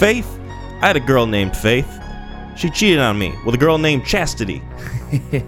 Faith? I had a girl named Faith. She cheated on me with a girl named Chastity.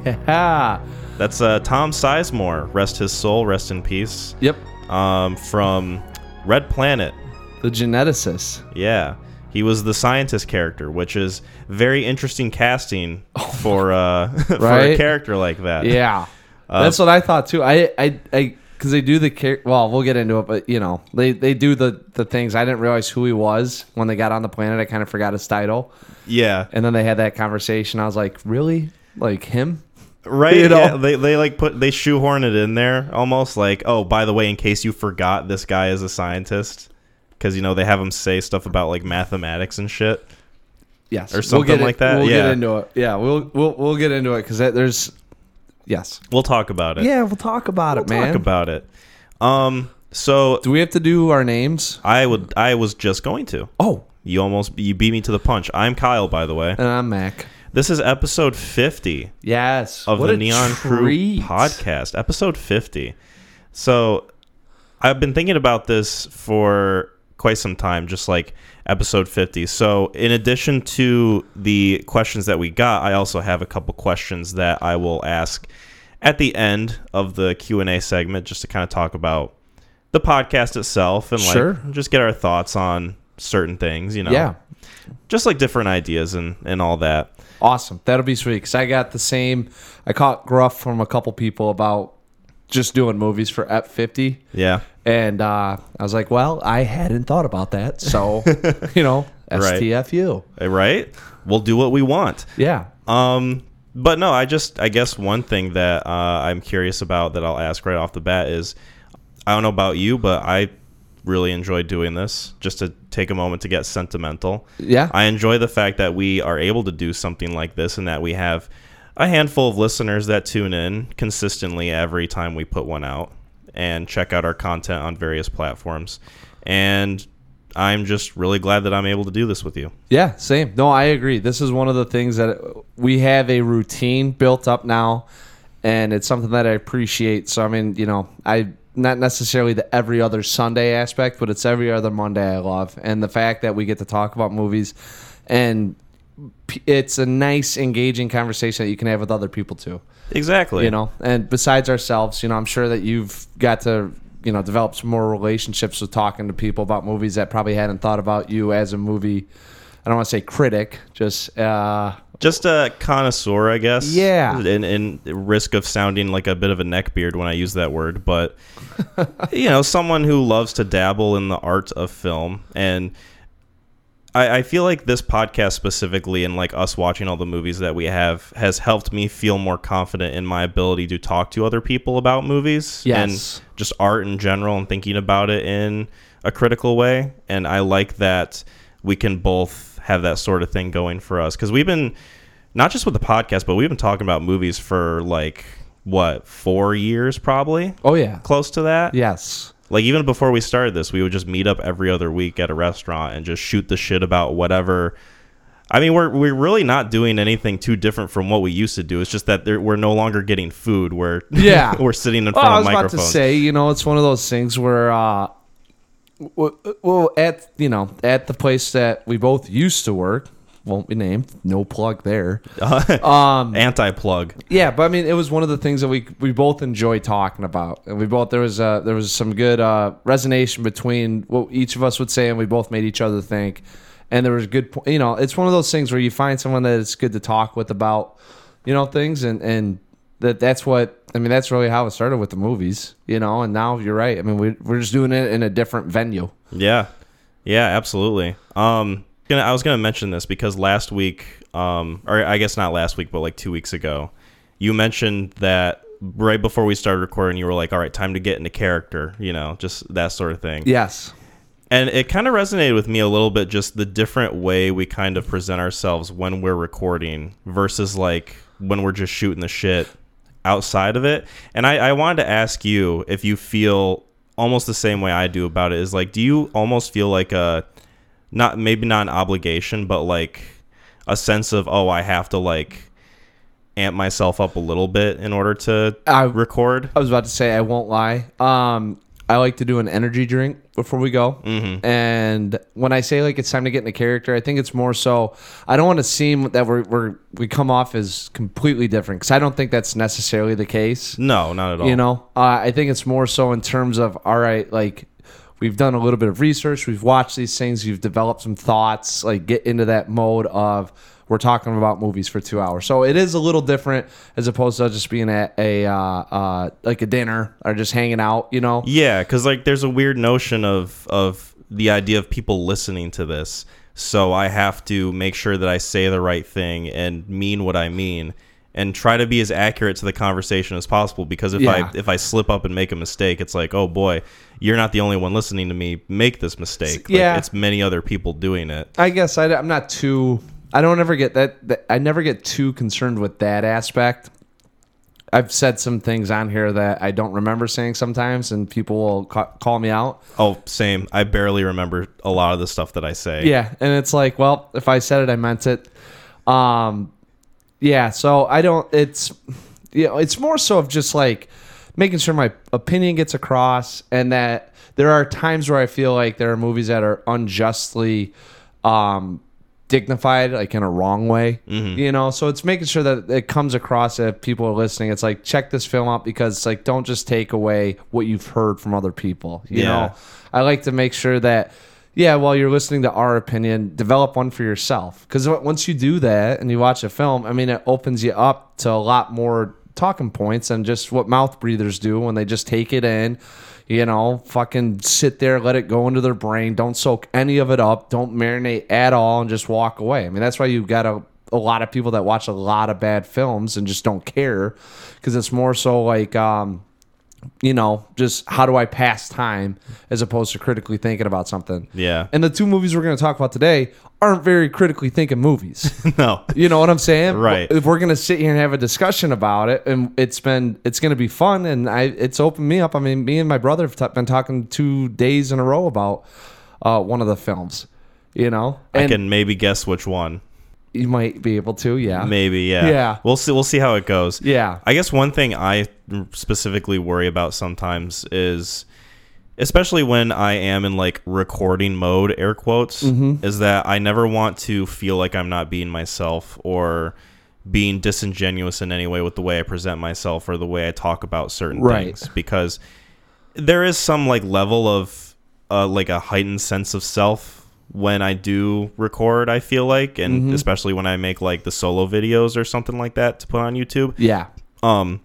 Yeah. That's uh, Tom Sizemore. Rest his soul. Rest in peace. Yep. Um, from Red Planet. The geneticist. Yeah. He was the scientist character, which is very interesting casting for uh, for a Oh character like that. Yeah. Uh, That's what I thought too. I, I, I, because they do the char- well, we'll get into it, but you know, they they do the the things. I didn't realize who he was when they got on the planet. I kind of forgot his title, Yeah. and then they had that conversation. I was like, really, like him? Right. You know? Yeah, they they like put they shoehorn it in there almost like oh by the way in case you forgot this guy is a scientist because you know they have him say stuff about like mathematics and shit. Yes, Or We'll something it- like that? We'll Yeah. get into it. Yeah, we'll we'll we'll get into it because there's yes. We'll talk about it. Yeah, we'll talk about we'll it, man. talk about it. Um. So do we have to do our names? I would I was just going to. Oh, You almost you beat me to the punch. I'm Kyle by the way. and I'm Mac. This is episode 50 Yes, of what the Neon treat. Crew podcast, episode 50. So I've been thinking about this for quite some time, just like episode 50. So in addition to the questions that we got, I also have a couple questions that I will ask at the end of the Q&A segment just to kind of talk about the podcast itself and like Sure. just get our thoughts on certain things, you know. Yeah, Just like different ideas and and all that. awesome. That'll be sweet. Cause I got the same. I caught gruff from a couple people about just doing movies for Ep fifty. Yeah. And uh, I was like, well, I hadn't thought about that. So, you know, Right. STFU. Right? We'll do what we want. Yeah. Um, but no, I just I guess one thing that uh, I'm curious about that I'll ask right off the bat is I don't know about you, but I really enjoy doing this just to take a moment to get sentimental. Yeah. I enjoy the fact that we are able to do something like this and that we have a handful of listeners that tune in consistently every time we put one out and check out our content on various platforms. And I'm just really glad that I'm able to do this with you. Yeah, same. No, I agree. This is one of the things that we have a routine built up now, and it's something that I appreciate. So, I mean, you know, I not necessarily the every other Sunday aspect, but it's every other Monday I love, and the fact that we get to talk about movies, and it's a nice, engaging conversation that you can have with other people too. Exactly. You know, and besides ourselves, you know, I'm sure that you've got to, you know, develop some more relationships with talking to people about movies that probably hadn't thought about you as a movie. I don't want to say critic, just uh, just a connoisseur, I guess. Yeah. And, and risk of sounding like a bit of a neckbeard when I use that word, but you know, someone who loves to dabble in the art of film, and I, I feel like this podcast specifically, and like us watching all the movies that we have, has helped me feel more confident in my ability to talk to other people about movies Yes. and just art in general, and thinking about it in a critical way. And I like that we can both have that sort of thing going for us because we've been not just with the podcast, but we've been talking about movies for like what four years, probably oh yeah, close to that. yes, Like even before we started this, we would just meet up every other week at a restaurant and just shoot the shit about whatever. I mean, we're we're really not doing anything too different from what we used to do. It's just that we're no longer getting food. We're Yeah. we're sitting in Well, front of microphones. I was about to say, you know, it's one of those things where, uh, well, at you know, at the place that we both used to work, won't be named, no plug there. Um, Anti plug. Yeah, but I mean, it was one of the things that we we both enjoy talking about, and we both there was uh, there was some good uh, resonation between what each of us would say, and we both made each other think, and there was good, you know, it's one of those things where you find someone that it's good to talk with about, you know, things, and and that that's what I mean. That's really how it started with the movies, you know, and now you're right. I mean, we we're just doing it in a different venue. Yeah, yeah, absolutely. Um, gonna I was gonna mention this because last week, um, or I guess not last week, but like two weeks ago, you mentioned that right before we started recording, you were like, "All right, time to get into character," you know, just that sort of thing. Yes. And it kind of resonated with me a little bit, just the different way we kind of present ourselves when we're recording versus like when we're just shooting the shit outside of it. And I, I wanted to ask you if you feel almost the same way I do about it. Is like, do you almost feel like a not maybe not an obligation, but like a sense of oh, I have to like amp myself up a little bit in order to I- record? I was about to say I won't lie. Um, I like to do an energy drink before we go. Mm-hmm. And when I say like it's time to get into character, I think it's more so I don't want to seem that we're, we're we come off as completely different because I don't think that's necessarily the case. No, not at all. You know, uh, I think it's more so in terms of all right, like we've done a little bit of research, we've watched these things, you've developed some thoughts, like get into that mode of we're talking about movies for two hours. So it is a little different as opposed to just being at a uh, uh, like a dinner or just hanging out. You know, Yeah, because like there's a weird notion of of the idea of people listening to this. So I have to make sure that I say the right thing and mean what I mean, and try to be as accurate to the conversation as possible. Because if Yeah. I if I slip up and make a mistake, it's like, oh boy, you're not the only one listening to me make this mistake. Like, Yeah. it's many other people doing it. I guess I, am not too. I don't ever get that, that. I never get too concerned with that aspect. I've said some things on here that I don't remember saying sometimes, and people will ca- call me out. Oh, same. I barely remember a lot of the stuff that I say. Yeah, and it's like, well, if I said it, I meant it. Um, yeah. So I don't. It's you know, it's more so of just like making sure my opinion gets across, and that there are times where I feel like there are movies that are unjustly um, dignified, like in a wrong way. You know, so it's making sure that it comes across if people are listening. It's like check this film out because it's like don't just take away what you've heard from other people. You Yeah. know, I like to make sure that. Yeah, while you're listening to our opinion, develop one for yourself. Because once you do that and you watch a film, I mean, it opens you up to a lot more talking points than just what mouth breathers do when they just take it in, you know, fucking sit there, let it go into their brain, don't soak any of it up, don't marinate at all, and just walk away. I mean, that's why you've got a, a lot of people that watch a lot of bad films and just don't care because it's more so like, um, you know, just how do I pass time as opposed to critically thinking about something. Yeah. And the two movies we're going to talk about today aren't very critically thinking movies. no. You know what I'm saying? Right. If we're gonna sit here and have a discussion about it, and it's been it's gonna be fun, and I it's opened me up. I mean, me and my brother have t- been talking two days in a row about uh, one of the films. You know, I can maybe guess which one. You might be able to. Yeah. Maybe, yeah. Yeah. We'll see. We'll see how it goes. Yeah. I guess one thing I specifically worry about sometimes is, especially when I am in like recording mode, air quotes, Mm-hmm. is that I never want to feel like I'm not being myself or being disingenuous in any way with the way I present myself or the way I talk about certain Right. things because there is some like level of uh, like a heightened sense of self when I do record. I feel like, and Mm-hmm. especially when I make like the solo videos or something like that to put on YouTube. Yeah. Um,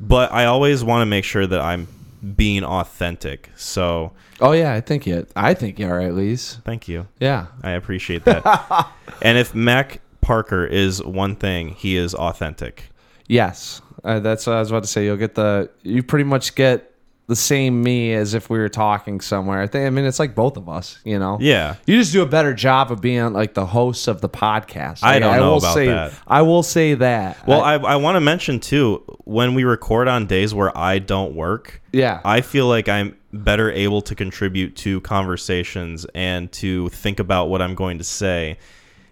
but I always want to make sure that I'm being authentic. So Oh yeah, I think you. I think you are at least. thank you. Yeah. I appreciate that. and if Mac Parker is one thing, he is authentic. Yes. Uh, that's what I was about to say. You'll get the. You pretty much get the same me as if we were talking somewhere. I think. I mean, it's like both of us. You know. Yeah. You just do a better job of being like the host of the podcast. I Like, don't know will about say, that. I will say that. Well, I, I, I want to mention too, when we record on days where I don't work, yeah. I feel like I'm better able to contribute to conversations and to think about what I'm going to say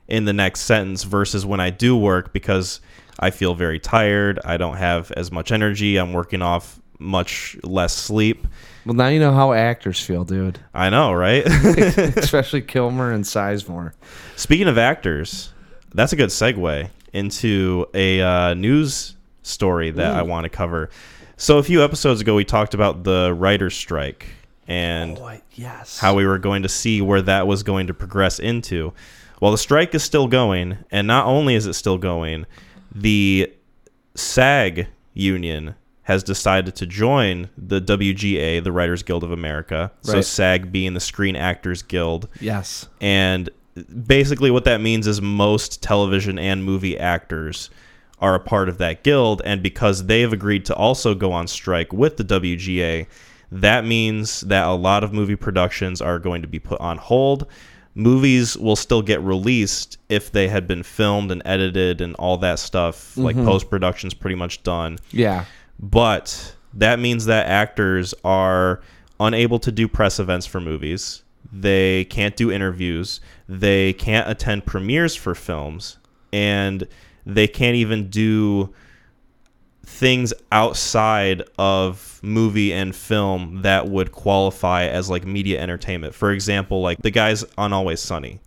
in the next sentence versus when I do work because I feel very tired. I don't have as much energy. I'm working off much less sleep. well, now you know how actors feel, dude. I know, right? Especially Kilmer and Sizemore. Speaking of actors, that's a good segue into a uh, news story that I want to cover. So, a few episodes ago, we talked about the writer's strike and Boy, yes. how we were going to see where that was going to progress into. Well, the strike is still going, and not only is it still going, the SAG union has decided to join the WGA, the Writers Guild of America. So SAG being the Screen Actors Guild, Yes. and basically what that means is most television and movie actors are a part of that guild and because they've agreed to also go on strike with the WGA that means that a lot of movie productions are going to be put on hold movies will still get released if they had been filmed and edited and all that stuff like mm-hmm. post production's pretty much done Yeah. But that means that actors are unable to do press events for movies. They can't do interviews. They can't attend premieres for films. And they can't even do things outside of movie and film that would qualify as like media entertainment. For example, like the guys on Always Sunny.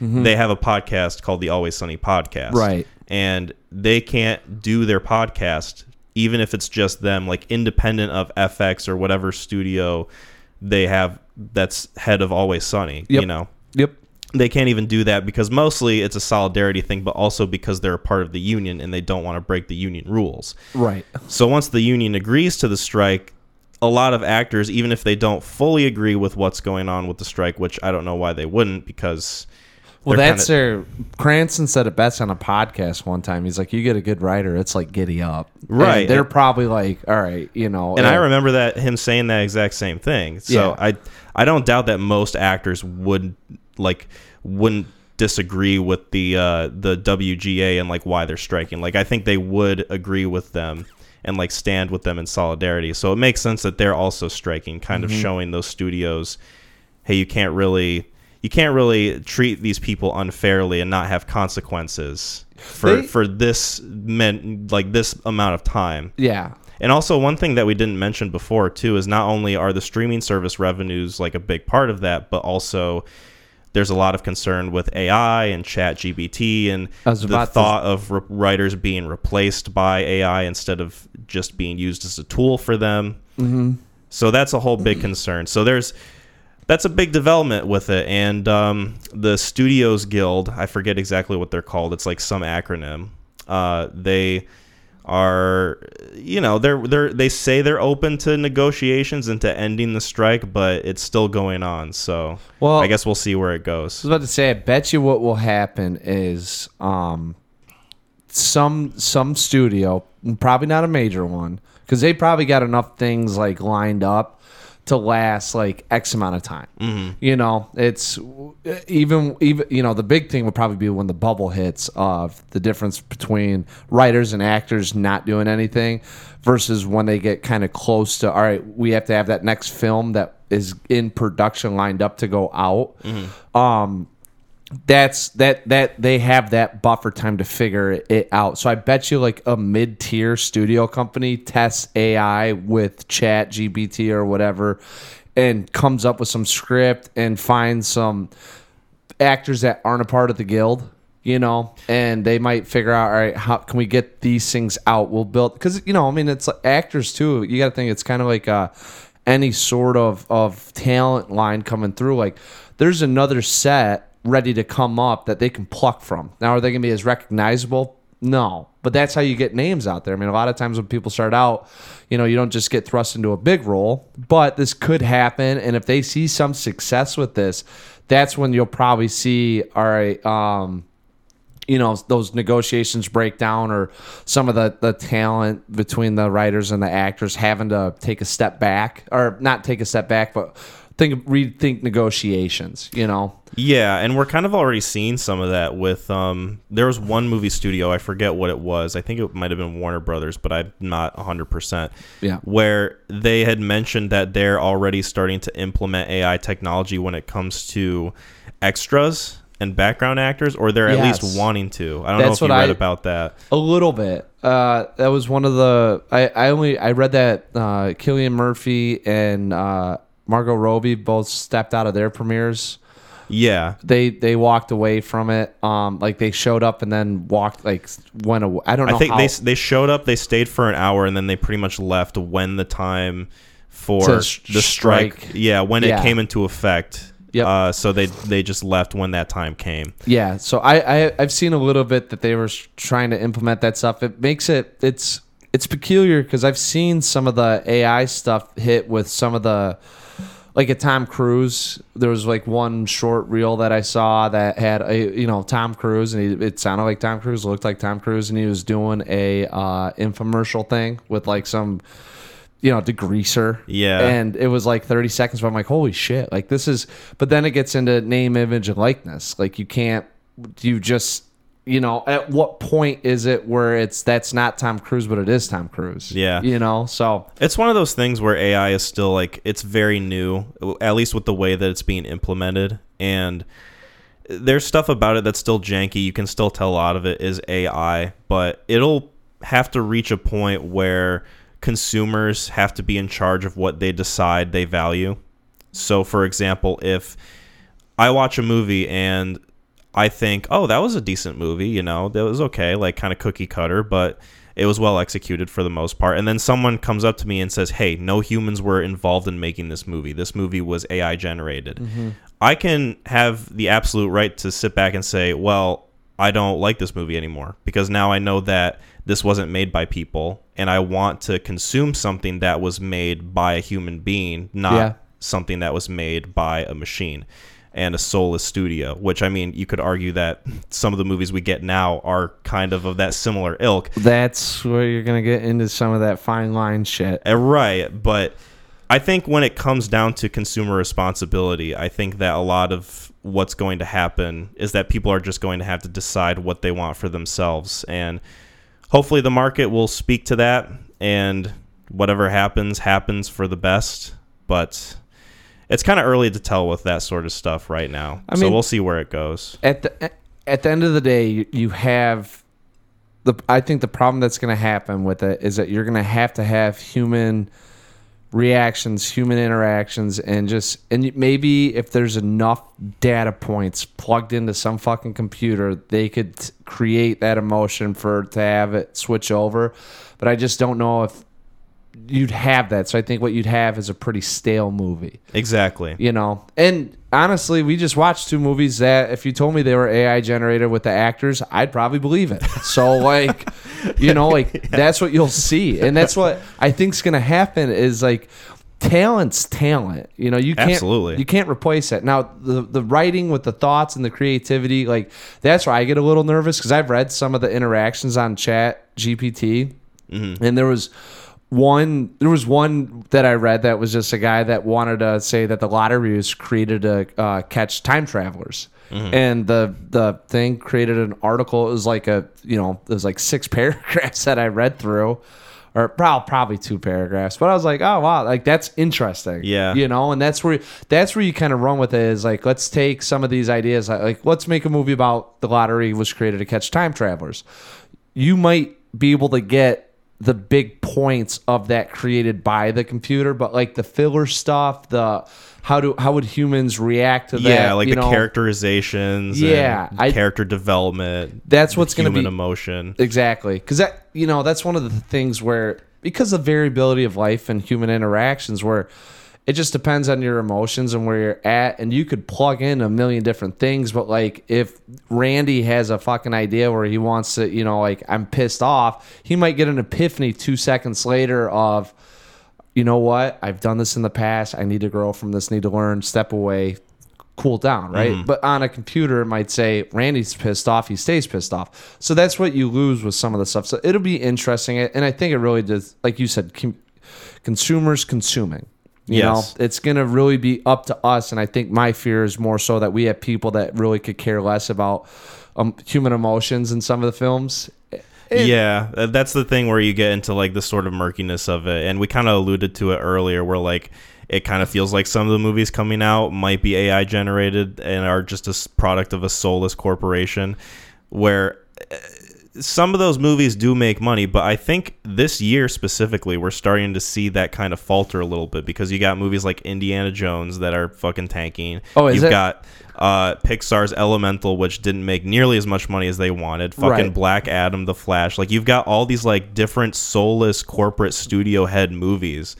Mm-hmm. They have a podcast called the Always Sunny podcast. Right. And they can't do their podcast even if it's just them like independent of FX or whatever studio they have that's head of Always Sunny, you know Yep. they can't even do that because mostly it's a solidarity thing, but also because they're a part of the union and they don't want to break the union rules. Right. So once the union agrees to the strike, a lot of actors, even if they don't fully agree with what's going on with the strike, which I don't know why they wouldn't, because Well, they're that's kinda- their. Cranston said it best on a podcast one time. He's like, "You get a good writer, it's like giddy up." Right. And they're probably like, "All right, you know." and I uh, remember that him saying that exact same thing. So Yeah. I I don't doubt that most actors would like wouldn't disagree with the uh, the WGA and like why they're striking. Like I think they would agree with them and like stand with them in solidarity. So it makes sense that they're also striking, kind Mm-hmm. of showing those studios, hey, you can't really you can't really treat these people unfairly and not have consequences for They- for this meant like this amount of time. Yeah. And also, one thing that we didn't mention before too is not only are the streaming service revenues like a big part of that, but also there's a lot of concern with AI and Chat GPT and the about to- thought of re- writers being replaced by AI instead of just being used as a tool for them. Mm-hmm. So that's a whole big concern. So there's that's a big development with it, and um, the Studios Guild, I forget exactly what they're called. It's like some acronym. Uh, they are you know they're they're they say they're open to negotiations and to ending the strike but it's still going on so Well- i guess we'll see where it goes I was about to say, I bet you what will happen is um, some some studio, probably not a major one, because they probably got enough things like lined up to last like X amount of time. You know, it's even even you know the big thing would probably be when the bubble hits of the difference between writers and actors not doing anything versus when they get kind of close to all right, we have to have that next film that is in production lined up to go out. Um, that's that that they have that buffer time to figure it out. So I bet you like a mid tier studio company tests AI with Chat GPT or whatever, and comes up with some script and finds some actors that aren't a part of the guild. You know, and they might figure out, all right, how can we get these things out? We'll build because you know, I mean, it's like actors too. You got to think it's kind of like uh, any sort of of talent line coming through. Like, there's another set ready to come up that they can pluck from. Now, are they going to be as recognizable? No, but that's how you get names out there. I mean, a lot of times when people start out, you know, you don't just get thrust into a big role, but this could happen. And if they see some success with this, that's when you'll probably see, all right, um, you know those negotiations break down or some of the the talent between the writers and the actors having to take a step back or not take a step back but think rethink negotiations you know Yeah, and we're kind of already seeing some of that with um there was one movie studio, I forget what it was. I think it might have been Warner Brothers, but I'm not 100%. Yeah. Where they had mentioned that they're already starting to implement AI technology when it comes to extras and background actors or they're at least wanting to. I don't That's know if you read I- about that. a little bit uh that was one of the i i only i read that uh cillian murphy and uh margot robbie both stepped out of their premieres Yeah. they they walked away from it um like they showed up and then walked like went away i don't know I think how, they they showed up, they stayed for an hour, and then they pretty much left when the time for the strike. strike. Yeah, when Yeah. it came into effect. Yep. Uh, so they they just left when that time came. Yeah, so I, I I've seen a little bit that they were trying to implement that stuff. It makes it it's it's peculiar because I've seen some of the AI stuff hit with some of the like a Tom Cruise. There was like one short reel that I saw that had a you know Tom Cruise and he, it sounded like Tom Cruise, looked like Tom Cruise, and he was doing a uh, infomercial thing with like some you know degreaser Yeah. and it was like 30 seconds but i'm like holy shit like this is but then it gets into name image and likeness like you can't you just you know at what point is it where it's that's not tom cruise but it is tom cruise Yeah. you know so It's one of those things where AI is still like it's very new, at least with the way that it's being implemented, and there's stuff about it that's still janky. You can still tell a lot of it is AI, but it'll have to reach a point where consumers have to be in charge of what they decide they value. So, for example, if I watch a movie and I think, oh, that was a decent movie, you know, that was okay, like kind of cookie cutter, but it was well executed for the most part. And then someone comes up to me and says, hey, no humans were involved in making this movie. This movie was AI generated. Mm-hmm. I can have the absolute right to sit back and say, well, I don't like this movie anymore because now I know that this wasn't made by people and I want to consume something that was made by a human being, not Yeah. something that was made by a machine and a soulless studio, which I mean, you could argue that some of the movies we get now are kind of of that similar ilk. That's where you're gonna get into some of that fine line shit. Uh, Right, but I think when it comes down to consumer responsibility, I think that a lot of what's going to happen is that people are just going to have to decide what they want for themselves and hopefully the market will speak to that and whatever happens happens for the best, but it's kind of early to tell with that sort of stuff right now. I so mean- we'll see where it goes. At the at the end of the day, you, you have the. I think the problem that's gonna happen with it is that you're gonna have to have human reactions, human interactions, and just and maybe if there's enough data points plugged into some fucking computer, they could create that emotion for to have it switch over. But I just don't know if you'd have that. So I think what you'd have is a pretty stale movie. Exactly. you know? And honestly we just watched two movies that if you told me they were ai generated with the actors i'd probably believe it. So like you know like that's what you'll see. And that's what i think's gonna happen is like talent's talent. You know you can't Absolutely. you can't replace it now the the writing with the thoughts and the creativity like that's where i get a little nervous because i've read some of the interactions on chat gpt mm-hmm. and there was one there was one that I read that was just a guy that wanted to say that the lottery was created to uh, catch time travelers. And the the thing created an article. It was like a you know it was like six paragraphs that I read through, or probably probably two paragraphs. But I was like, oh wow, like that's interesting. Yeah. you know, and that's where that's where you kind of run with it. Is like let's take some of these ideas. Like, like let's make a movie about the lottery was created to catch time travelers. You might be able to get the big points of that created by the computer, but like the filler stuff, the how do how would humans react to that? Yeah, like you the know? characterizations, Yeah, and I- character development. That's what's gonna be human be- emotion. Exactly, because that you know that's one of the things where because of variability of life and human interactions, where it just depends on your emotions and where you're at, and you could plug in a million different things. But like if Randy has a fucking idea where he wants to, you know, like I'm pissed off, he might get an epiphany two seconds later of. You know what? I've done this in the past. I need to grow from this. Need to learn. Step away cool down, right? Mm-hmm. But on a computer, it might say Randy's pissed off. He stays pissed off. So that's what you lose with some of the stuff. So it'll be interesting, and I think it really does. Like you said, com- consumers consuming. You Yes. know, it's gonna really be up to us. And I think my fear is more so that we have people that really could care less about um, human emotions in some of the films. It- yeah, uh, that's the thing where you get into like the sort of murkiness of it, and we kind of alluded to it earlier, where like it kind of feels like some of the movies coming out might be AI generated and are just a product of a soulless corporation, where uh, some of those movies do make money, but I think this year specifically, we're starting to see that kind of falter a little bit because you got movies like Indiana Jones that are fucking tanking. Oh, is You've it? got uh, Pixar's Elemental, which didn't make nearly as much money as they wanted. Fucking Right. Black Adam, The Flash. Like you've got all these like different soulless corporate studio head movies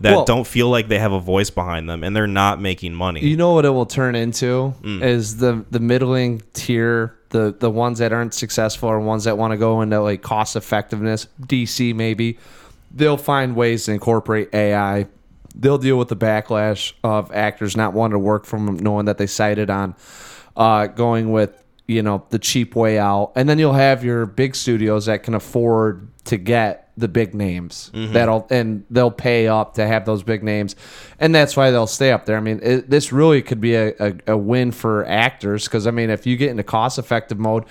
that Well- don't feel like they have a voice behind them, and they're not making money. You know what it will turn into Mm. is the the middling tier, the the ones that aren't successful or ones that want to go into like cost effectiveness. DC maybe they'll find ways to incorporate AI. They'll deal with the backlash of actors not wanting to work from knowing that they cited on uh, going with you know the cheap way out, and then you'll have your big studios that can afford to get the big names mm-hmm. that'll and they'll pay up to have those big names, and that's why they'll stay up there. I mean, it, this really could be a, a, a win for actors because I mean, if you get into cost effective mode,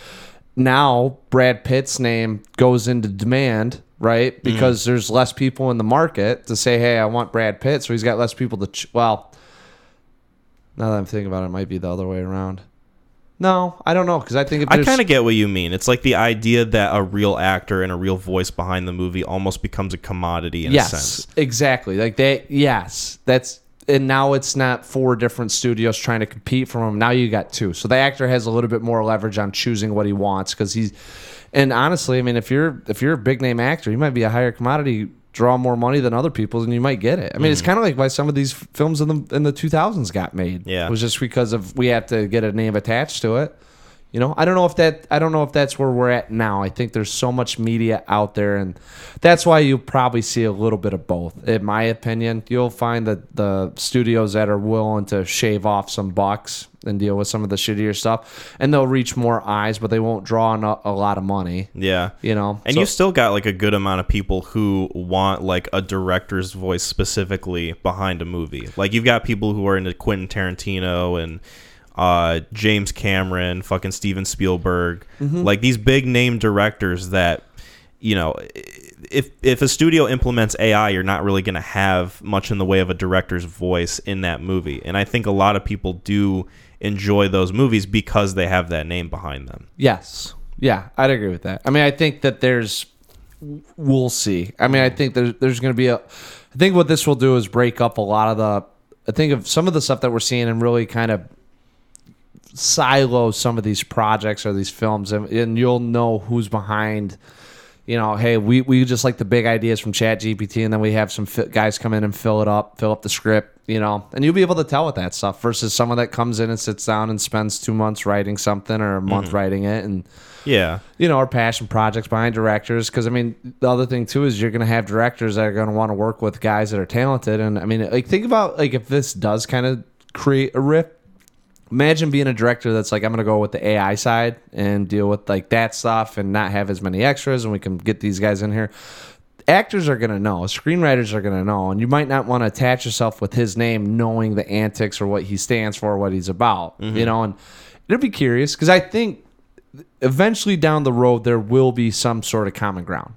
now Brad Pitt's name goes into demand, right? Mm-hmm. Because there's less people in the market to say, "Hey, I want Brad Pitt," so he's got less people to. Ch- well, now that I'm thinking about it, it might be the other way around. No, I don't know because I think if I kind of get what you mean. It's like the idea that a real actor and a real voice behind the movie almost becomes a commodity in yes, a sense. exactly. Like they, yes, that's and now it's not four different studios trying to compete for him. Now you got two, so the actor has a little bit more leverage on choosing what he wants because he's. And honestly, I mean, if you're if you're a big name actor, you might be a higher commodity, draw more money than other people's, and you might get it. I mean, it's mm. kind of like why some of these films in the in the 2000s got made. Yeah. it was just because of we have to get a name attached to it. You know, I don't know if that I don't know if that's where we're at now. I think there's so much media out there and that's why you'll probably see a little bit of both. In my opinion, you'll find that the studios that are willing to shave off some bucks and deal with some of the shittier stuff and they'll reach more eyes, but they won't draw in a, a lot of money, Yeah. you know. And So- you still got like a good amount of people who want like a director's voice specifically behind a movie. Like you've got people who are into Quentin Tarantino and uh, James Cameron, fucking Steven Spielberg, Mm-hmm. like these big name directors that you know if if a studio implements AI, you're not really going to have much in the way of a director's voice in that movie. And I think a lot of people do enjoy those movies because they have that name behind them. Yes. Yeah, I'd agree with that. I mean, I think that there's we'll see. I mean, I think there's there's going to be a I think what this will do is break up a lot of the I think of some of the stuff that we're seeing and really kind of silo some of these projects or these films and, and you'll know who's behind you know, hey, we, we just like the big ideas from Chat GPT, and then we have some fi- guys come in and fill it up, fill up the script, you know, and you'll be able to tell with that stuff versus someone that comes in and sits down and spends two months writing something or a month mm-hmm. writing it, and Yeah. you know, our passion projects behind directors. Because I mean, the other thing too is you're going to have directors that are going to want to work with guys that are talented, and I mean, like think about like if this does kind of create a rift imagine being a director that's like i'm going to go with the ai side and deal with like that stuff and not have as many extras and we can get these guys in here. Actors are going to know screenwriters are going to know and you might not want to attach yourself with his name knowing the antics or what he stands for what he's about you mm-hmm. know and it'll be curious because i think eventually down the road there will be some sort of common ground.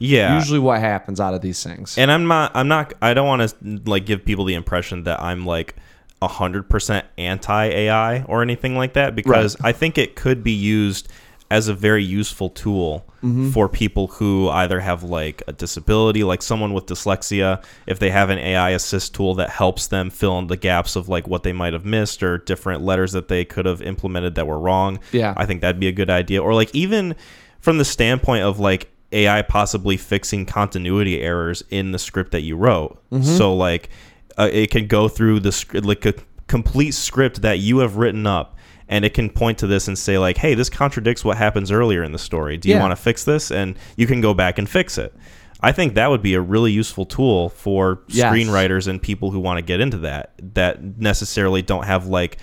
Yeah. usually what happens out of these things. And I'm not I'm not I don't want to like give people the impression that I'm like 100% anti AI or anything like that because I think it could be used as a very useful tool mm-hmm. for people who either have like a disability like someone with dyslexia if they have an AI assist tool that helps them fill in the gaps of like what they might have missed or different letters that they could have implemented that were wrong. Yeah. I think that'd be a good idea. Or like even from the standpoint of like AI possibly fixing continuity errors in the script that you wrote. Mm-hmm. So like uh, it can go through the like a complete script that you have written up and it can point to this and say like, "Hey, this contradicts what happens earlier in the story. Do you Yeah. want to fix this?" and you can go back and fix it. I think that would be a really useful tool for Yes. screenwriters and people who want to get into that that necessarily don't have like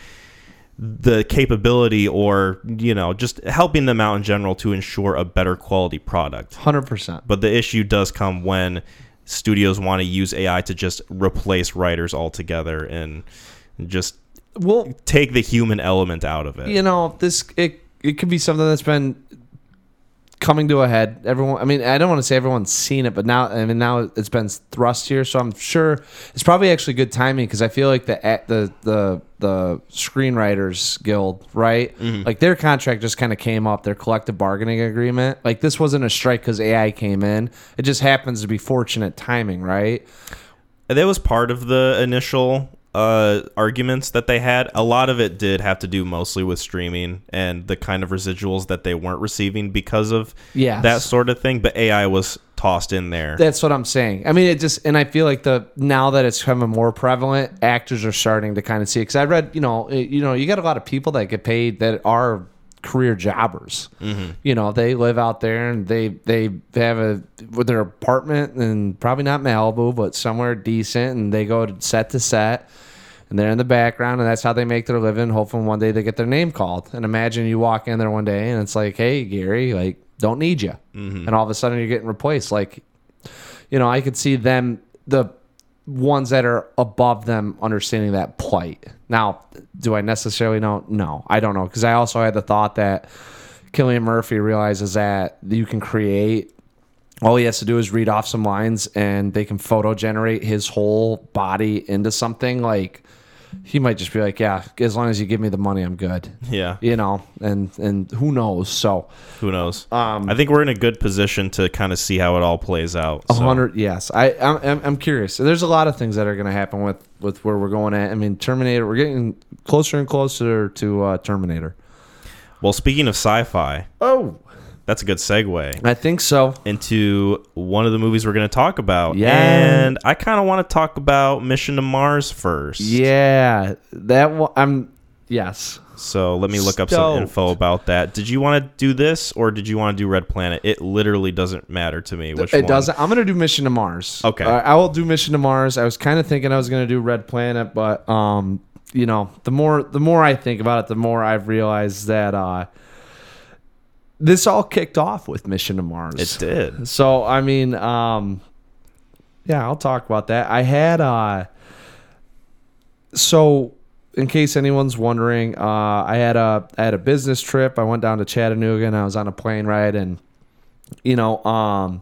the capability or you know just helping them out in general to ensure a better quality product 100% but the issue does come when studios want to use ai to just replace writers altogether and just well take the human element out of it. You know this it it could be something that's been coming to a head. Everyone i mean i don't want to say everyone's seen it but now i mean now it's been thrust here so i'm sure it's probably actually good timing because i feel like the the the the screenwriters guild right? Mm-hmm. Like their contract just kind of came up their collective bargaining agreement. Like this wasn't a strike because ai came in. It just happens to be fortunate timing right? That was part of the initial uh, arguments that they had. A lot of it did have to do mostly with streaming and the kind of residuals that they weren't receiving because of Yes. that sort of thing. But AI was tossed in there. That's what I'm saying. I mean, it just, and I feel like the now that it's becoming more prevalent, actors are starting to kind of see. Because I read, you know, it- you know, you got a lot of people that get paid that are career jobbers. You know, they live out there and they they have a with their apartment and probably not Malibu, but somewhere decent, and they go to set to set. And they're in the background, and that's how they make their living. Hopefully, one day they get their name called. And imagine you walk in there one day, and it's like, "Hey, Gary, like, don't need you," mm-hmm. and all of a sudden you're getting replaced. Like, you know, I could see them the ones that are above them understanding that plight. Now, do I necessarily know? No, I don't know because I also had the thought that Cillian Murphy realizes that you can create. All he has to do is read off some lines, and they can photo generate his whole body into something like he might just be like, yeah, as long as you give me the money, I'm good. Yeah. You know, and and who knows? So Who knows? Um, I think we're in a good position to kind of see how it all plays out. a so. hundred, yes. I I'm, I'm I'm curious. There's a lot of things that are going to happen with with where we're going at. I mean, Terminator. We're getting closer and closer to uh, Terminator. Well, speaking of sci-fi, Oh, that's a good segue I think so. into one of the movies we're going to talk about. Yeah. And I kind of want to talk about Mission to Mars first. Yeah, that one. I'm yes. So let me look up some info about that. Did you want to do this or did you want to do Red Planet? It literally doesn't matter to me which it one. doesn't. I'm gonna do Mission to Mars. Okay. Uh, I will do Mission to Mars. I was kind of thinking I was gonna do Red Planet, but um, you know, the more the more I think about it, the more I've realized that uh, this all kicked off with Mission to Mars. It did. So I mean, um, yeah, I'll talk about that. I had uh, so in case anyone's wondering, uh, I had a I had a business trip. I went down to Chattanooga and I was on a plane ride, and you know, um,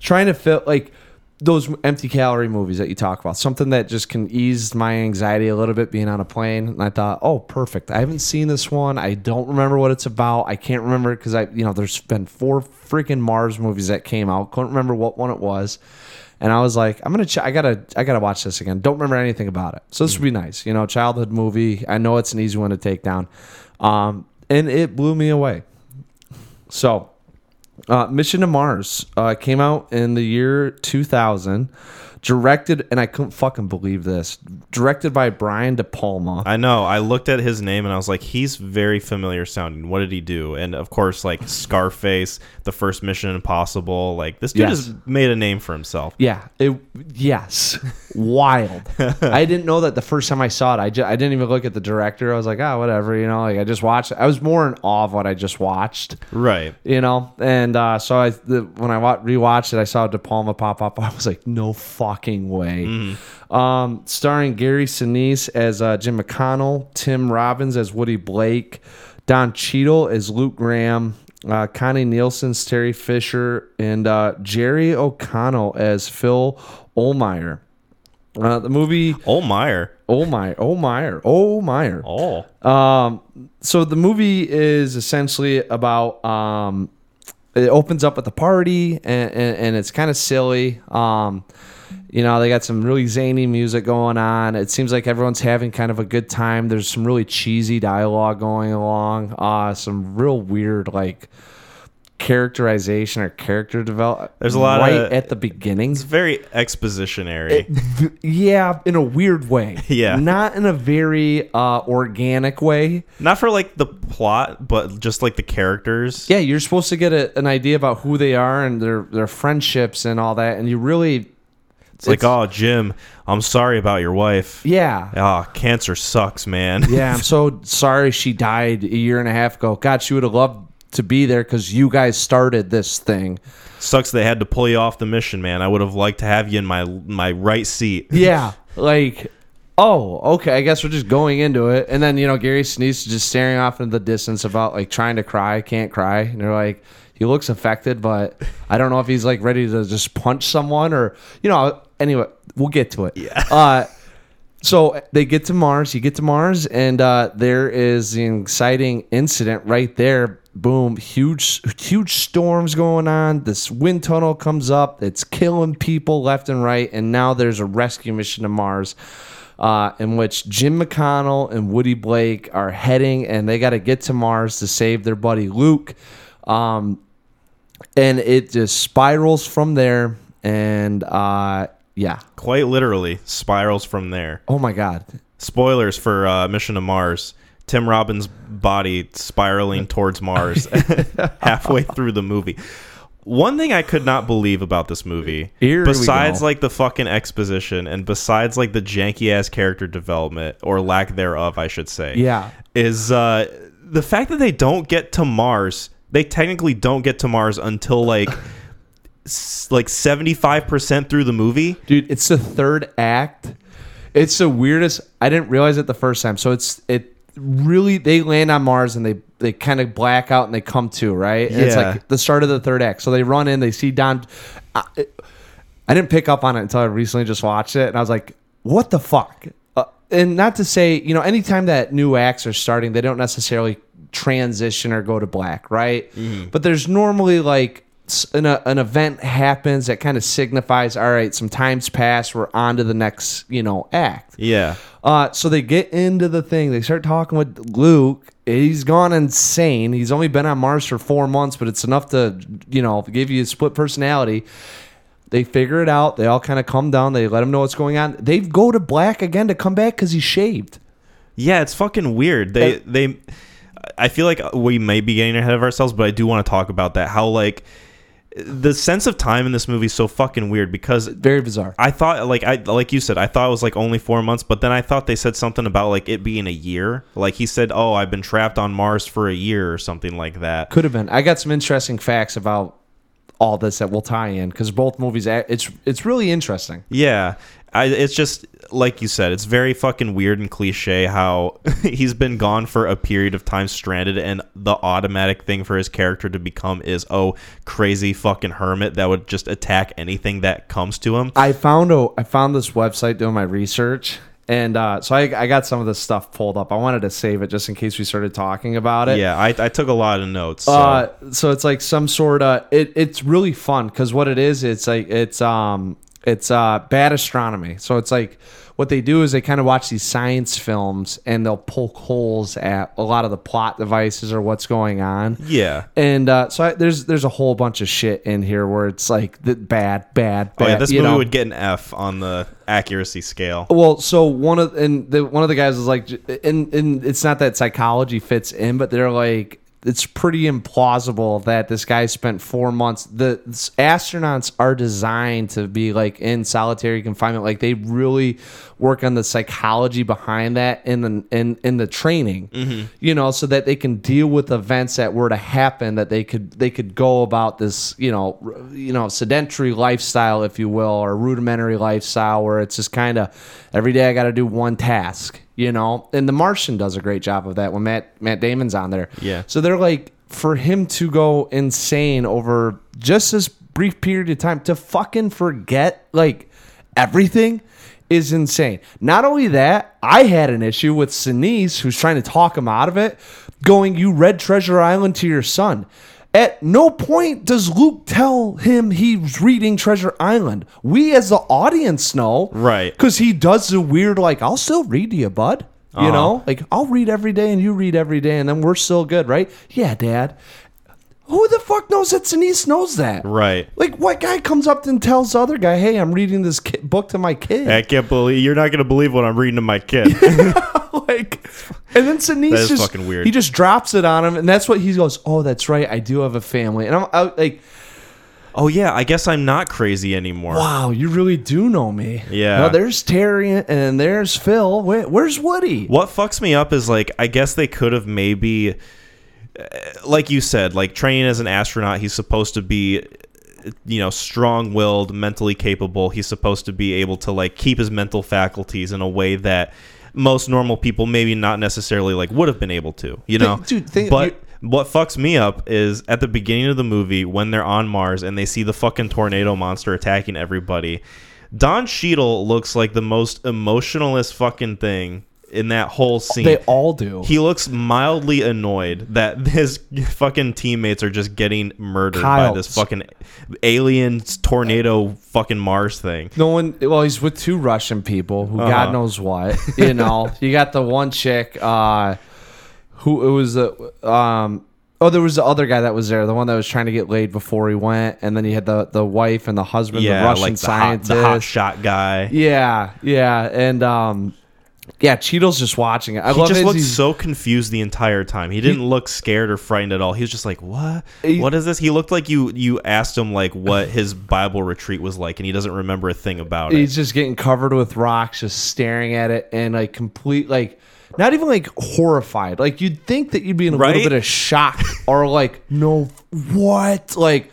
trying to fit like those empty calorie movies that you talk about, something that just can ease my anxiety a little bit being on a plane. And I thought, oh, perfect. I haven't seen this one. I don't remember what it's about. I can't remember because I, you know, there's been four freaking Mars movies that came out. Couldn't remember what one it was. And I was like, I'm gonna, ch- I gotta, I gotta watch this again. Don't remember anything about it, so this would be nice. You know, childhood movie. I know it's an easy one to take down, um, and it blew me away. So, uh, Mission to Mars uh, came out in the year 2000, directed, and I couldn't fucking believe this. Directed by Brian De Palma. I know. I looked at his name and I was like, he's very familiar sounding. What did he do? And of course, like Scarface, the first Mission Impossible. Like this dude Yes. has made a name for himself. Yeah, it yes, wild. I didn't know that the first time I saw it. I just, I didn't even look at the director. I was like, ah, whatever, you know. Like I just watched. I was more in awe of what I just watched. Right. you know. And uh, so I, the, when I wa- rewatched it, I saw De Palma pop up. I was like, no fucking way. Um, starring Gary Sinise as uh, Jim McConnell, Tim Robbins as Woody Blake, Don Cheadle as Luke Graham. Uh, Connie Nielsen's Terry Fisher and uh, Jerry O'Connell as Phil Ohlmyer. Uh, the movie Oh Meyer. Ohlmyer, Ohlmyer, Ohlmyer. Oh. Um, so the movie is essentially about um, it opens up at the party and, and, and it's kind of silly. Um, you know, they got some really zany music going on. It seems like everyone's having kind of a good time. There's some really cheesy dialogue going along. Uh, some real weird like characterization or character development. There's a lot right of- at the beginning. It's very expositionary. Yeah, in a weird way. Yeah. not in a very uh, organic way. Not for like the plot, but just like the characters. Yeah, you're supposed to get a, an idea about who they are and their their friendships and all that, and you really, It's like, oh, Jim, I'm sorry about your wife. yeah, Oh, cancer sucks, man. yeah. I'm so sorry she died a year and a half ago. God, she would have loved to be there because you guys started this thing. Sucks they had to pull you off the mission, man. I would have liked to have you in my my right seat. Yeah, like. Oh, okay. I guess we're just going into it, and then you know Gary is just staring off into the distance about like trying to cry, can't cry, and they're like, he looks affected, but I don't know if he's like ready to just punch someone or you know. Anyway, we'll get to it. Yeah. Uh, so they get to Mars. You get to Mars, and uh, there is the exciting incident right there. Boom! Huge, huge storms going on. This wind tunnel comes up. It's killing people left and right. And now there's a rescue mission to Mars, uh, in which Jim McConnell and Woody Blake are heading, and they got to get to Mars to save their buddy Luke. Um, and it just spirals from there. And uh, yeah, Quite literally, spirals from there. oh my god, Spoilers for uh, Mission to Mars. Tim Robbins' body spiraling towards Mars halfway through the movie. One thing I could not believe about this movie, Here besides like the fucking exposition and besides like the janky ass character development or lack thereof, I should say, yeah. is uh, the fact that they don't get to Mars. They technically don't get to Mars until like s- like seventy five percent through the movie. dude it's the third act it's the weirdest i didn't realize it the first time so it's it really they land on mars and they they kind of black out and they come to right and it's Yeah. like the start of the third act so they run in they see don I, I didn't pick up on it until i recently just watched it and i was like what the fuck uh, and not to say, you know, anytime that new acts are starting, they don't necessarily transition or go to black, right? But there's normally like an, uh, an event happens that kind of signifies, all right, some time's passed, we're on to the next, you know, act. Yeah. Uh, so they get into the thing. They start talking with Luke. He's gone insane. He's only been on Mars for four months, but it's enough to, you know, give you a split personality. They figure it out. They all kind of come down. They let him know what's going on. They go to black again to come back because he's shaved. Yeah, it's fucking weird. They Uh, they I feel like we may be getting ahead of ourselves, but I do want to talk about that. How like the sense of time in this movie is so fucking weird because Very bizarre. I thought like I like you said I thought it was like only 4 months, but then I thought they said something about like it being a year. Like he said, "Oh, I've been trapped on Mars for a year" or something like that. Could have been. I got some interesting facts about all this that will tie in because both movies. Eh, it's it's really interesting. Yeah. I, it's just like you said, it's very fucking weird and cliche how he's been gone for a period of time stranded, and the automatic thing for his character to become is oh crazy fucking hermit that would just attack anything that comes to him. I found a I found this website doing my research, and uh, so I, I got some of this stuff pulled up. I wanted to save it just in case we started talking about it. Yeah, I, I took a lot of notes. So. Uh, so it's like some sort of it. It's really fun because what it is, it's like it's um it's uh bad astronomy. So it's like what they do is they kind of watch these science films and they'll poke holes at a lot of the plot devices or what's going on. yeah. And uh, so I, there's there's a whole bunch of shit in here where it's like the bad, bad, Oh bad. yeah, this movie know? would get an F on the accuracy scale. Well, so one of and the one of the guys is like, and and it's not that psychology fits in, but they're like, it's pretty implausible that this guy spent four months. The astronauts are designed to be like in solitary confinement. Like they really work on the psychology behind that in the in in the training, mm-hmm. you know, so that they can deal with events that were to happen. That they could they could go about this, you know, you know, sedentary lifestyle, if you will, or rudimentary lifestyle, where it's just kind of every day I got to do one task, you know. And The Martian does a great job of that when Matt Matt Damon's on there. Yeah. So they're like, for him to go insane over just this brief period of time to fucking forget like everything is insane. Not only that, I had an issue with Sinise, who's trying to talk him out of it, going, You read Treasure Island to your son. At no point does Luke tell him he's reading Treasure Island. We, as the audience, know. Right. Because he does the weird, like, I'll still read to you, bud. You Uh-huh. know? Like, I'll read every day and you read every day and then we're still good, right? Yeah, dad. Who the fuck knows that Sinise knows that? Right. Like, what guy comes up and tells the other guy, hey, I'm reading this book to my kid? I can't believe you're not gonna believe what I'm reading to my kid. like, and then Sinise just fucking weird. He just drops it on him, and that's what he goes. Oh, that's right. I do have a family, and I'm I, like, oh yeah, I guess I'm not crazy anymore. wow, you really do know me. Yeah. No, there's Terry and there's Phil. Where, where's Woody? What fucks me up is like I guess they could have maybe uh, like you said, like training as an astronaut, he's supposed to be uh, you know, strong-willed, mentally capable. He's supposed to be able to like keep his mental faculties in a way that most normal people maybe not necessarily like would have been able to, you know. dude, but what fucks me up is at the beginning of the movie when they're on Mars and they see the fucking tornado monster attacking everybody. Don Cheadle looks like the most emotionalist fucking thing in that whole scene. They all do. he looks mildly annoyed that his fucking teammates are just getting murdered Kyle. by this fucking alien tornado fucking Mars thing. no one. Well, he's with two Russian people who Uh-huh. God knows what. You know, you got the one chick. uh Who it was the um. Oh, there was the other guy that was there, the one that was trying to get laid before he went, and then he had the the wife and the husband, the Yeah, Russian like the hot, the hot shot guy. Yeah, yeah, and um, yeah, Cheeto's just watching it. I He love just looked He's- so confused the entire time. He didn't look scared or frightened at all. He was just like, "What? He- what is this?" He looked like you you asked him like what his Bible retreat was like, and he doesn't remember a thing about it. he's just getting covered with rocks, just staring at it, and like complete, like not even like horrified. Like you'd think that you'd be in a Right? little bit of shock or like, no, what? Like,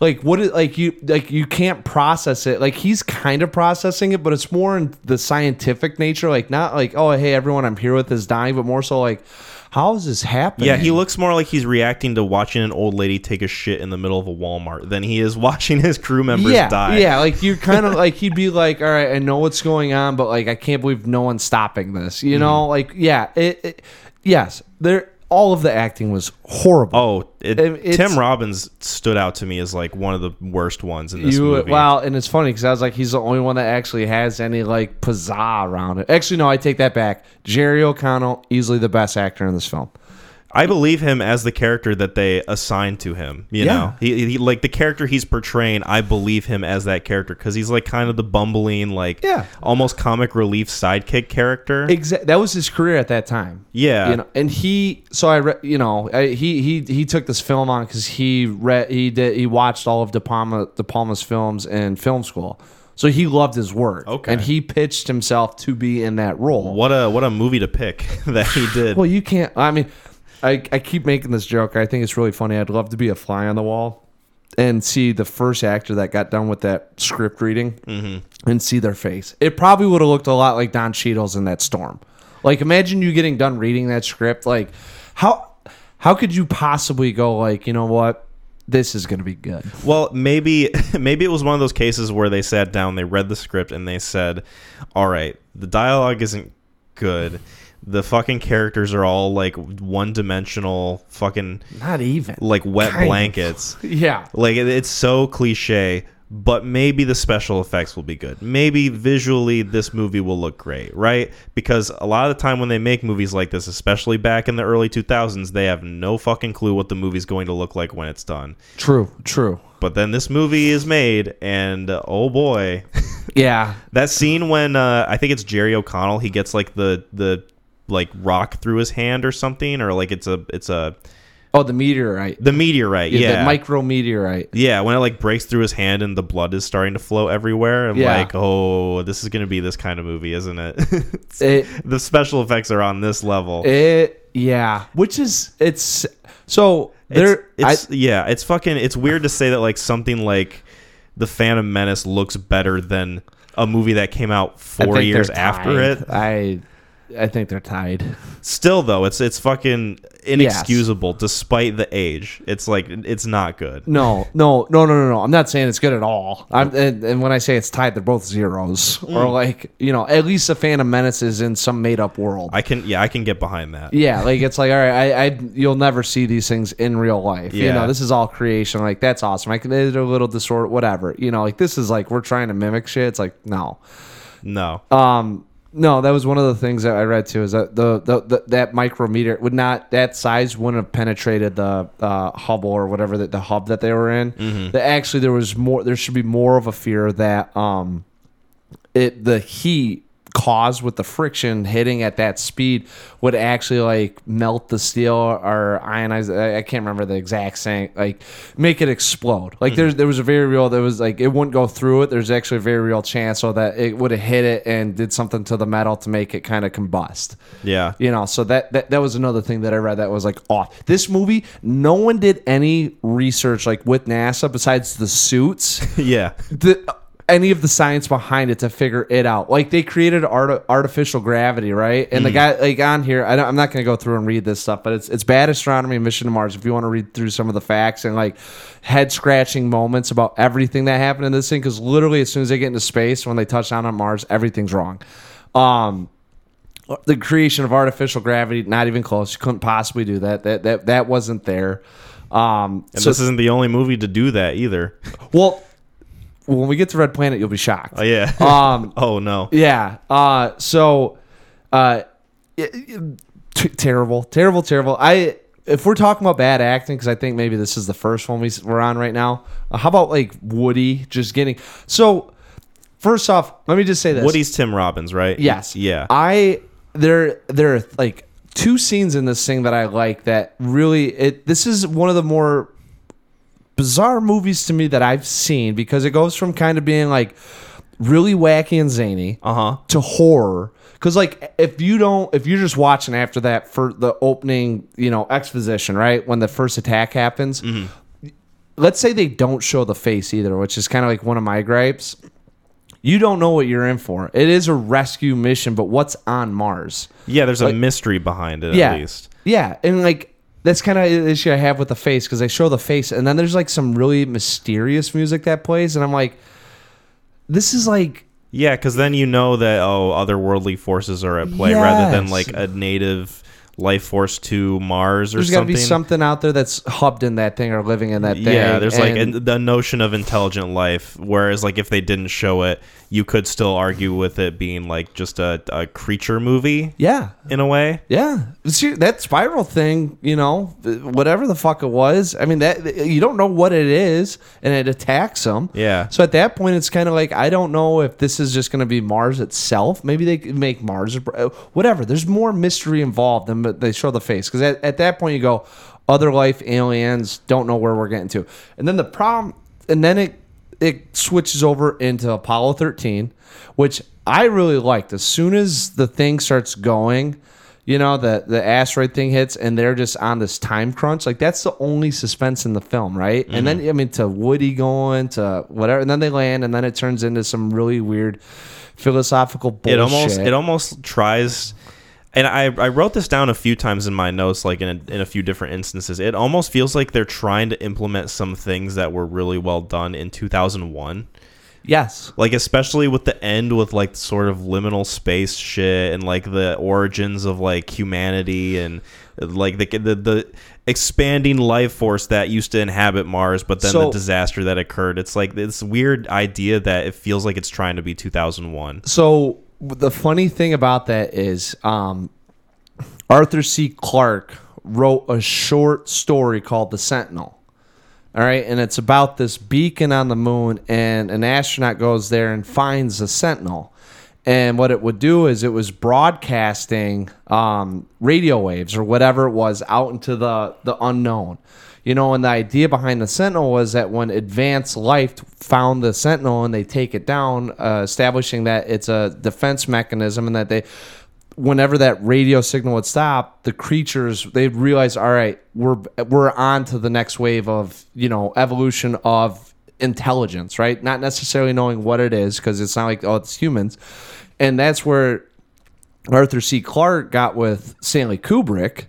like what is like you like you can't process it like he's kind of processing it but it's more in the scientific nature like not like oh hey everyone i'm here with is dying but more so like how is this happening Yeah, he looks more like he's reacting to watching an old lady take a shit in the middle of a Walmart than he is watching his crew members yeah, die. Yeah, like you're kind of like he'd be like, "All right, I know what's going on, but like I can't believe no one's stopping this." You know, Mm-hmm. like yeah, it, it yes, there all of the acting was horrible. Oh, it, It- Tim Robbins stood out to me as like one of the worst ones in this you movie. wow, and it's funny because I was like, he's the only one that actually has any like pizzazz around it. Actually, no, I take that back. Jerry O'Connell, easily the best actor in this film. I believe him as the character that they assigned to him. You Yeah. know, he, he like the character he's portraying. I believe him as that character because he's like kind of the bumbling, like Yeah. almost comic relief sidekick character. Exactly, that was his career at that time. yeah, you know and he so i re- you know I, he he he took this film on because he read he did he watched all of de palma de palma's films in film school so he loved his work Okay. and he pitched himself to be in that role what a what a movie to pick that he did. well you can't i mean I, I keep making this joke i think it's really funny i'd love to be a fly on the wall and see the first actor that got done with that script reading Mm-hmm. and see their face. It probably would have looked a lot like Don Cheadle's in that storm. Like imagine you getting done reading that script. Like how how could you possibly go like, you know what? This is gonna be good. Well, maybe maybe it was one of those cases where they sat down, they read the script, and they said, "All right, the dialogue isn't good. The fucking characters are all like one-dimensional, fucking Not even. like wet Kind of. blankets. Yeah. Like it- it's so cliche." But maybe the special effects will be good. Maybe visually this movie will look great, right? Because a lot of the time when they make movies like this, especially back in the early 2000s, they have no fucking clue what the movie's going to look like when it's done. True, true. But then this movie is made, and uh, oh boy, Yeah. that scene when uh, I think it's Jerry O'Connell, he gets like the the like rock through his hand or something, or like it's a it's a Oh, the meteorite. the meteorite, yeah, The micro meteorite. yeah, when it like breaks through his hand and the blood is starting to flow everywhere. I'm Yeah. like, oh, this is gonna be this kind of movie, isn't it? It the special effects are on this level. it yeah. Which is it's so It's, there it's yeah, it's fucking. It's weird to say that like something like the Phantom Menace looks better than a movie that came out four years after it. I I think they're tied. Still though, it's it's fucking inexcusable despite the age. It's like it's not good. No, no, no, no, no, no. I'm not saying it's good at all. I'm, and, and when I say it's tied, they're both zeros, Mm. or like you know, at least the Phantom Menace is in some made up world. I can yeah, I can get behind that. yeah, like it's like all right, I, I you'll never see these things in real life. You Yeah. know, this is all creation. Like that's awesome. I can edit a little disorder, whatever. You know, like this is like we're trying to mimic shit. It's like no. No. Um, no, that was one of the things that I read too. Is that the, the, the that micrometer would not that size wouldn't have penetrated the uh, Hubble or whatever that the hub that they were in. That actually there was more. There should be more of a fear that um, it the heat caused with the friction hitting at that speed would actually like melt the steel or ionize I, I can't remember the exact saying like make it explode. Like there's mm-hmm. there was a very real there was like it wouldn't go through it. There's actually a very real chance so that it would have hit it and did something to the metal to make it kind of combust. Yeah. you know so that, that that was another thing that i read that was like off. This movie no one did any research like with nasa besides the suits. Yeah. the any of the science behind it to figure it out. Like they created art, artificial gravity, right? And the guy like on here, I don't, I'm not going to go through and read this stuff, but it's it's bad astronomy mission to Mars. If you want to read through some of the facts and like head scratching moments about everything that happened in this thing, because literally as soon as they get into space, when they touch down on Mars, everything's wrong. Um, the creation of artificial gravity, not even close. You couldn't possibly do that. That that that wasn't there. Um, And so this isn't the only movie to do that either. well, when we get to Red Planet, you'll be shocked. Oh yeah. Um, oh no. yeah. Uh, so, uh, it- it- t- terrible, terrible, terrible. I if we're talking about bad acting, because I think maybe this is the first one we, we're on right now. Uh, how about like Woody just getting so? First off, let me just say this. Woody's Tim Robbins, right? Yes. Yeah. I there there are like two scenes in this thing that I like that really it this is one of the more bizarre movies to me that I've seen because it goes from kind of being like really wacky and zany Uh huh. to horror because like if you don't if you're just watching after that for the opening you know exposition right when the first attack happens let's say they don't show the face either, which is kind of like one of my gripes. You don't know what you're in for. It is a rescue mission, but what's on Mars? Yeah, there's a mystery behind it yeah, at least. yeah, and like that's kind of the issue I have with the face because they show the face, and then there's like some really mysterious music that plays, and I'm like, this is like Yeah, because then you know that oh, otherworldly forces are at play rather than Yes. like a native life force to Mars or there's got to be something out there that's hubbed in that thing or living in that thing. Yeah, there's like an, the notion of intelligent life. Whereas, like, if they didn't show it, you could still argue with it being like just a, a creature movie yeah, in a way. Yeah, See, that spiral thing, you know, whatever the fuck it was. I mean, that you don't know what it is, and it attacks them. Yeah. So at that point, it's kind of like I don't know if this is just going to be Mars itself. Maybe they could make Mars, a- whatever. There's more mystery involved than but they show the face because at, at that point you go, other life, aliens, don't know where we're getting to, and then the problem, and then it it switches over into Apollo 13, which I really liked. As soon as the thing starts going, you know, the the asteroid thing hits and they're just on this time crunch. Like that's the only suspense in the film, right? And then mm-hmm. I mean to Woody going to whatever, and then they land, and then it turns into some really weird philosophical bullshit. It almost it almost tries. And I, I wrote this down a few times in my notes, like in a, in a few different instances. It almost feels like they're trying to implement some things that were really well done in 2001. yes, like especially with the end with like sort of liminal space shit and like the origins of like humanity and like the the, the expanding life force that used to inhabit Mars but then the disaster that occurred it's like this weird idea that it feels like it's trying to be 2001 So the funny thing about that is um, Arthur C. Clarke wrote a short story called The Sentinel. All right, and it's about this beacon on the moon, and an astronaut goes there and finds the Sentinel. And what it would do is it was broadcasting um, radio waves or whatever it was out into the, the unknown. You know, and the idea behind the Sentinel was that when advanced life found the Sentinel and they take it down, uh, establishing that it's a defense mechanism and that they, whenever that radio signal would stop, the creatures they'd realize, all right, we're we're on to the next wave of you know evolution of intelligence, right? Not necessarily knowing what it is because it's not like oh it's humans, and that's where Arthur C. Clarke got with Stanley Kubrick.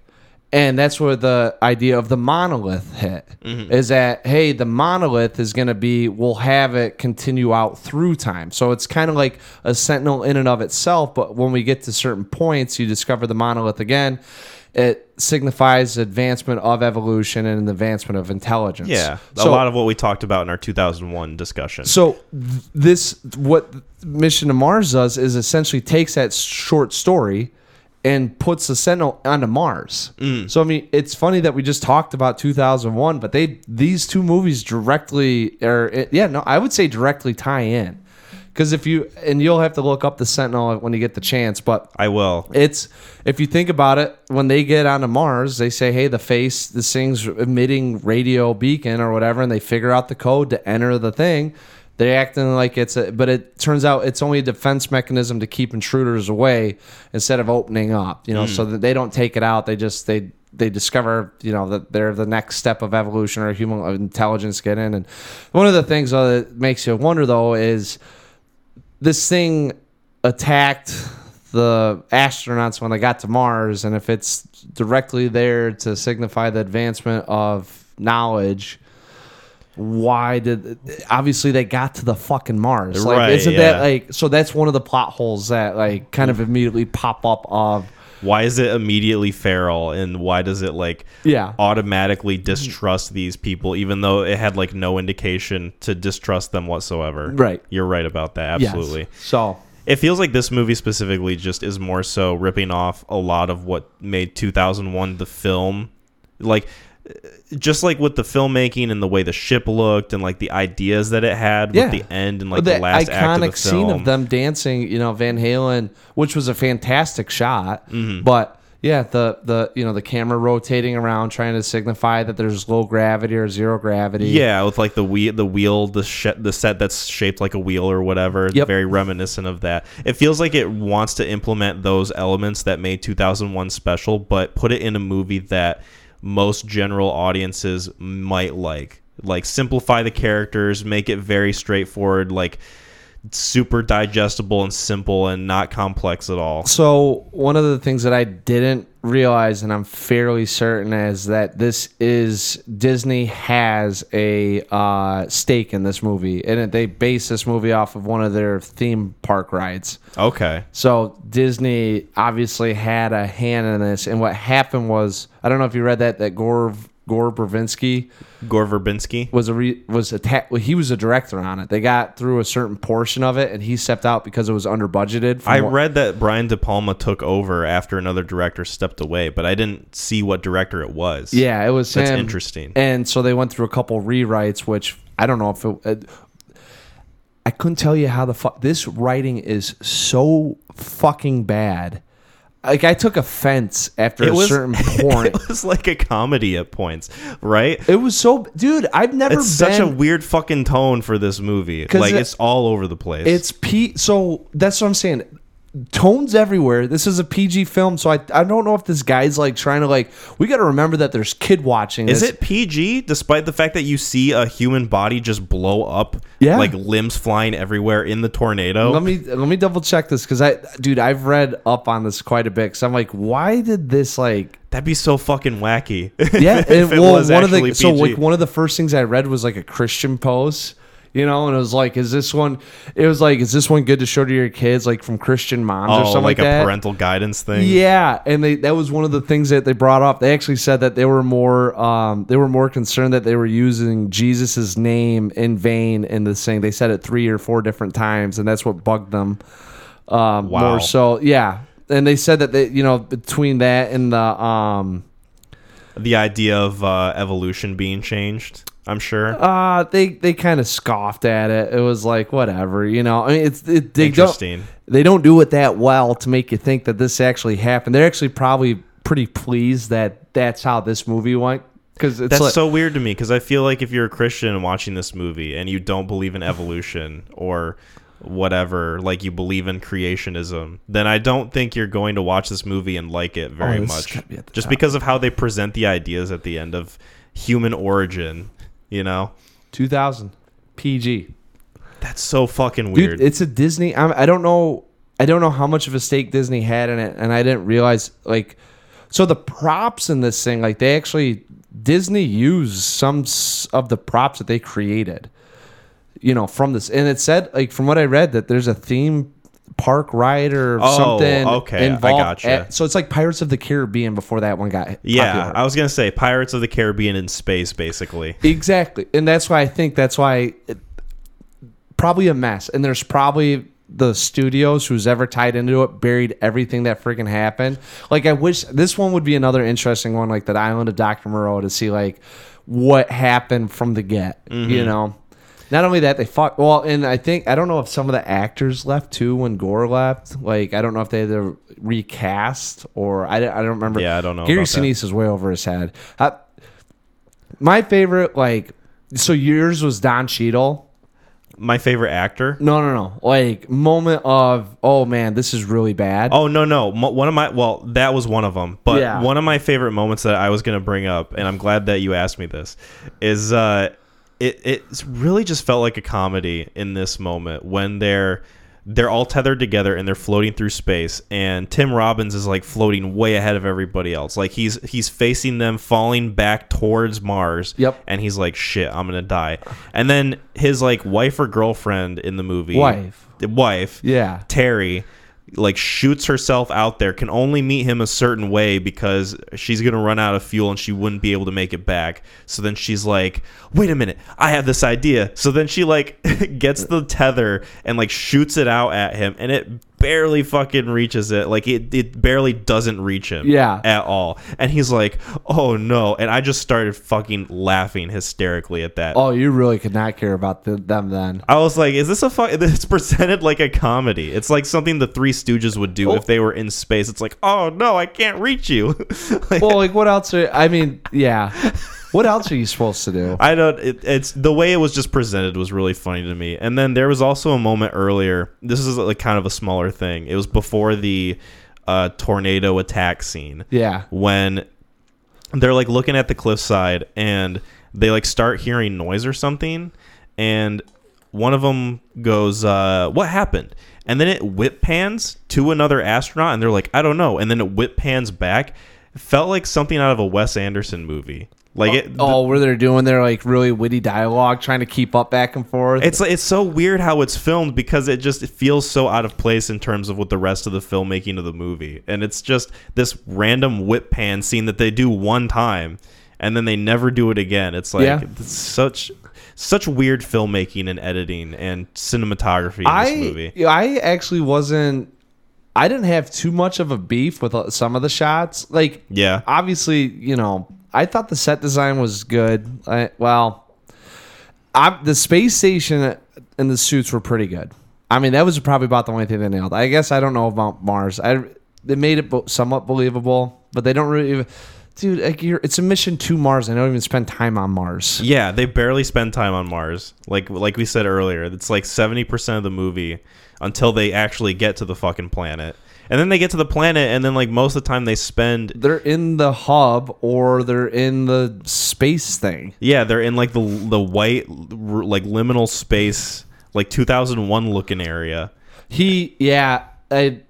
And that's where the idea of the monolith hit. Mm-hmm. Is that hey, the monolith is going to be we'll have it continue out through time. So it's kind of like a sentinel in and of itself. But when we get to certain points, you discover the monolith again. It signifies advancement of evolution and an advancement of intelligence. yeah a lot of what we talked about in our 2001 discussion so th- this what Mission to Mars does is essentially takes that short story and puts the Sentinel onto Mars. Mm. So I mean, it's funny that we just talked about 2001, but they these two movies directly or yeah, no, I would say directly tie in. Because if you and you'll have to look up the Sentinel when you get the chance, but I will it's if you think about it, when they get onto Mars, they say, "Hey, the face, this thing's emitting radio beacon or whatever," and they figure out the code to enter the thing. They're acting like it's a, but it turns out it's only a defense mechanism to keep intruders away instead of opening up. You know, so mm. that they don't take it out. They just they they discover you know that they're the next step of evolution or human intelligence get in. And one of the things though, that makes you wonder though is this thing attacked the astronauts when they got to Mars, and if it's directly there to signify the advancement of knowledge, why did obviously they got to the fucking Mars? Like, Right, isn't yeah. that like so? That's one of the plot holes that like kind of immediately pop up of why is it immediately feral and why does it like yeah. automatically distrust these people even though it had like no indication to distrust them whatsoever Right. you're right about that Yes. absolutely So it feels like this movie specifically just is more so ripping off a lot of what made 2001 the film like just like with the filmmaking and the way the ship looked and like the ideas that it had Yeah. with the end and like the, the last act of iconic the scene of them dancing, you know, Van Halen, which was a fantastic shot, Mm-hmm. but yeah, the the you know the camera rotating around trying to signify that there's low gravity or zero gravity. Yeah, with like the wheel, the wheel, the sh- the set that's shaped like a wheel or whatever. Yep. Very reminiscent of that. It feels like it wants to implement those elements that made 2001 special, but put it in a movie that most general audiences might like. like simplify the characters, make it very straightforward, like super digestible and simple and not complex at all. So one of the things that I didn't realize, and I'm fairly certain, is that this is Disney has a uh, stake in this movie, and they base this movie off of one of their theme park rides. Okay. So Disney obviously had a hand in this, and what happened was I don't know if you read that that Gore Gore Verbinski Gore Verbinski. was a re, was well, he was a director on it. They got through a certain portion of it, and he stepped out because it was under budgeted. I read that Brian De Palma took over after another director stepped away, but I didn't see what director it was. Yeah, it was That's him. interesting. And so they went through a couple rewrites, which I don't know if it. Uh, I couldn't tell you how the fuck this writing is so fucking bad. Like I took offense after It a was- certain point. it was like a comedy at points, right? it was so, dude. I've never It's been. such a weird fucking tone for this movie. Like it- it's all over the place. It's P. So that's what I'm saying. Tones everywhere. This is a PG film, so I I don't know if this guy's like trying to like. We got to remember that there's kid watching. Is it PG despite the fact that you see a human body just blow up? Yeah. Like limbs flying everywhere in the tornado? Let me let me double check this because I, dude, I've read up on this quite a bit. Because I'm like, why did this like? That'd be so fucking wacky. Yeah, it well, one of the so like one of the first things I read was like a Christian post, you know, and it was like, is this one? It was like, is this one good to show to your kids, like from Christian moms or oh, something like, like, a that? parental guidance thing. Yeah, and they that was one of the things that they brought up. They actually said that they were more um, they were more concerned that they were using Jesus's name in vain in this thing. They said it three or four different times, and that's what bugged them um, Wow. more so. Yeah, and they said that they you know between that and the um, The idea of uh, evolution being changed, I'm sure. uh they they kind of scoffed at it. It was like whatever, you know. I mean, it's it, they don't they don't do it that well to make you think that this actually happened. They're actually probably pretty pleased that that's how this movie went because That's like, so weird to me because I feel like if you're a Christian and watching this movie and you don't believe in evolution or whatever, like you believe in creationism, then I don't think you're going to watch this movie and like it very Oh, much. be Just top. because of how they present the ideas at the end of human origin, you know? 2000 PG. That's so fucking Dude, weird. it's a Disney. I'm, I don't know. I don't know how much of a stake Disney had in it, and I didn't realize like. So the props in this thing, like they actually Disney used some of the props that they created, you know, from this, and it said like from what I read that there's a theme park ride or Oh, something okay, I involved. gotcha. at- so it's like Pirates of the Caribbean before that one got yeah, popular. I was going to say Pirates of the Caribbean in space, basically. Exactly. And that's why I think that's why it, probably a mess. And there's probably the studios who's ever tied into it buried everything that freaking happened. Like I wish this one would be another interesting one like that Island of Dr. Moreau to see like what happened from the get, you mm-hmm. know. Not only that, they fought well, and I think I don't know if some of the actors left too when Gore left. Like I don't know if they had to recast or I, don't- I don't remember. Yeah, I don't know Gary about that. Sinise is way over his head. Uh, my favorite, like, so yours was Don Cheadle. My favorite actor? No, no, no. Like moment of, oh man, this is really bad. Oh no no Mo- one of my well that was one of them but Yeah. one of my favorite moments that I was gonna bring up and I'm glad that you asked me this is uh it it really just felt like a comedy in this moment when they're they're all tethered together and they're floating through space and Tim Robbins is like floating way ahead of everybody else like he's he's facing them falling back towards Mars Yep. and he's like shit I'm gonna die and then his like wife or girlfriend in the movie Wife. wife Yeah. Terry like shoots herself out there can only meet him a certain way because she's to run out of fuel and she wouldn't be able to make it back. So then she's like, "Wait a minute, I have this idea." So then she like gets the tether and like shoots it out at him and it barely fucking reaches it. Like it it barely doesn't reach him Yeah. at all. And he's like, "Oh no." And I just started fucking laughing hysterically at that. Oh, you really could not care about the, them then. I was like, is this a fuck? It's presented like a comedy. It's like something the Three Stooges would do Oh. if they were in space. It's like, oh no, I can't reach you. Like, Well, like what else? Are, I mean, yeah. What else are you supposed to do? I don't. It, it's the way it was just presented was really funny to me. And then there was also a moment earlier. This is like kind of a smaller thing. It was before the uh, tornado attack scene. Yeah. when they're like looking at the cliffside and they like start hearing noise or something, and one of them goes, uh, "What happened?" And then it whip pans to another astronaut, and they're like, "I don't know." And then it whip pans back. It felt like something out of a Wes Anderson movie. Like it, Oh, where they're doing their like really witty dialogue, trying to keep up back and forth. It's it's so weird how it's filmed because it just it feels so out of place in terms of what the rest of the filmmaking of the movie, and it's just this random whip pan scene that they do one time, and then they never do it again. It's like Yeah. it's such such weird filmmaking and editing and cinematography in I this movie. I actually wasn't. I didn't have too much of a beef with uh, some of the shots. Like, Yeah, obviously, you know, I thought the set design was good. I, well, I, the space station and the suits were pretty good. I mean, that was probably about the only thing they nailed. I guess I don't know about Mars. I they made it somewhat believable, but they don't really. Dude, like it's a mission to Mars. I don't even spend time on Mars. yeah, they barely spend time on Mars. Like like we said earlier, it's like seventy percent of the movie until they actually get to the fucking planet. And then they get to the planet, and then like most of the time they spend They're in the hub or they're in the space thing. Yeah, they're in like the the white r- like liminal space, like 2001 looking area. He, yeah, I,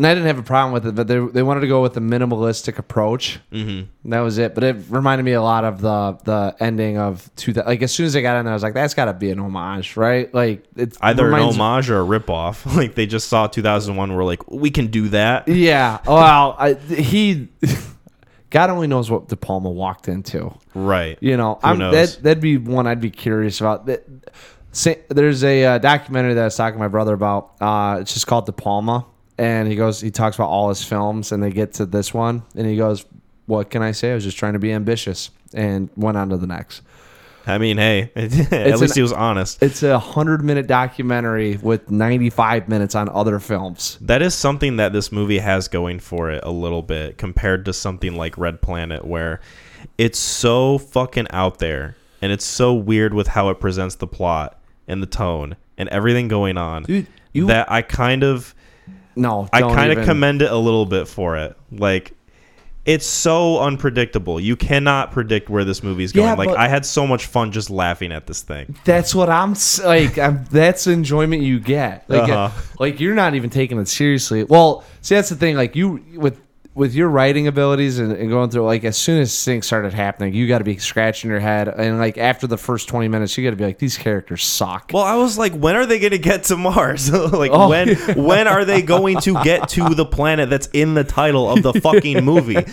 and I didn't have a problem with it, but they they wanted to go with a minimalistic approach. Mm-hmm. That was it. But it reminded me a lot of the the ending of two. Like as soon as I got in there, I was like, that's got to be an homage, right? Like it's Either an homage or a ripoff. like they just saw 2001, we're like, we can do that. Yeah. Well, I, he. God only knows what De Palma walked into. Right. You know, Who I'm, knows? that that'd be one I'd be curious about. That, there's a uh, documentary that I was talking to my brother about. Uh, it's just called De Palma, and he goes, he talks about all his films, and they get to this one, and he goes, "What can I say? I was just trying to be ambitious," and went on to the next. I mean, hey, at least an- he was honest. It's a hundred minute documentary with 95 minutes on other films. That is something that this movie has going for it a little bit compared to something like Red Planet, where it's so fucking out there and it's so weird with how it presents the plot and the tone and everything going on Dude, you- that I kind of No, I kind of commend it a little bit for it. Like it's so unpredictable. You cannot predict where this movie's going. Yeah, like I had so much fun just laughing at this thing. That's what I'm like. I'm, that's the enjoyment you get. Like, Uh-huh. uh, like you're not even taking it seriously. Well, see, that's the thing. Like you with with your writing abilities and, and going through. Like as soon as things started happening, you got to be scratching your head. And like after the first 20 minutes, you got to be like, these characters suck. Well, I was like, when are they going to get to Mars? like Oh, when when are they going to get to the planet that's in the title of the fucking movie?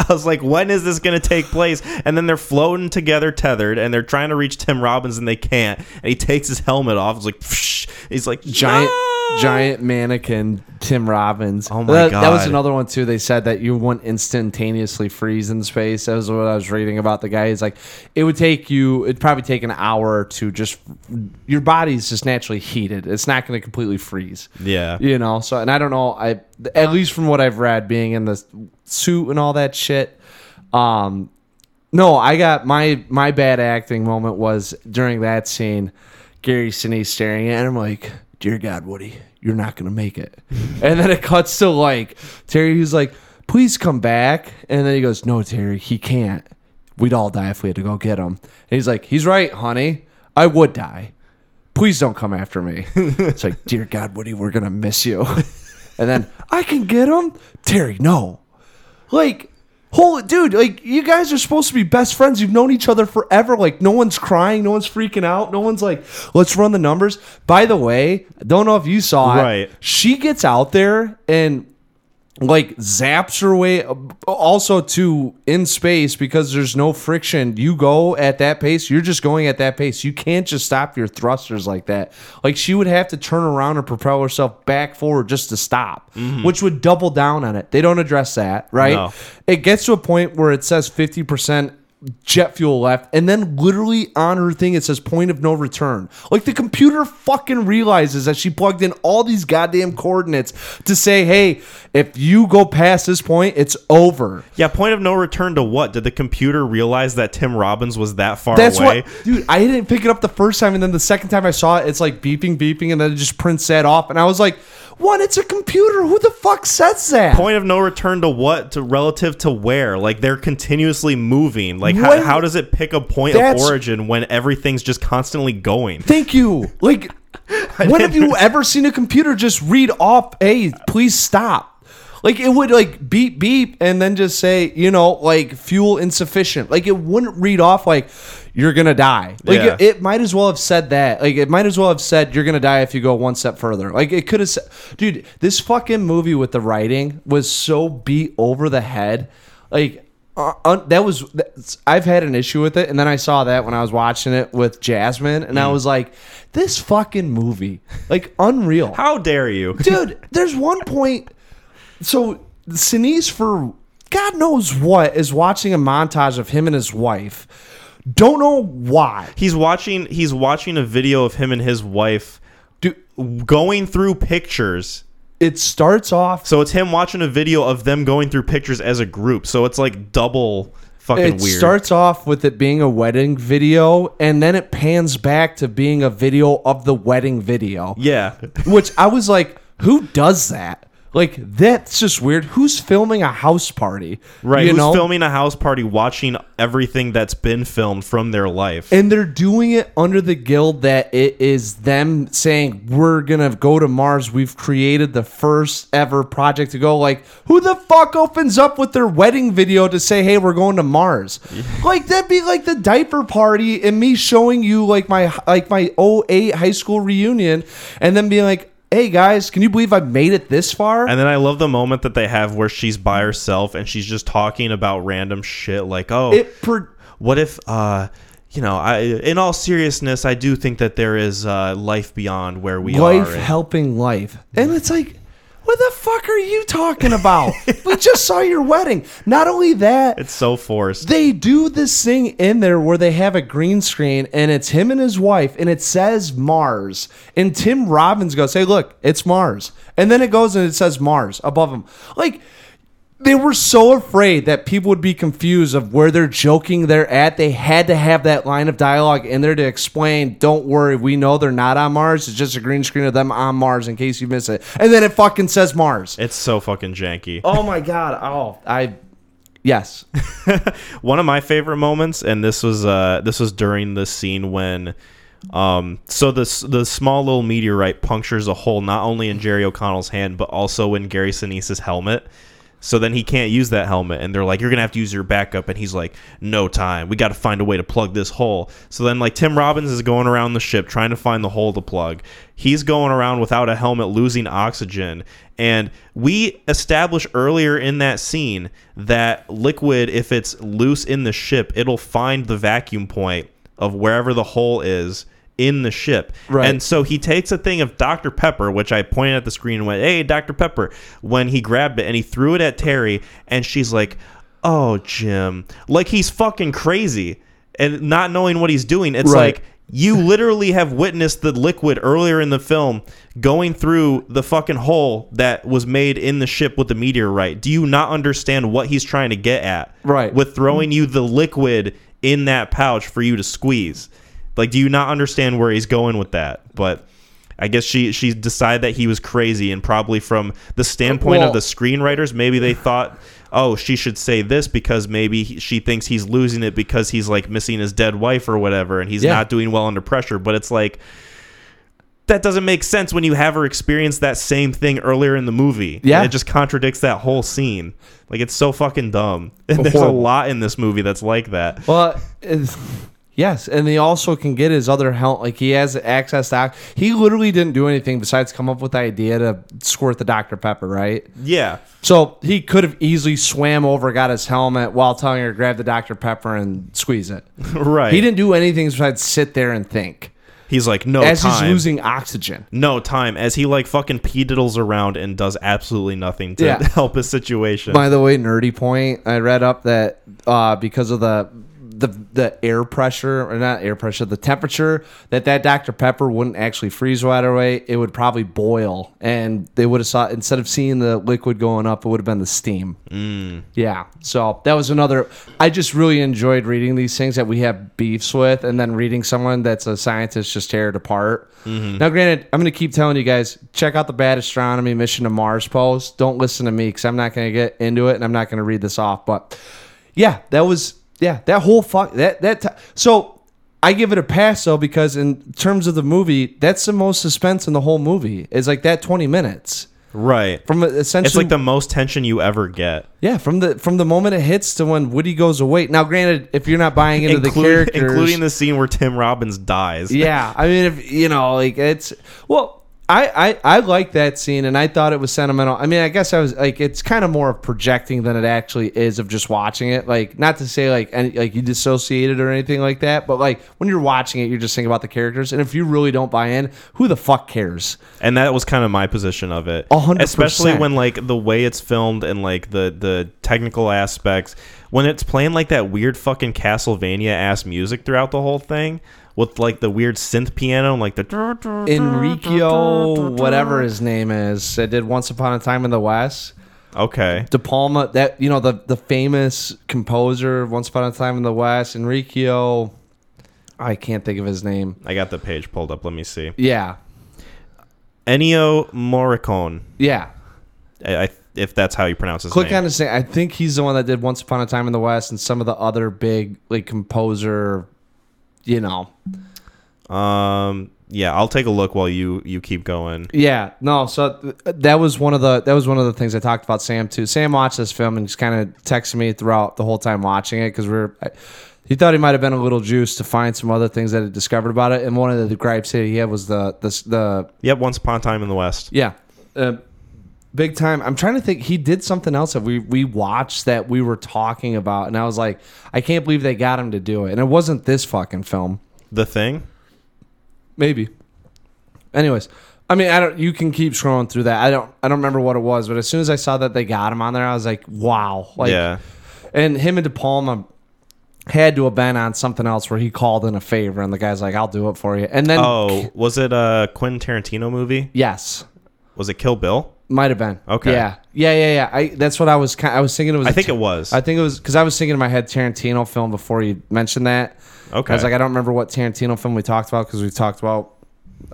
I was like, when is this going to take place? And then they're floating together, tethered, and they're trying to reach Tim Robbins, and they can't. And he takes his helmet off. It's like, Psh. he's like, giant "No!" Giant mannequin Tim Robbins. Oh my that, That was another one too. They said that you wouldn't instantaneously freeze in space. That was what I was reading about the guy. He's like, it would take you. It'd probably take an hour to just. Your body's just naturally heated. It's not going to completely freeze. Yeah. You know. So and I don't know. I at least from what I've read, being in the suit and all that shit. Um, no, I got my my bad acting moment was during that scene. Gary Sinise staring at him like, "Dear God, Woody, you're not gonna make it." and then it cuts to like Terry, who's like, "Please come back," and then he goes, "No, Terry, he can't. We'd all die if we had to go get him." And he's like, "He's right, honey. I would die. Please don't come after me." it's like, "Dear God, Woody, we're gonna miss you." and then I can get him, Terry. No, like, holy dude, like you guys are supposed to be best friends. You've known each other forever. Like, no one's crying, no one's freaking out, no one's like, let's run the numbers. By the way, I don't know if you saw it. Right. She gets out there and like zaps her way also to in space because there's no friction you go at that pace you're just going at that pace. You can't just stop your thrusters like that. Like she would have to turn around and propel herself back forward just to stop mm-hmm. which would double down on it. They don't address that right? No. it gets to a point where it says 50% jet fuel left and then literally on her thing it says point of no return like the computer fucking realizes that she plugged in all these goddamn coordinates to say hey if you go past this point it's over Yeah, point of no return to what? Did the computer realize that Tim Robbins was that far that's away? what dude i didn't pick it up the first time and then the second time i saw it it's like beeping beeping and then it just prints that off and i was like One, it's a computer. Who the fuck says that? Point of no return to what? To relative to where? Like they're continuously moving. Like how, When- how does it pick a point of origin when everything's just constantly going? Thank you. Like, when have you ever seen a computer just read off, hey, please stop? Like, it would, like, beep, beep, and then just say, you know, like, fuel insufficient. Like, it wouldn't read off, like, you're going to die. Like, Yeah. it, it might as well have said that. Like, it might as well have said, you're going to die if you go one step further. Like, it could have said, dude, this fucking movie with the writing was so beat over the head. Like, uh, un- that was that's- I've had an issue with it, and then I saw that when I was watching it with Jasmine, and Mm. I was like, "This fucking movie, like unreal, How dare you? dude." There's one point, so Sinise for God knows what is watching a montage of him and his wife. Don't know why. He's watching. He's watching a video of him and his wife Dude, going through pictures. It starts off. So it's him watching a video of them going through pictures as a group. So it's like double fucking It weird. It starts off with it being a wedding video, and then it pans back to being a video of the wedding video. yeah. Which I was like, who does that? Like that's just weird. Who's filming a house party? Right. You Who's know? filming a house party watching everything that's been filmed from their life? And they're doing it under the guild that it is them saying we're gonna go to Mars. We've created the first ever project to go. Like, who the fuck opens up with their wedding video to say, "Hey, we're going to Mars"? Like that'd be like the diaper party and me showing you like my like my 08 high school reunion, and then being like, "Hey guys, can you believe I made it this far?" And then I love the moment that they have where she's by herself and she's just talking about random shit like, "Oh, it per- what if uh you know, I in all seriousness, I do think that there is uh life beyond where we life are. Life helping life. And it's like, what the fuck are you talking about? we just saw your wedding. Not only that, it's so forced. they do this thing in there where they have a green screen and it's him and his wife and it says Mars. And Tim Robbins goes, Hey, look, it's Mars. And then it goes and it says Mars above him. Like, they were so afraid that people would be confused of where they're joking they're at. They had to have that line of dialogue in there to explain, don't worry, we know they're not on Mars. It's just a green screen of them on Mars in case you miss it. And then it fucking says Mars. It's so fucking janky. Oh my god. Oh, I yes. One of my favorite moments, and this was uh this was during the scene when um so the the small little meteorite punctures a hole not only in Jerry O'Connell's hand but also in Gary Sinise's helmet. So then he can't use that helmet, and they're like, "You're gonna have to use your backup." And he's like, "No time. We got to find a way to plug this hole." So then, like Tim Robbins is going around the ship trying to find the hole to plug. He's going around without a helmet, losing oxygen. And we established earlier in that scene that liquid, if it's loose in the ship, it'll find the vacuum point of wherever the hole is in the ship. Right. And so he takes a thing of Dr. Pepper, which I pointed at the screen and went, Hey, Dr. Pepper. When he grabbed it and he threw it at Terry, and she's like, Oh, Jim. Like he's fucking crazy and not knowing what he's doing. It's Right. like, you literally have witnessed the liquid earlier in the film going through the fucking hole that was made in the ship with the meteorite. Do you not understand what he's trying to get at? Right. With throwing you the liquid in that pouch for you to squeeze. Like, do you not understand where he's going with that? But I guess she she decided that he was crazy, and probably from the standpoint Well- of the screenwriters, maybe they thought, oh, she should say this because maybe he, she thinks he's losing it because he's like missing his dead wife or whatever, and he's Yeah. not doing well under pressure. But it's like that doesn't make sense when you have her experience that same thing earlier in the movie. Yeah. it just contradicts that whole scene. Like it's so fucking dumb. And there's a lot in this movie that's like that. Well, it's, yes, and he also can get his other help. Like he has access to. He literally didn't do anything besides come up with the idea to squirt the Dr Pepper, right? Yeah. So he could have easily swam over, got his helmet while telling her to grab the Dr Pepper and squeeze it. Right. He didn't do anything besides sit there and think He's like, no as time. he's losing oxygen. no time. As he like fucking pee diddles around and does absolutely nothing to Yeah. help his situation. By the way, nerdy point. I read up that uh, because of the the the air pressure or not air pressure, the temperature that that Dr Pepper wouldn't actually freeze right away. It would probably boil, and they would have saw instead of seeing the liquid going up, it would have been the steam. Mm. Yeah. So that was another. I just really enjoyed reading these things that we have beefs with, and then reading someone that's a scientist just tear it apart. Mm-hmm. Now, granted, I'm going to keep telling you guys check out the Bad Astronomy Mission to Mars post. Don't listen to me because I'm not going to get into it, and I'm not going to read this off. But yeah, that was yeah that whole fuck that that. T- so I give it a pass though because in terms of the movie, that's the most suspense in the whole movie. It's like that 20 minutes Right. from essentially It's like the most tension you ever get. yeah, from the from the moment it hits to when Woody goes away. Now, granted, if you're not buying into the characters, including the scene where Tim Robbins dies. yeah, I mean, if you know, like it's well, I I I like that scene, and I thought it was sentimental. I mean, I guess I was like, it's kind of more of projecting than it actually is of just watching it. Like, not to say like any, like you dissociated or anything like that, but like when you're watching it, you're just thinking about the characters, and if you really don't buy in, who the fuck cares? And that was kind of my position of it. A hundred Especially when like the way it's filmed and like the the technical aspects. When it's playing like that weird fucking Castlevania ass music throughout the whole thing with like the weird synth piano and like the Enrico, whatever his name is, that did Once Upon a Time in the West. Okay. De Palma, that you know the the famous composer of Once Upon a Time in the West, Enrico. I can't think of his name. I got the page pulled up. Let me see. Yeah, Ennio Morricone. yeah. I, I if that's how you pronounce his Click name. on his name. I think he's the one that did Once Upon a Time in the West and some of the other big like composer. You know, Um yeah, I'll take a look while you you keep going. Yeah, no. So th- that was one of the that was one of the things I talked about Sam too. Sam watched this film and just kind of texted me throughout the whole time watching it because we are I, he thought he might have been a little juiced to find some other things that he discovered about it. And one of the gripes he had was the the the Yep, Once Upon a Time in the West. yeah. Uh, Big time. I'm trying to think. He did something else that we we watched that we were talking about, and I was like, I can't believe they got him to do it. And it wasn't this fucking film. The Thing? Maybe. Anyways, I mean, I don't. You can keep scrolling through that. I don't. I don't remember what it was, but as soon as I saw that they got him on there, I was like, wow. Like, yeah. And him and De Palma had to have been on something else where he called in a favor, and the guy's like, "I'll do it for you." And then, Oh, was it a Quentin Tarantino movie? yes, Was it Kill Bill? Might have been. Okay. Yeah. Yeah. Yeah. Yeah. I. That's what I was. ki- I was thinking it was. I think it was. I think it was because I was thinking in my head Tarantino film before you mentioned that. Okay. I was like, I don't remember what Tarantino film we talked about because we talked about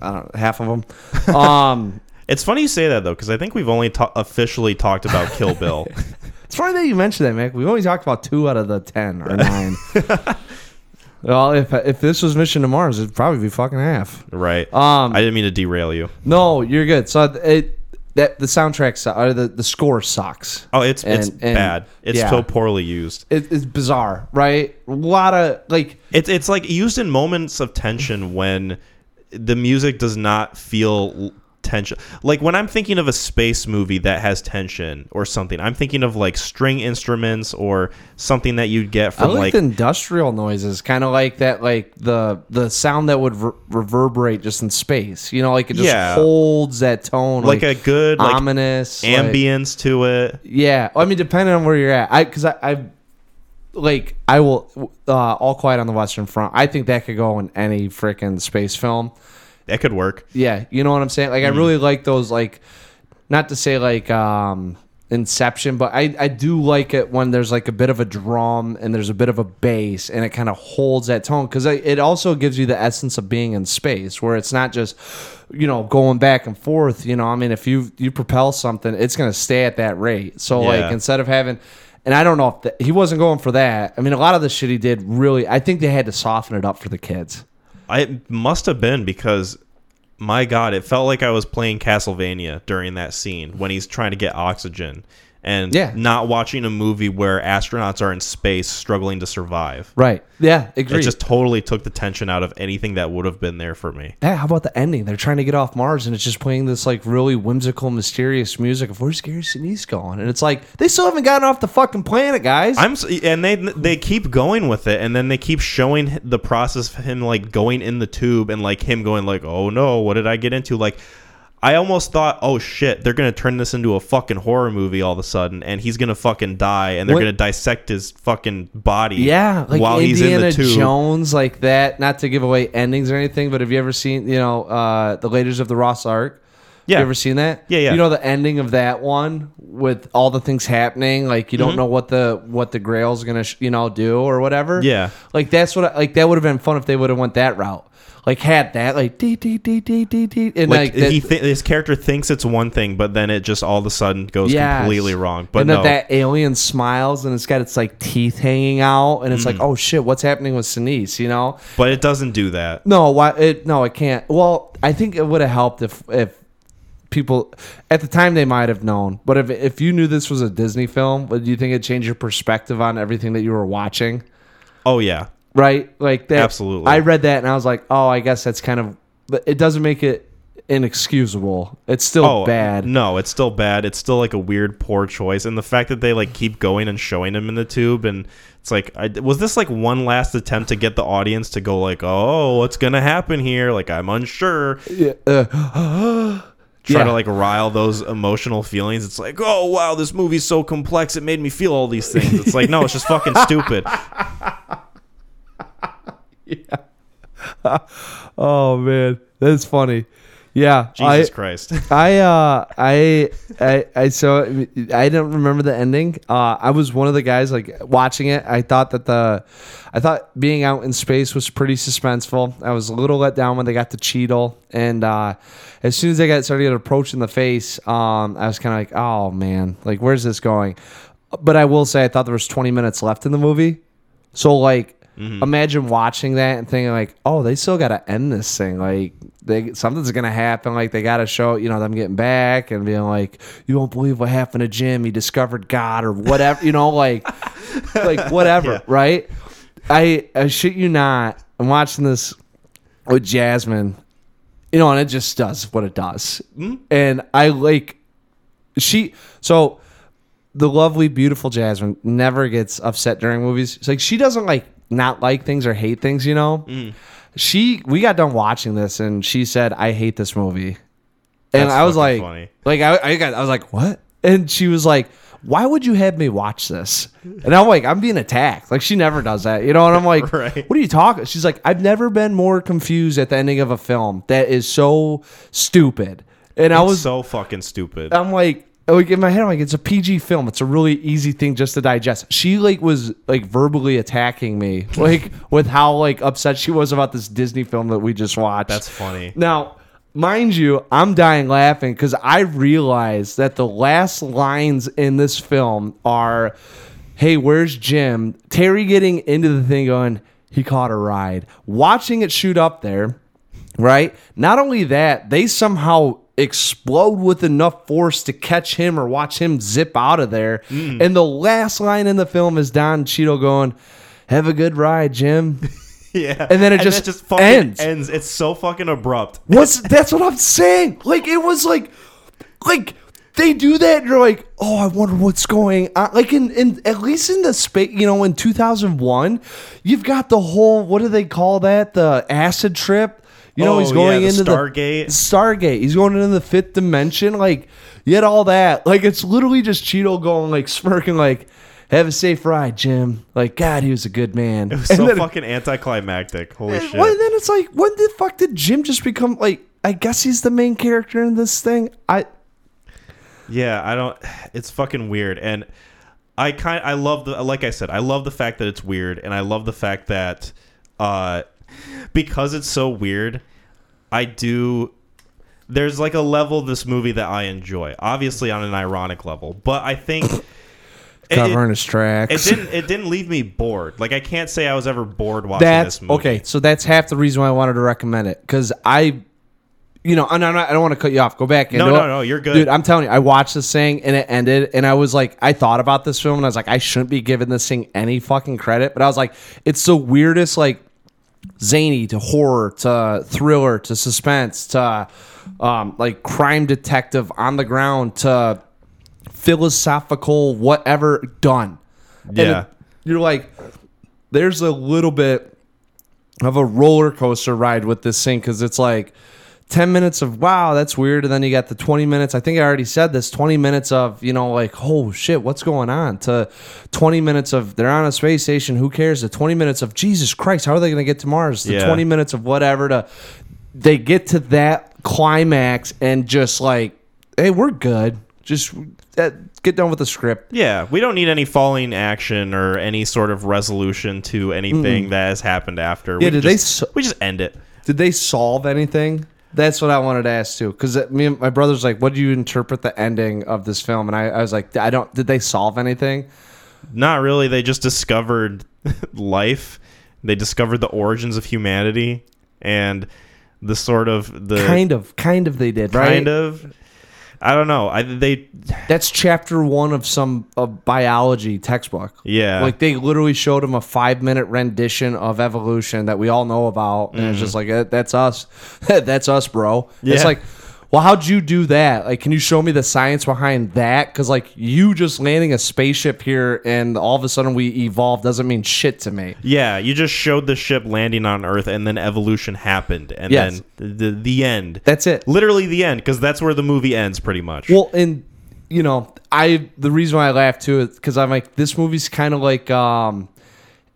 I don't know, half of them. Um, It's funny you say that though, because I think we've only ta- officially talked about Kill Bill. it's funny that you mentioned that, man. We've only talked about two out of the ten or nine. well, if if this was Mission to Mars, it'd probably be fucking half. right. Um, I didn't mean to derail you. no, you're good. So it that the soundtrack su- or the the score sucks. Oh, it's it's And- and- bad. It's yeah. so poorly used. It, it's bizarre, right? A lot of like It's it's like used in moments of tension when the music does not feel l- tension. Like when I'm thinking of a space movie that has tension or something, I'm thinking of like string instruments or something that you'd get I from like, like industrial noises, kind of like that, like the the sound that would re- reverberate just in space. You know, like it just Yeah. holds that tone, like a good ominous like- ambience to it. yeah, I mean, depending on where you're at, I because I, I like I will uh, all quiet on the Western Front. I think that could go in any freaking space film. That could work. Yeah, you know what I'm saying. Like I really like those. Like not to say like um Inception, but I I do like it when there's like a bit of a drum and there's a bit of a bass and it kind of holds that tone because it also gives you the essence of being in space where it's not just you know going back and forth. You know, I mean, if you you propel something, it's gonna stay at that rate. So Yeah. like instead of having and I don't know if the, he wasn't going for that. I mean, a lot of the shit he did really, I think they had to soften it up for the kids. I must have been because my god, it felt like I was playing Castlevania during that scene when he's trying to get oxygen and Yeah. not watching a movie where astronauts are in space struggling to survive. Right. Yeah. Agree. It just totally took the tension out of anything that would have been there for me. Yeah, how about the ending? They're trying to get off Mars, and it's just playing this like really whimsical, mysterious music of where's Gary Sinise going, and it's like they still haven't gotten off the fucking planet, guys. I'm and they they keep going with it and then they keep showing the process of him like going in the tube and like him going like, "Oh no, what did I get into?" Like I almost thought, oh shit, they're gonna turn this into a fucking horror movie all of a sudden, and he's gonna fucking die, and they're What- gonna dissect his fucking body. Yeah, like while he's in Indiana the tube. Jones, like that. Not to give away endings or anything, but have you ever seen, you know, uh, the Raiders of the Lost Ark? Yeah. You ever seen that? Yeah, yeah. You know the ending of that one with all the things happening, like you Mm-hmm. don't know what the what the Grail's gonna sh- you know do or whatever. Yeah. Like that's what I, like that would have been fun if they would have went that route. Like had that like dee dee dee dee dee dee and Like, like, that, he th- his character thinks it's one thing, but then it just all of a sudden goes Yes. completely wrong. But and no, that alien smiles and it's got its like teeth hanging out and it's Mm. like oh shit what's happening with Sinise you know but it doesn't do that. No, why it no, it can't. Well, I think it would have helped if if people at the time they might have known. But if if you knew this was a Disney film, would you think it changed your perspective on everything that you were watching? Oh yeah, Right? Like that Absolutely. I read that and I was like, "Oh, I guess that's kind of it doesn't make it inexcusable. It's still oh bad." No, it's still bad. It's still like a weird, poor choice, and the fact that they like keep going and showing him in the tube, and it's like, I, was this like one last attempt to get the audience to go like, oh, what's gonna happen here? Like I'm unsure. Yeah, uh, Try Yeah. to like rile those emotional feelings. It's like, oh wow, this movie's so complex. It made me feel all these things. It's like, no, it's just fucking stupid. oh man, that's funny. Yeah, Jesus I, Christ. I uh I I I so I don't remember the ending. Uh I was one of the guys like watching it. I thought that the I thought being out in space was pretty suspenseful. I was a little let down when they got to Cheadle and uh as soon as they got started in the face, um I was kind of like, "Oh man, like where's this going?" But I will say I thought there was 20 minutes left in the movie. So like Mm-hmm. imagine watching that and thinking like, "Oh, they still got to end this thing. Like they something's going to happen. Like they got to show, you know, them getting back and being like, "You won't believe what happened to Jim. He discovered God or whatever, you know, like like whatever, Yeah. right?" I I shit you not. I'm watching this with Jasmine. You know, and it just does what it does. Mm-hmm. And I like she so the lovely, beautiful Jasmine never gets upset during movies. It's like she doesn't like not like things or hate things, you know. Mm. She we got done watching this and she said, "I hate this movie," and That's I was like, funny. like I I, got, I was like, what? And she was like. Why would you have me watch this? And I'm like, I'm being attacked. Like she never does that, you know. And I'm like, Right. what are you talking? She's like, I've never been more confused at the ending of a film that is so stupid. And I was so fucking stupid. I'm like, like in my head, I'm like, it's a PG film. It's a really easy thing just to digest. She like was like verbally attacking me, like with how like upset she was about this Disney film that we just watched. That's funny. now, mind you, I'm dying laughing because I realized that the last lines in this film are, "Hey, where's Jim?" Terry getting into the thing, going, "He caught a ride." Watching it shoot up there, right? Not only that, they somehow explode with enough force to catch him or watch him zip out of there. Mm. And the last line in the film is Don Cheadle going, "Have a good ride, Jim." Yeah. And then it just fucking ends. ends. It's so fucking abrupt. What's that's what I'm saying. Like it was like like they do that and you're like, oh, I wonder what's going on. Like in, in at least in the space, you know, in 2001, you've got the whole what do they call that? The acid trip. You know, Oh, he's going yeah, the into Stargate. the Stargate. He's going into the fifth dimension. Like you had all that. Like it's literally just Cheadle going like smirking like. Have a safe ride, Jim. Like God, he was a good man. It was And so then- fucking anticlimactic. Holy shit. well, then it's like, when the fuck did Jim just become like? I guess he's the main character in this thing. I Yeah, I don't. It's fucking weird, and I kind. I love the. Like I said, I love the fact that it's weird, and I love the fact that, uh, because it's so weird, I do. There's like a level of this movie that I enjoy, obviously on an ironic level, but I think. covering it, his tracks. it didn't. It didn't leave me bored. Like I can't say I was ever bored watching that's this movie. okay. So that's half the reason why I wanted to recommend it because I, you know, and I'm not, I don't want to cut you off. Go back. No, into no, it. no, you're good. dude. I'm telling you, I watched this thing and it ended, and I was like, I thought about this film and I was like, I shouldn't be giving this thing any fucking credit, but I was like, it's the weirdest like zany to horror to thriller to suspense to um, like crime detective on the ground to philosophical whatever done. And Yeah. it- you're like, there's a little bit of a roller coaster ride with this thing because it's like 10 minutes of wow that's weird and then you got the 20 minutes i think i already said this 20 minutes of you know like oh shit what's going on to 20 minutes of they're on a space station who cares The 20 minutes of jesus christ how are they going to get to mars The Yeah. 20 minutes of whatever to they get to that climax and just like hey we're good just uh, get done with the script Yeah, we don't need any falling action or any sort of resolution to anything that has happened after. Yeah, we did they just, s- we just end it. Did they solve anything? That's what I wanted to ask too. Because uh, me and my brother's like, "What do you interpret the ending of this film?" And I, I was like, "I don't." Did they solve anything? Not really. They just discovered life. They discovered the origins of humanity and the sort of the kind of, kind of. They did, right? kind of. I don't know. I they That's chapter one of some a biology textbook. yeah. Like they literally showed him a five minute rendition of evolution that we all know about, and it's just like "Eh, that's us, that's us, bro. Mm-hmm. Yeah. It's like, well, how'd you do that? Like, can you show me the science behind that? Because like you just landing a spaceship here and all of a sudden we evolved doesn't mean shit to me. yeah, you just showed the ship landing on Earth, and then evolution happened, and Yes. then the, the end. That's it. Literally the end, because that's where the movie ends, pretty much. Well, and you know, I the reason why I laugh too is because I'm like, this movie's kind of like, um,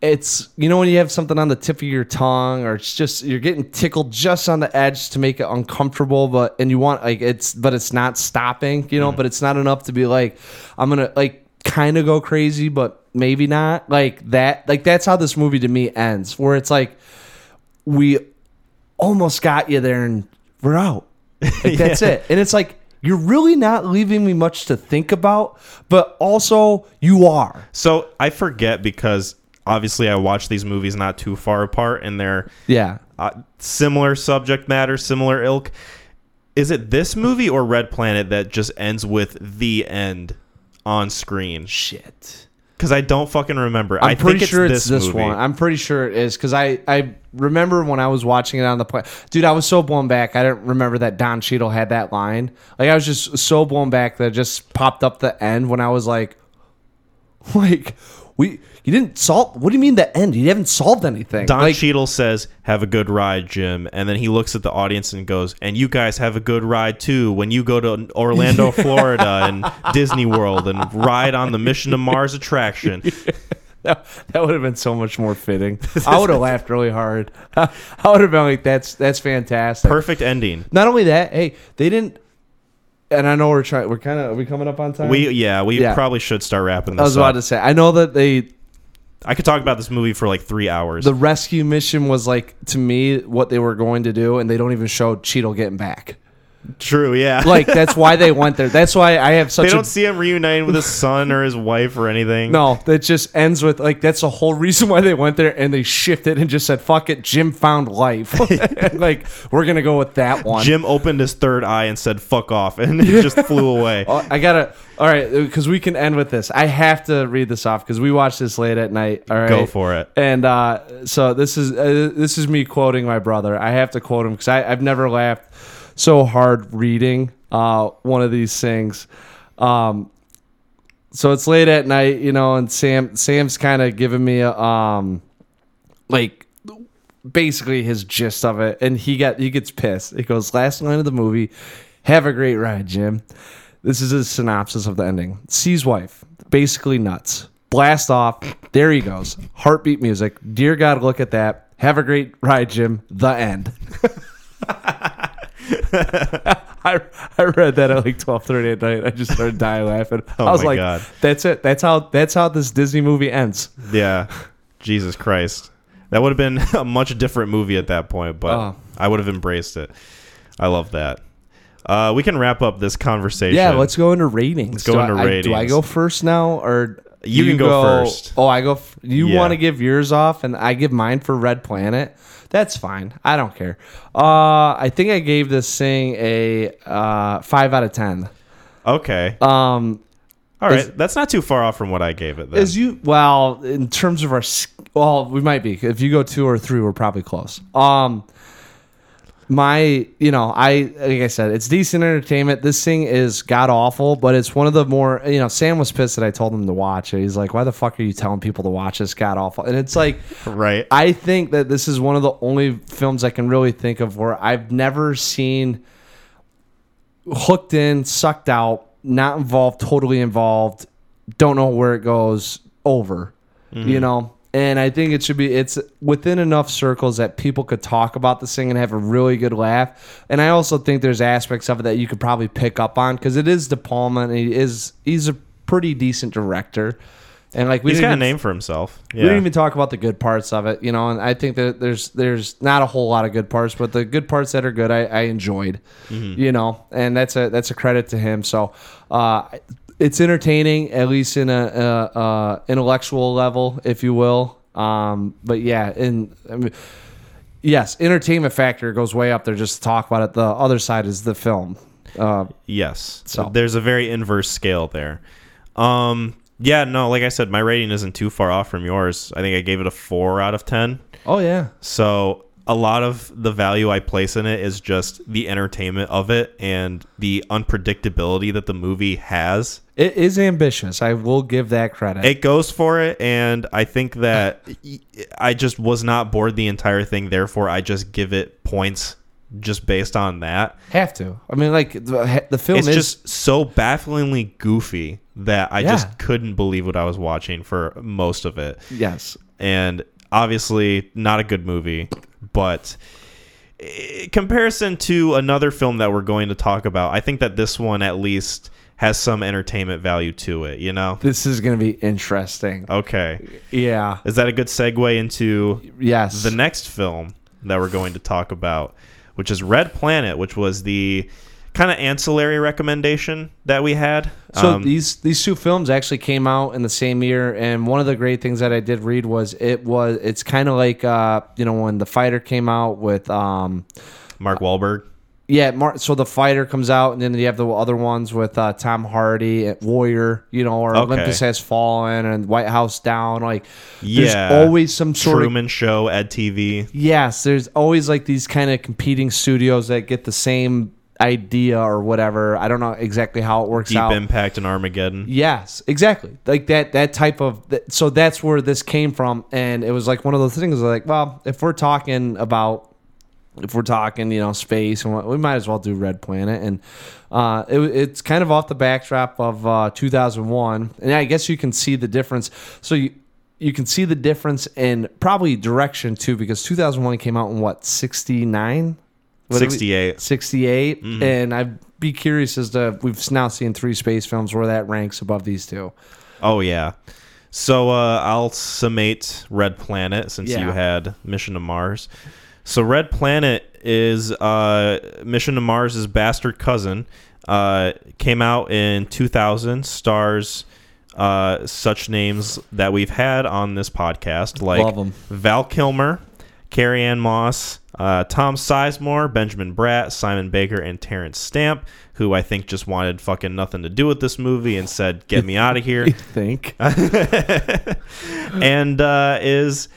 it's you know when you have something on the tip of your tongue, or it's just you're getting tickled just on the edge to make it uncomfortable, but and you want like it's, but it's not stopping, you know, mm. but it's not enough to be like, I'm gonna like kind of go crazy, but maybe not like that. Like that's how this movie to me ends, where it's like we almost got you there and we're out. Like that's Yeah. it. And it's like you're really not leaving me much to think about, but also you are. So I forget because obviously I watch these movies not too far apart, and they're Yeah. uh, similar subject matter, similar ilk. Is it this movie or Red Planet that just ends with the end on screen? Shit. Because I don't fucking remember. I'm I pretty think sure it's it's this, one. I'm pretty sure it is because I I remember when I was watching it on the plane. Dude, I was so blown back. I didn't remember that Don Cheadle had that line. Like I was just so blown back that it just popped up the end when I was like, like we you didn't solve. What do you mean the end? You haven't solved anything. Don like, Cheadle says, "Have a good ride, Jim," and then he looks at the audience and goes, "And you guys have a good ride too when you go to Orlando, Florida, and Disney World, and ride on the Mission to Mars attraction." that, that would have been so much more fitting. I would have laughed really hard. I would have been like, "That's that's fantastic." Perfect ending. Not only that, hey, they didn't. And I know we're trying. We're kind of. Are we coming up on time? We yeah, we Yeah. probably should start wrapping this I was up. about to say. I know that they I could talk about this movie for like three hours. the rescue mission was like to me what they were going to do, and they don't even show Cheadle getting back. True, yeah. Like that's why they went there. That's why I have such they don't see him reuniting with his son or his wife or anything. no. That just ends with like that's the whole reason why they went there, and they shifted and just said, "Fuck it, Jim found life." like we're gonna go with that one. Jim opened his third eye and said "fuck off," and it just flew away. Oh, I gotta. All right, because we can end with this. I have to read this off because we watched this late at night. All right, Go for it. And uh, so this is uh, this is me quoting my brother. I have to quote him because I've never laughed so hard reading uh, one of these things. Um, so it's late at night, you know, and Sam Sam's kind of giving me a um, like basically his gist of it, and he got he gets pissed. He goes, "Last line of the movie, have a great ride, Jim." This is a synopsis of the ending. Sees wife, basically nuts. Blast off. There he goes. Heartbeat music. Dear God, look at that. Have a great ride, Jim. The end. I, I read that at like twelve thirty at night. I just started dying laughing. Oh I was my like, God. "That's it. That's how. That's how this Disney movie ends." Yeah, Jesus Christ, that would have been a much different movie at that point, but Oh. I would have embraced it. I love that. Uh, we can wrap up this conversation. Yeah, let's go into ratings. Let's go do into I, I- Do I go first now, or You can go first. Oh, I go. F- you Yeah. want to give yours off, and I give mine for Red Planet. That's fine. I don't care. Uh, I think I gave this thing a uh, five out of ten. Okay. Um, All right. is- That's not too far off from what I gave it. Then. as you well in terms of our, well, we might be. If you go two or three, we're probably close. Um, my you know i like i said it's decent entertainment. This thing is god awful but it's one of the more you know sam was pissed that i told him to watch it. He's like why the fuck are you telling people to watch this god awful? And it's like Right. i think that this is one of the only films i can really think of where i've never seen hooked in sucked out not involved totally involved don't know where it goes over you mm-hmm. know and i think it should be it's within enough circles that people could talk about this thing and have a really good laugh and i also think there's aspects of it that you could probably pick up on because it is de palma and he is he's a pretty decent director and like we He's got a name for himself. we didn't even talk about the good parts of it, you know. And I think that there's there's not a whole lot of good parts, but the good parts that are good, I, I enjoyed, Mm-hmm. you know. And that's a that's a credit to him. So uh, it's entertaining, at least in a, a, a intellectual level, if you will. Um, but yeah, and I mean, yes, entertainment factor goes way up there. Just to talk about it. The other side is the film. Uh, Yes. So- there's a very inverse scale there. Um yeah, no, like I said, my rating isn't too far off from yours. I think I gave it a four out of ten. oh yeah, So a lot of the value I place in it is just the entertainment of it and the unpredictability that the movie has. it is ambitious. I will give that credit. It goes for it, and I think that I just was not bored the entire thing. Therefore, I just give it points just based on that. Have to. I mean, like the, the film It's is just so bafflingly goofy that I Yeah. just couldn't believe what I was watching for most of it. yes. And obviously, not a good movie, but in comparison to another film that we're going to talk about, I think that this one at least has some entertainment value to it, you know? This is going to be interesting. Okay. Yeah. Is that a good segue into Yes. the next film that we're going to talk about, which is Red Planet, which was the kind of ancillary recommendation that we had. so Um, these these two films actually came out in the same year, and one of the great things that I did read was it was it's kind of like uh you know when the fighter came out with um Mark Wahlberg. yeah Mar- so the fighter comes out and then you have the other ones with uh, Tom Hardy Warrior you know or Okay. Olympus Has Fallen and White House Down like there's always some sort of Truman Show, EDtv. Yes, there's always like these kind of competing studios that get the same idea or whatever. I don't know exactly how it works Deep out. Impact and Armageddon. Yes, exactly. Like that that type of that, so that's where this came from and it was like one of those things like, well, if we're talking about if we're talking, you know, space and what, we might as well do Red Planet and uh, it, it's kind of off the backdrop of uh, 2001 and I guess you can see the difference. So you you can see the difference in probably direction too because 2001 came out in what 69 What did we- 68. 68 and i'd be curious as to we've now seen three space films where that ranks above these two Oh, yeah. So uh, I'll summate Red Planet since Yeah. you had Mission to Mars. So Red Planet is uh, Mission to Mars' bastard cousin. Uh, came out in 2000. Stars uh, such names that we've had on this podcast, like. Val Kilmer, Carrie Ann Moss, uh, Tom Sizemore, Benjamin Bratt, Simon Baker, and Terrence Stamp, who I think just wanted fucking nothing to do with this movie and said, "Get me out of here." i think and uh, is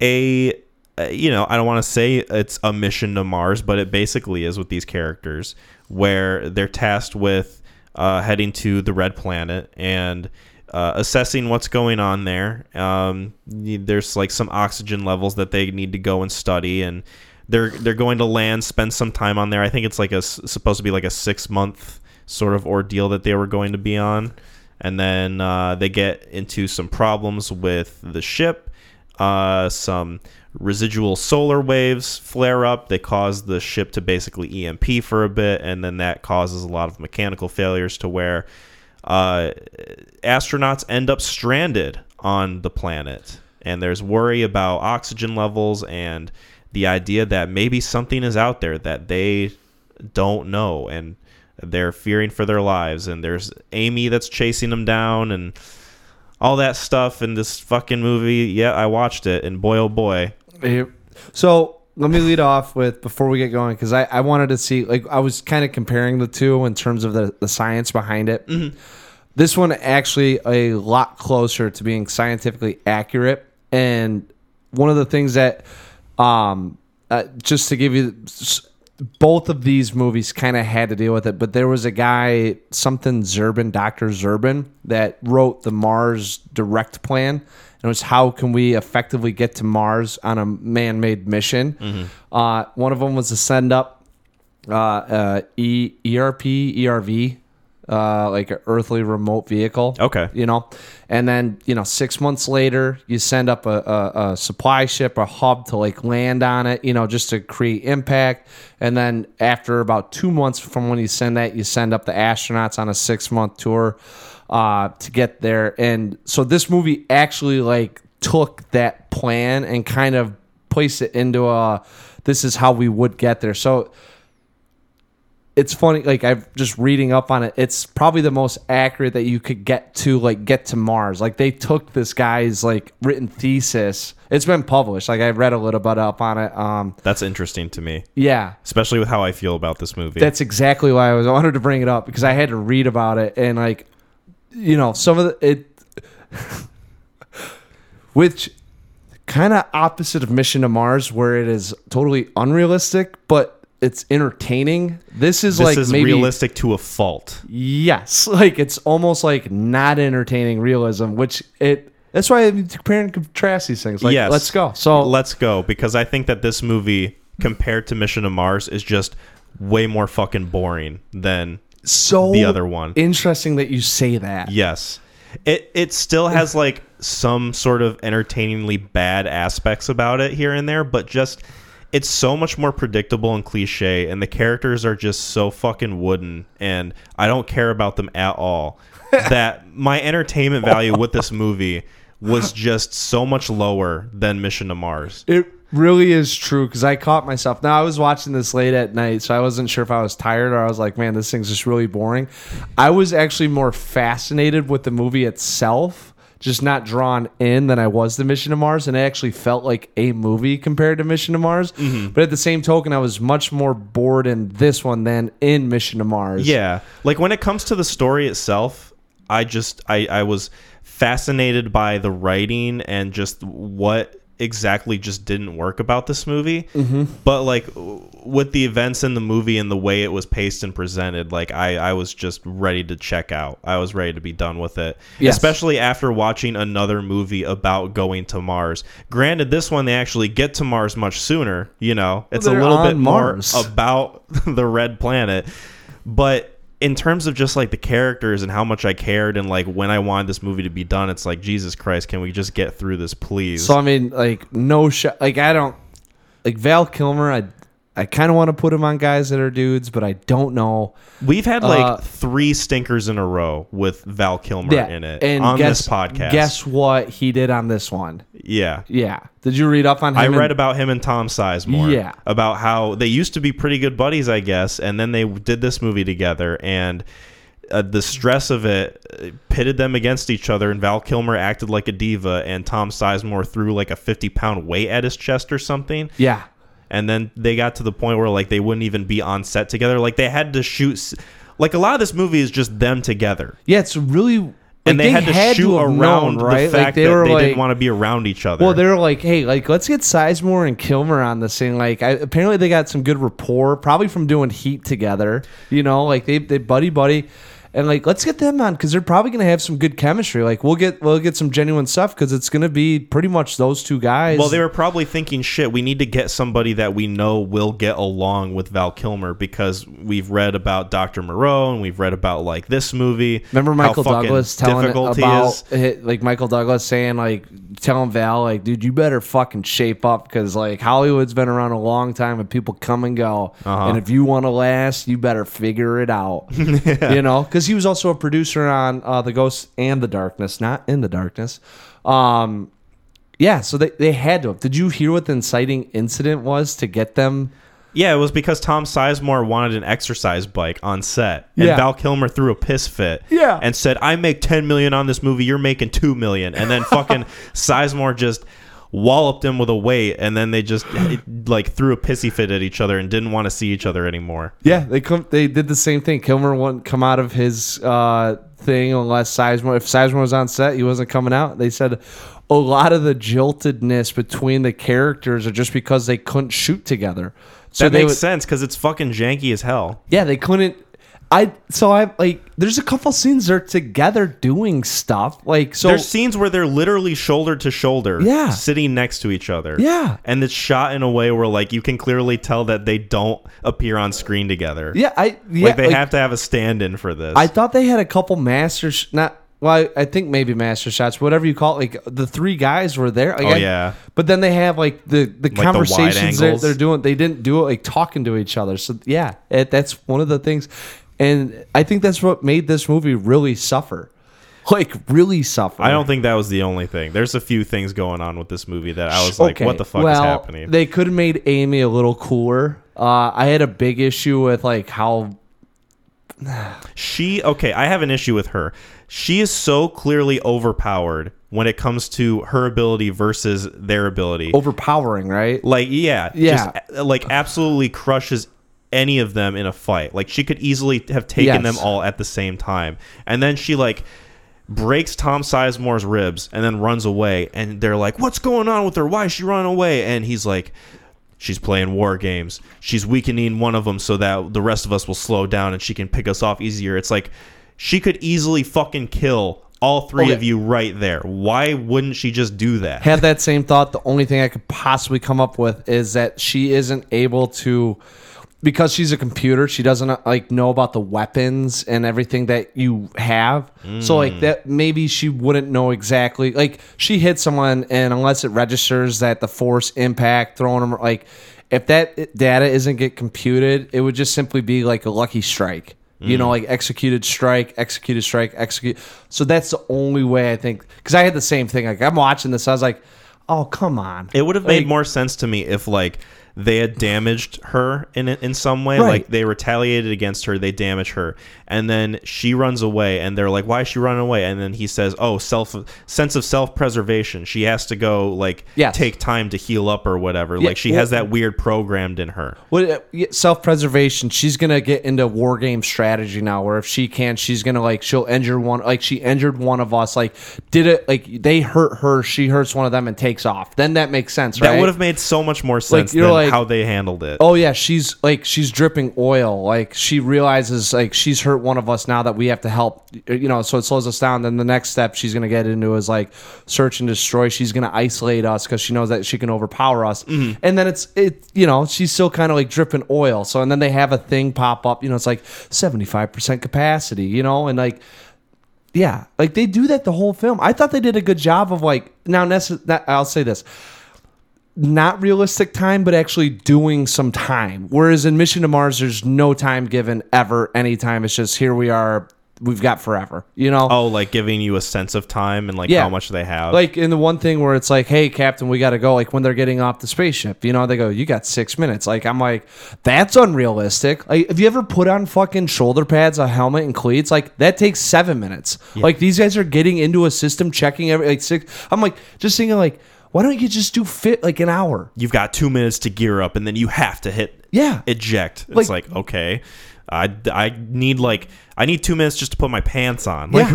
a uh, you know I don't want to say it's a mission to Mars, but it basically is with these characters where they're tasked with uh, heading to the red planet and uh, assessing what's going on there. Um, there's like some oxygen levels that they need to go and study, and they're they're going to land, spend some time on there. I think it's like a supposed to be like a six month sort of ordeal that they were going to be on, and then uh, they get into some problems with the ship. Uh, some residual solar waves flare up. They cause the ship to basically EMP for a bit, and then that causes a lot of mechanical failures to where uh, astronauts end up stranded on the planet. And there's worry about oxygen levels and the idea that maybe something is out there that they don't know and they're fearing for their lives. And there's AMEE that's chasing them down and all that stuff in this fucking movie. Yeah, I watched it, and boy, oh boy. so let me lead off with before we get going because I, I wanted to see like i was kind of comparing the two in terms of the, the science behind it mm-hmm. This one actually a lot closer to being scientifically accurate and one of the things that um uh, just to give you both of these movies kind of had to deal with it, but there was a guy, something Zubrin, Dr. Zubrin, that wrote the Mars direct plan. And it was how can we effectively get to Mars on a man made mission? Uh, one of them was to send up uh, uh, e- ERP, ERV, uh, like an earthly remote vehicle. Okay. You know, and then, you know, six months later, you send up a, a, a supply ship, a hub to like land on it, you know, just to create impact. And then after about two months from when you send that, you send up the astronauts on a six month tour uh, to get there. And so this movie actually like took that plan and kind of placed it into a this is how we would get there. So it's funny like i'm just reading up on it. It's probably the most accurate that you could get to like get to mars. Like they took this guy's like written thesis. It's been published. Like i read a little bit up on it um That's interesting to me, yeah. Especially with how I feel about this movie. that's exactly why i was I wanted to bring it up because i had to read about it and like you know some of the it which kind of opposite of mission to mars where it is totally unrealistic but it's entertaining this is this like is maybe realistic to a fault. Yes, like it's almost like not entertaining realism, which it. That's why I compare and contrast these things. Like, yes. let's go. So let's go because I think that this movie compared to Mission to Mars is just way more fucking boring than so the other one. Interesting that you say that. Yes. It it still has like some sort of entertainingly bad aspects about it here and there, but just it's so much more predictable and cliche and the characters are just so fucking wooden and I don't care about them at all. that my entertainment value with this movie was just so much lower than Mission to Mars. It really is true because I caught myself. Now I was watching this late at night, so I wasn't sure if I was tired or I was like, "Man, this thing's just really boring." I was actually more fascinated with the movie itself, just not drawn in than I was the Mission to Mars, and it actually felt like a movie compared to Mission to Mars. Mm-hmm. But at the same token, I was much more bored in this one than in Mission to Mars. Yeah. Like when it comes to the story itself, I just I I was fascinated by the writing and just what exactly just didn't work about this movie. Mm-hmm. But like with the events in the movie and the way it was paced and presented, like I I was just ready to check out. I was ready to be done with it. Yes. Especially after watching another movie about going to Mars. Granted, this one they actually get to Mars much sooner, you know. It's a little bit more Mars. about the red planet. But in terms of just like the characters and how much I cared and like when I wanted this movie to be done, it's like Jesus Christ, can we just get through this, please? So I mean, like no shot. Like I don't like Val Kilmer. I I kind of want to put him on guys that are dudes, but I don't know. We've had like Uh, three stinkers in a row with Val Kilmer in it and on guess, this podcast. Guess what he did on this one? Yeah. Yeah. Did you read up on him? I and- read about him and Tom Sizemore. Yeah. About how they used to be pretty good buddies, I guess, and then they did this movie together, and uh, the stress of it uh, pitted them against each other, and Val Kilmer acted like a diva, and Tom Sizemore threw like a 50 pound weight at his chest or something. Yeah. And then they got to the point where like they wouldn't even be on set together. Like they had to shoot. s- Like a lot of this movie is just them together. Yeah. It's really. And they, had to shoot have around known, right? the fact like they that were they like, didn't want to be around each other. Well, they were like, "Hey, like, let's get Sizemore and Kilmer on this thing." Like, I, apparently they got some good rapport, probably from doing Heat together. You know, like they they buddy buddy, and like let's get them on because they're probably gonna have some good chemistry. Like we'll get we'll get some genuine stuff because it's gonna be pretty much those two guys. Well, they were probably thinking, shit, we need to get somebody that we know will get along with Val Kilmer because we've read about Dr. Moreau and we've read about like this movie. Remember Michael Douglas telling about like Michael Douglas saying like telling Val like dude you better fucking shape up because like Hollywood's been around a long time and people come and go Uh-huh. and if you want to last you better figure it out you know because he was also a producer on uh, the Ghost and the Darkness not in the Darkness um yeah so they, they had to did you hear what the inciting incident was to get them Yeah, it was because Tom Sizemore wanted an exercise bike on set, and Yeah. Val Kilmer threw a piss fit. Yeah. and said, "I make ten million on this movie. You're making two million. And then fucking Sizemore just walloped him with a weight, and then they just like threw a pissy fit at each other and didn't want to see each other anymore. Yeah, they come. They did the same thing. Kilmer wouldn't come out of his uh, thing unless Sizemore. If Sizemore was on set, he wasn't coming out. They said a lot of the jiltedness between the characters are just because they couldn't shoot together. So that makes would- sense because it's fucking janky as hell. Yeah, they couldn't. I so I like. There's a couple scenes they're together doing stuff. Like so. There's scenes where they're literally shoulder to shoulder, Yeah. sitting next to each other. Yeah. and it's shot in a way where like you can clearly tell that they don't appear on screen together. yeah, I yeah. like they have to have a stand-in for this. I thought they had a couple master sh- not. Well, I, I think maybe master shots, whatever you call it. Like the three guys were there. Like, Oh, I- yeah. But then they have like the the wide conversations they're, angles. they're doing. They didn't do it like talking to each other. So yeah, it, that's one of the things, and I think that's what made this movie really suffer, like really suffer. I don't think that was the only thing. There's a few things going on with this movie that I was like, "What the fuck well, is happening?" They could have made AMEE a little cooler. Uh, I had a big issue with like how She okay, I have an issue with her. She is so clearly overpowered when it comes to her ability versus their ability. overpowering, right? Like yeah, Yeah. just, like absolutely crushes any of them in a fight. Like she could easily have taken Yes. them all at the same time. And then she like breaks Tom Sizemore's ribs and then runs away and they're like, "What's going on with her? Why is she running away?" And he's like, She's playing war games. She's weakening one of them so that the rest of us will slow down and she can pick us off easier. It's like she could easily fucking kill all three Okay. of you right there. Why wouldn't she just do that? had that same thought. The only thing I could possibly come up with is that she isn't able to, because she's a computer. She doesn't uh, like know about the weapons and everything that you have. So like that, maybe she wouldn't know exactly. Like she hit someone, and unless it registers that the force impact throwing them, like if that data isn't get computed, it would just simply be like a lucky strike. You know, like executed strike, executed strike, execute. So that's the only way I think. Because I had the same thing. Like I'm watching this, I was like, "Oh, come on!" It would have made Like- more sense to me if like they had damaged her in in some way, Right. like they retaliated against her, they damage her, and then she runs away, and they're like, "Why is she running away?" And then he says, "Oh, self sense of self preservation. She has to go like Yes. take time to heal up or whatever. Yeah, like she well- has that weird programmed in her." What uh, self preservation? She's gonna get into war game strategy now. Where if she can, she's gonna like she'll injure one. Like she injured one of us. Like did it? Like they hurt her. She hurts one of them and takes off. Then that makes sense, right? That would have made so much more sense you're than like- how they handled it. Oh yeah, she's like she's dripping oil. Like she realizes like she's hurt one of us now that we have to help. You know, so it slows us down. Then the next step she's gonna get into is like search and destroy. She's gonna isolate us because she knows that she can overpower us. Mm-hmm. And then it's it. You know, she's still kind of like dripping oil. So and then they have a thing pop up. You know, it's like seventy five percent capacity. You know, and like. Yeah, like they do that the whole film. I thought they did a good job of like now. Nece- that- I'll say this: not realistic time, but actually doing some time. Whereas in Mission to Mars, there's no time given ever, anytime. It's just here we are, we've got forever. You know, Oh, like giving you a sense of time and like Yeah. how much they have. like in the one thing where it's like, hey, Captain, we got to go. Like when they're getting off the spaceship, you know, they go, you got six minutes. Like I'm like, that's unrealistic. Like, have you ever put on fucking shoulder pads, a helmet, and cleats? Like that takes seven minutes. Like these guys are getting into a system, checking every like six. I'm like, just thinking like. Why don't you just do fit like an hour? You've got two minutes to gear up, and then you have to hit Yeah. eject. It's Like- like, okay, I, I need like I need two minutes just to put my pants on. Like Yeah.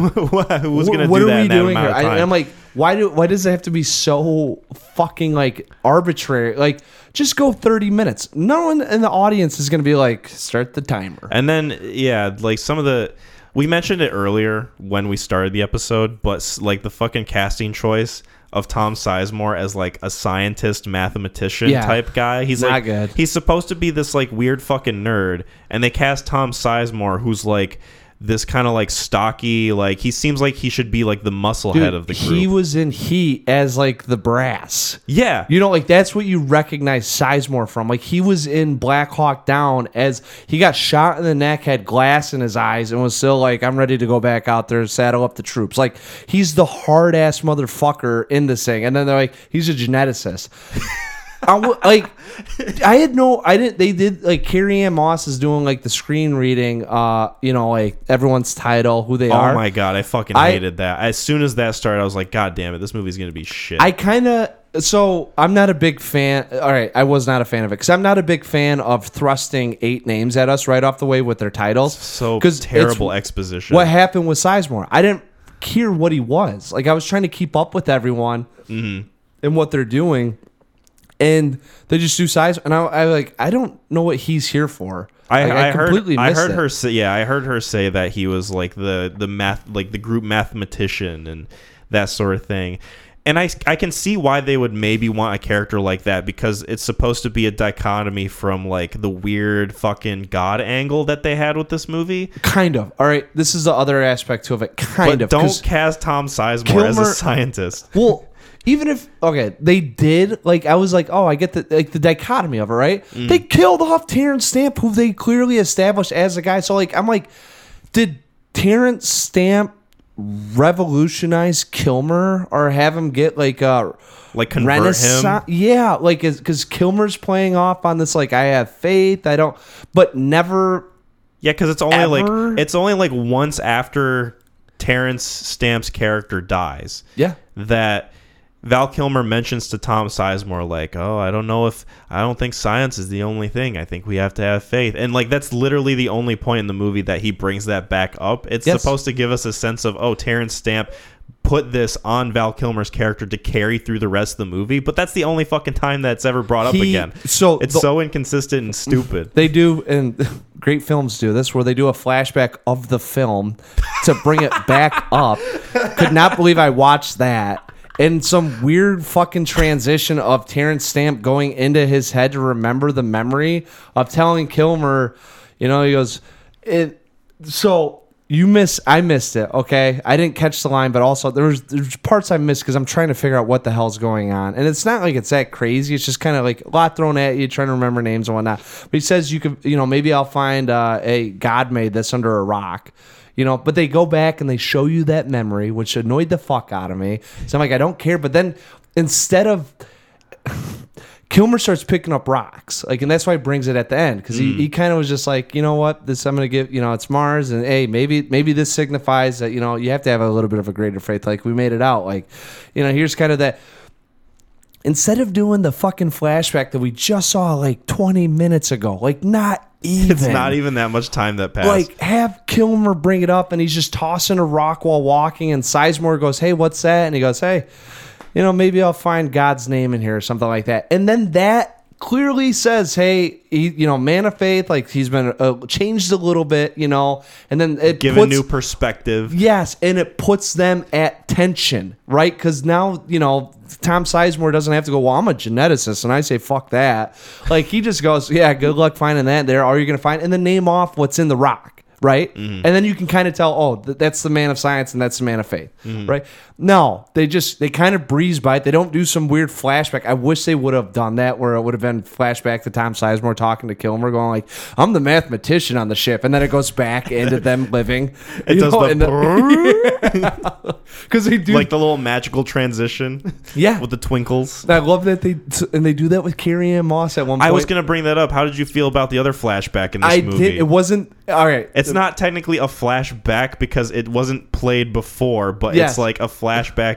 who's gonna what do that we in that doing amount here? of I? I'm like, why do why does it have to be so fucking like arbitrary? Like, just go 30 minutes. No one in the audience is gonna be like, start the timer. and then yeah, like some of the we mentioned it earlier when we started the episode, but like the fucking casting choice of Tom Sizemore as like a scientist mathematician Yeah. type guy. He's Not like good. he's supposed to be this like weird fucking nerd, and they cast Tom Sizemore, who's like this kind of like stocky, like he seems like he should be like the muscle head of the group. he was in Heat as like the brass. yeah, You know, like that's what you recognize Sizemore from. Like he was in Black Hawk Down as he got shot in the neck, had glass in his eyes, and was still like, I'm ready to go back out there, and saddle up the troops. Like he's the hard ass motherfucker in this thing. And then they're like, he's a geneticist. I w- like I had no I didn't they did like Carrie Ann Moss is doing like the screen reading uh you know like everyone's title who they Oh are Oh my god, I fucking I- hated that. As soon as that started, I was like, God damn it, this movie's gonna be shit. I kind of so I'm not a big fan. All right, I was not a fan of it because I'm not a big fan of thrusting eight names at us right off the way with their titles. so 'Cause it's terrible exposition. What happened with Sizemore? I didn't care what he was. Like I was trying to keep up with everyone Mm-hmm. and what they're doing, and they just do size. And I, I like I don't know what he's here for. I, Like, I, heard I heard it. her say yeah I heard her say that he was like the the math like the group mathematician and that sort of thing. And I, I can see why they would maybe want a character like that because it's supposed to be a dichotomy from like the weird fucking god angle that they had with this movie. Kind of. All right, this is the other aspect to it. Kind But of. Don't cast Tom Sizemore as a scientist. Well, even if okay, they did like I was like, oh, I get the like the dichotomy of it, right? Mm. They killed off Terrence Stamp, who they clearly established as a guy. So like, I'm like, did Terrence Stamp revolutionize Kilmer or have him get like a Like convert renaissance? him. Yeah, like because Kilmer's playing off on this like I have faith, I don't, but never. Yeah, because it's only Ever? like it's only like once after Terrence Stamp's character dies Yeah. that Val Kilmer mentions to Tom Sizemore like, "Oh, I don't know if I don't think science is the only thing. I think we have to have faith." And like that's literally the only point in the movie that he brings that back up. It's Yes. supposed to give us a sense of, "Oh, Terrence Stamp put this on Val Kilmer's character to carry through the rest of the movie." But that's the only fucking time that's ever brought up He- again. so it's the- so inconsistent and stupid. They do, and great films do this, where they do a flashback of the film to bring it back up. Could not believe I watched that. And some weird fucking transition of Terrence Stamp going into his head to remember the memory of telling Kilmer, you know, he goes, it. So you miss, I missed it. Okay, I didn't catch the line, but also there was there's parts I missed because I'm trying to figure out what the hell's going on, and it's not like it's that crazy. It's just kind of like a lot thrown at you, trying to remember names and whatnot. But he says you could, you know, maybe I'll find uh, a God made this under a rock. You know, but they go back and they show you that memory, which annoyed the fuck out of me. So I'm like, I don't care. But then instead of Kilmer starts picking up rocks, like, and that's why he brings it at the end because he, mm. he kind of was just like, you know what, this I'm gonna give, you know, it's Mars, and hey, maybe maybe this signifies that you know you have to have a little bit of a greater faith, like we made it out, like, you know, here's kind of that. Instead of doing the fucking flashback that we just saw like 20 minutes ago, like not even, It's not even that much time that passed. like have Kilmer bring it up and he's just tossing a rock while walking and Sizemore goes, Hey, what's that? And he goes, Hey, you know, maybe I'll find God's name in here or something like that. And then that clearly says, Hey, he, you know, man of faith, like he's been uh, changed a little bit, you know, and then it Give a new perspective. Yes, and it puts them at tension, right? Because now you know Tom Sizemore doesn't have to go. Well, I'm a geneticist, and I say fuck that. Like he just goes, yeah, good luck finding that there. Are you going to find? And then name off what's in the rock, right? And then you can kind of tell, oh, th- that's the man of science and that's the man of faith, right? No, they just they kind of breeze by it. They don't do some weird flashback. I wish they would have done that, where it would have been flashback to Tom Sizemore talking to Kilmer, going like, "I'm the mathematician on the ship," and then it goes back into them living. It does know, the because they do like the little magical transition. Yeah. with the twinkles. I love that they and they do that with Carrie-Anne Moss at one point. I was gonna bring that up. How did you feel about the other flashback in this I movie? did. It wasn't all right. it's not technically a flashback because it wasn't played before, but Yes. it's like a flashback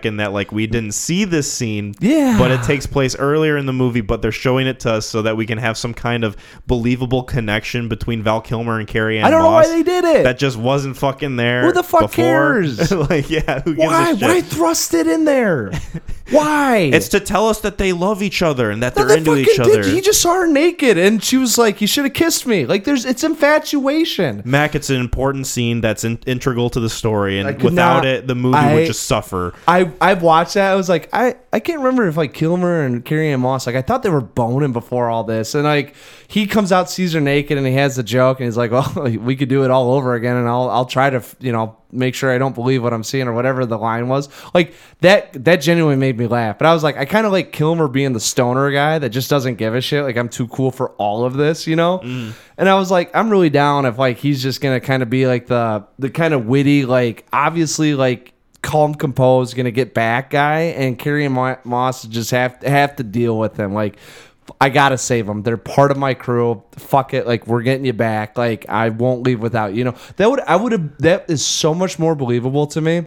in that like we didn't see this scene. Yeah. But it takes place earlier in the movie, but they're showing it to us so that we can have some kind of believable connection between Val Kilmer and Carrie-Anne I don't know why they did it. That just wasn't fucking there. Who the fuck before. cares? like, yeah, who gives why? a shit? Why thrust it in there? Why? It's to tell us that they love each other and that No, they're they into each other. did. He just saw her naked, and she was like, "You should have kissed me." Like, there's it's infatuation. Mac, it's an important scene that's in, integral to the story, and without not- it, the movie I- would just suffer. I I've watched that. I was like, I I can't remember if like Kilmer and Carrie-Anne Moss. Like, I thought they were boning before all this, and like he comes out, sees her naked, and he has the joke, and he's like, "Well, we could do it all over again, and I'll I'll try to you know make sure I don't believe what I'm seeing or whatever the line was." Like that that genuinely made me laugh. But I was like, I kind of like Kilmer being the stoner guy that just doesn't give a shit. Like I'm too cool for all of this, you know. Mm. And I was like, I'm really down if like he's just gonna kind of be like the the kind of witty, like obviously like calm, composed, gonna get back guy, and Carrie Moss just have to, have to deal with him. Like, I gotta save them. They're part of my crew. Fuck it. Like, we're getting you back. Like, I won't leave without you. You know that would I would have. That is so much more believable to me.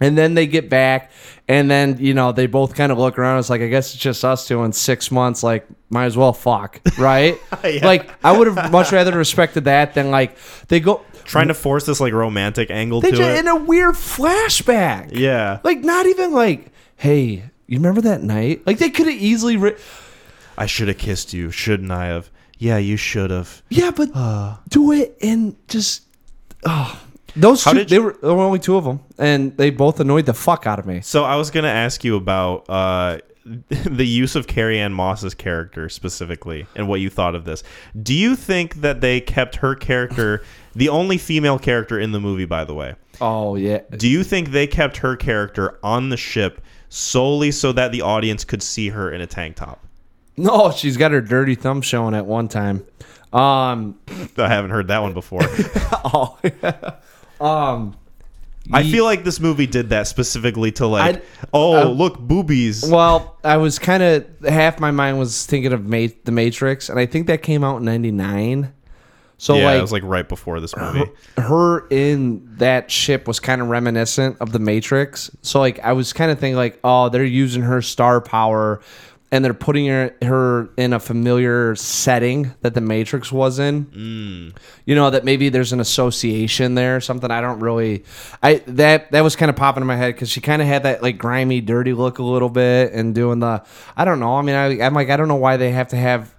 And then they get back, and then you know they both kind of look around. It's like I guess it's just us two in six months. Like might as well fuck, right? Yeah. Like I would have much rather respected that than like they go Trying to force this like romantic angle they to just it. in a weird flashback. yeah. Like not even like, hey, you remember that night? Like they could have easily. Ri- I should have kissed you, shouldn't I have? Yeah, you should have. Yeah, but uh, do it and just oh. Those two, they were there were only two of them, and they both annoyed the fuck out of me. So I was gonna ask you about uh, the use of Carrie-Anne Moss's character specifically, and what you thought of this. Do you think that they kept her character, the only female character in the movie, by the way? Oh yeah, Do you think they kept her character on the ship solely so that the audience could see her in a tank top? no, she's got her dirty thumb showing at one time. Um, I haven't heard that one before. oh, yeah. um, I feel like this movie did that specifically to like, I- oh I- look, boobies. well, I was kind of half my mind was thinking of Ma- the Matrix, and I think that came out in '99. So yeah, like, it was like right before this movie. her in that ship was kind of reminiscent of the Matrix. So like I was kind of thinking like, oh, they're using her star power and they're putting her her in a familiar setting that the Matrix was in. Mm. You know that maybe there's an association there, something I don't really. I that that was kind of popping in my head because she kind of had that like grimy, dirty look a little bit and doing the. I don't know. I mean, I, I'm like I don't know why they have to have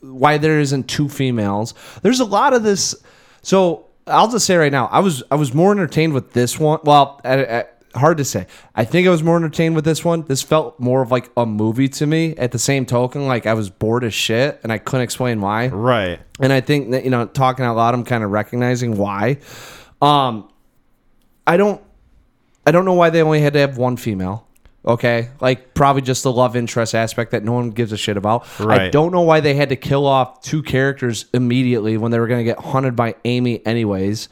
why there isn't two females. There's a lot of this. So I'll just say right now, I was I was more entertained with this one. Well, I, I, hard to say. I think I was more entertained with this one. This felt more of like a movie to me. At the same token, like I was bored as shit, and I couldn't explain why. right. And I think that you know, talking out loud, I'm kind of recognizing why. Um, I don't, I don't know why they only had to have one female. Okay, like probably just the love interest aspect that no one gives a shit about. I don't know why they had to kill off two characters immediately when they were going to get hunted by AMEE anyways.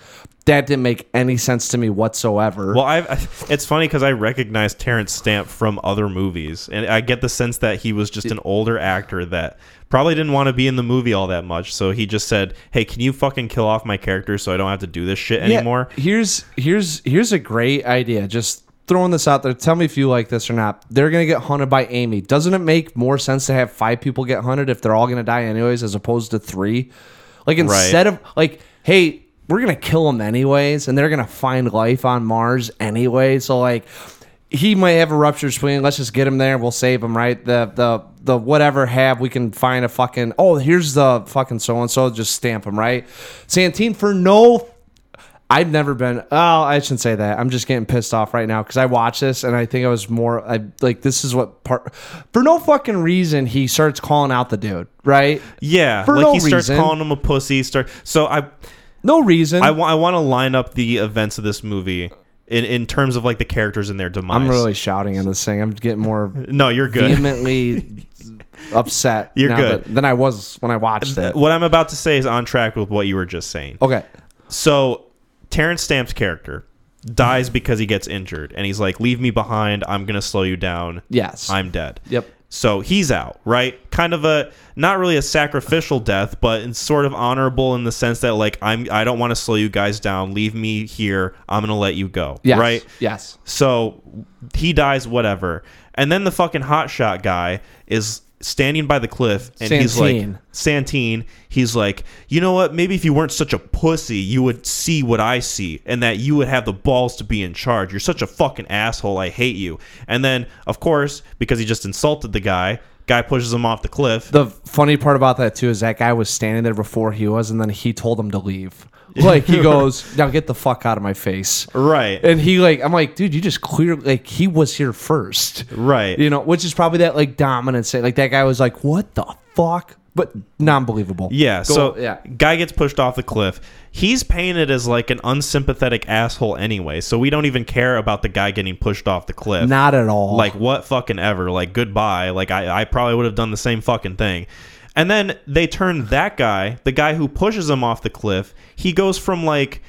That didn't make any sense to me whatsoever. Well, I've, I, it's funny because I recognize Terence Stamp from other movies, and I get the sense that he was just an older actor that probably didn't want to be in the movie all that much. So he just said, "Hey, can you fucking kill off my character so I don't have to do this shit Yeah, anymore?" Here's here's here's a great idea. Just throwing this out there. Tell me if you like this or not. They're gonna get hunted by AMEE. Doesn't it make more sense to have five people get hunted if they're all gonna die anyways, as opposed to three? Like instead of like, hey, we're gonna kill them anyways, and they're gonna find life on Mars anyway. So like. He might have a ruptured spleen. Let's just get him there. We'll save him, right? The the the whatever have we can find a fucking. Oh, here's the fucking so and so. Just stamp him, right? Santine for no I've never been. Oh, I shouldn't say that. I'm just getting pissed off right now because I watched this and I think I was more. I like this is what part for no fucking reason he starts calling out the dude. Right? Yeah, For like no he starts reason. calling him a pussy. Start so I No reason. I, wa- I want to line up the events of this movie in in terms of like the characters and their demise. I'm really shouting in this thing. I'm getting more no, you're good. vehemently upset. You're good. than I was when I watched it. What I'm about to say is on track with what you were just saying. Okay. So Terence Stamp's character dies mm-hmm. because he gets injured, and he's like, "Leave me behind. I'm gonna slow you down. Yes. I'm dead." Yep. So he's out, right? Kind of a not really a sacrificial death, but it's sort of honorable in the sense that like I'm I don't want to slow you guys down. Leave me here. I'm gonna let you go. Yes. Right? Yes. So he dies, whatever. And then the fucking hotshot guy is standing by the cliff and he's like Santine. Santine, he's like, you know what? Maybe if you weren't such a pussy, you would see what I see, and that you would have the balls to be in charge. You're such a fucking asshole. I hate you. And then, of course, because he just insulted the guy, guy pushes him off the cliff. The funny part about that too is that guy was standing there before he was, and then he told him to leave. Like he goes, "Now get the fuck out of my face." right. And he like, I'm like, dude, you just clearly like he was here first, right. you know, which is probably that like dominant say. Like that guy was like, what the fuck? But non-believable. Yeah, Go- so yeah. guy gets pushed off the cliff. He's painted as like an unsympathetic asshole anyway, so we don't even care about the guy getting pushed off the cliff. Not at all. Like what fucking ever. Like goodbye. Like I, I probably would have done the same fucking thing. And then they turn that guy, the guy who pushes him off the cliff, he goes from like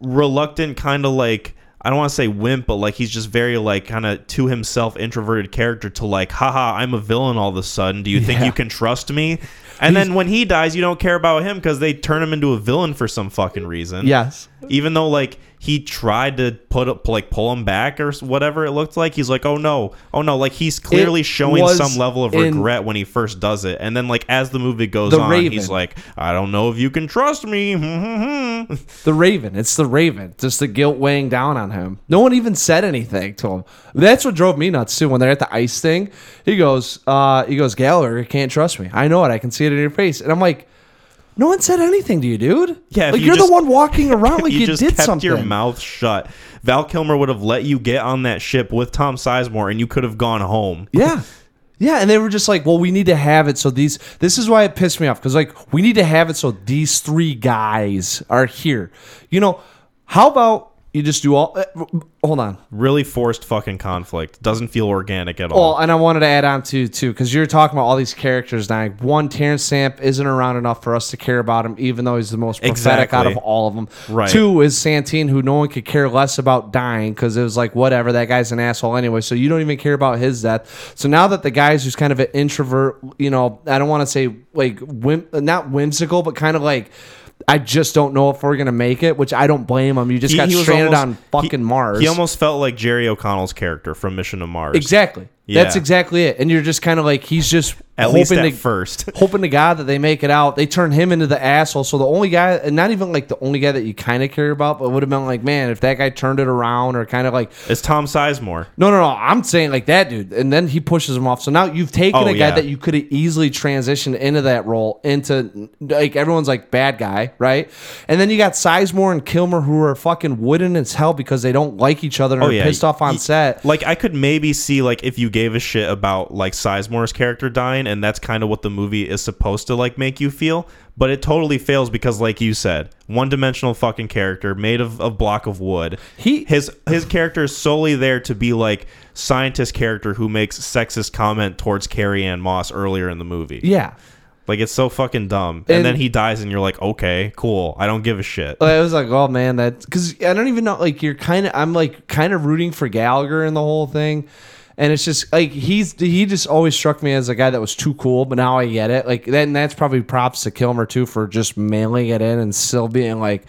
reluctant kind of like I don't want to say wimp, but like he's just very like kind of to himself introverted character to like, haha, I'm a villain all of a sudden. Do you think you can trust me? And then when he dies, you don't care about him because they turn him into a villain for some fucking reason. yes. Even though like he tried to put up like pull him back or whatever it looked like. He's like, "Oh no, oh no!" Like he's clearly It showing some level of regret when he first does it, and then like as the movie goes The on, Raven. he's like, "I don't know if you can trust me." The Raven. It's the Raven. Just the guilt weighing down on him. No one even said anything to him. That's what drove me nuts too. When they're at the ice thing, he goes, uh, he goes, Gallagher can't trust me. I know it. I can see it in your face. And I'm like, no one said anything to you, dude. Yeah, if like you you're just- the one walking around like you you, just did kept something. your mouth shut. Val Kilmer would have let you get on that ship with Tom Sizemore, and you could have gone home. Yeah. Yeah, and they were just like, "Well, we need to have it so these." This is why it pissed me off because like we need to have it so these three guys are here. You know, how about you just do all? Uh, hold on. Really forced fucking conflict. Doesn't feel organic at Well, all. and I wanted to add on to too because you're talking about all these characters dying. One, Terence Stamp isn't around enough for us to care about him, even though he's the most prophetic out of all of them. Right. Two is Santine, who no one could care less about dying because it was like whatever that guy's an asshole anyway. So you don't even care about his death. So now that the guy's who's kind of an introvert, you know, I don't want to say like whim, not whimsical, but kind of like. I just don't know if we're gonna make it, which I don't blame him. You just got was stranded almost- on fucking he- Mars. He almost felt like Jerry O'Connell's character from Mission to Mars. Exactly. Yeah. That's exactly it. And you're just kind of like he's just At least hoping at to, first. hoping to God that they make it out. They turn him into the asshole. So the only guy, and not even like the only guy that you kind of care about, but would have been like, man, if that guy turned it around or kind of like, It's Tom Sizemore. no, no, no. I'm saying like that dude, and then he pushes him off. So now you've taken Oh, a guy yeah. that you could have easily transitioned into that role into like everyone's like bad guy, right? And then you got Sizemore and Kilmer who are fucking wooden as hell because they don't like each other and Oh are yeah, pissed off on Y- set. Like I could maybe see like if you gave a shit about like Sizemore's character dying, and that's kind of what the movie is supposed to like make you feel. But it totally fails because, like you said, one dimensional fucking character made of a block of wood. He- his his character is solely there to be like scientist character who makes sexist comment towards Carrie-Anne Moss earlier in the movie. Yeah. Like it's so fucking dumb. And, And- then he dies, and you're like, okay, cool. I don't give a shit. I was like, oh man, that because I don't even know. Like, you're kind of, I'm like kind of rooting for Gallagher in the whole thing, and it's just like he's he just always struck me as a guy that was too cool. But now I get it. Like, then that's probably props to Kilmer too for just mailing it in and still being like.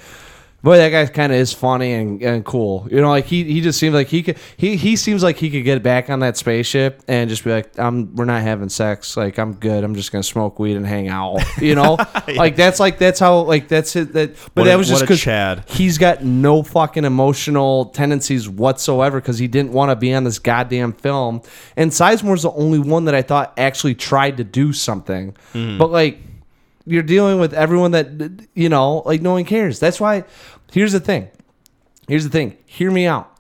Boy, that guy kind of is funny and, and cool. You know, like he, he just seems like he could he, he seems like he could get back on that spaceship and just be like, I'm we're not having sex. Like I'm good. I'm just gonna smoke weed and hang out. You know, like that's like that's how like that's it. That but What that a- was just because Chad. he's got no fucking emotional tendencies whatsoever because he didn't want to be on this goddamn film. And Sizemore's the only one that I thought actually tried to do something. Mm-hmm. But like you're dealing with everyone that you know, like no one cares. That's why here's the thing. Here's the thing. Hear me out.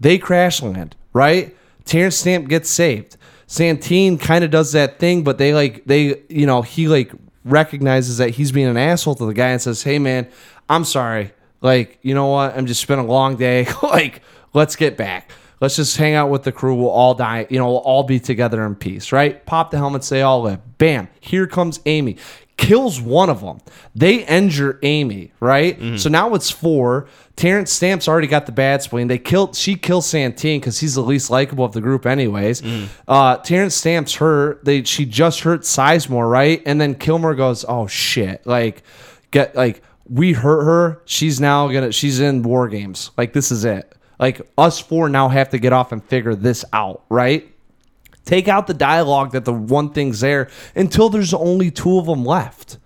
They crash land, right? Terence Stamp gets saved. Santine kind of does that thing, but they like they you know he like recognizes that he's being an asshole to the guy and says, "Hey man, I'm sorry. Like you know what? I'm just spent a long day. like let's get back. Let's just hang out with the crew. We'll all die. You know, we'll all be together in peace, right? Pop the helmets. They all live. Bam. Here comes AMEE. Kills one of them. They injure AMEE, right? So now it's four. Terence Stamp's already got the bad spleen. They killed. She kills Santine because he's the least likable of the group, anyways. Uh, Terence Stamp's hurt. They she just hurt Sizemore, right? And then Kilmer goes, "Oh shit!" Like, get like we hurt her. She's now gonna. She's in war games. Like this is it. Like us four now have to get off and figure this out, right? Take out the dialogue that the one thing's there until there's only two of them left.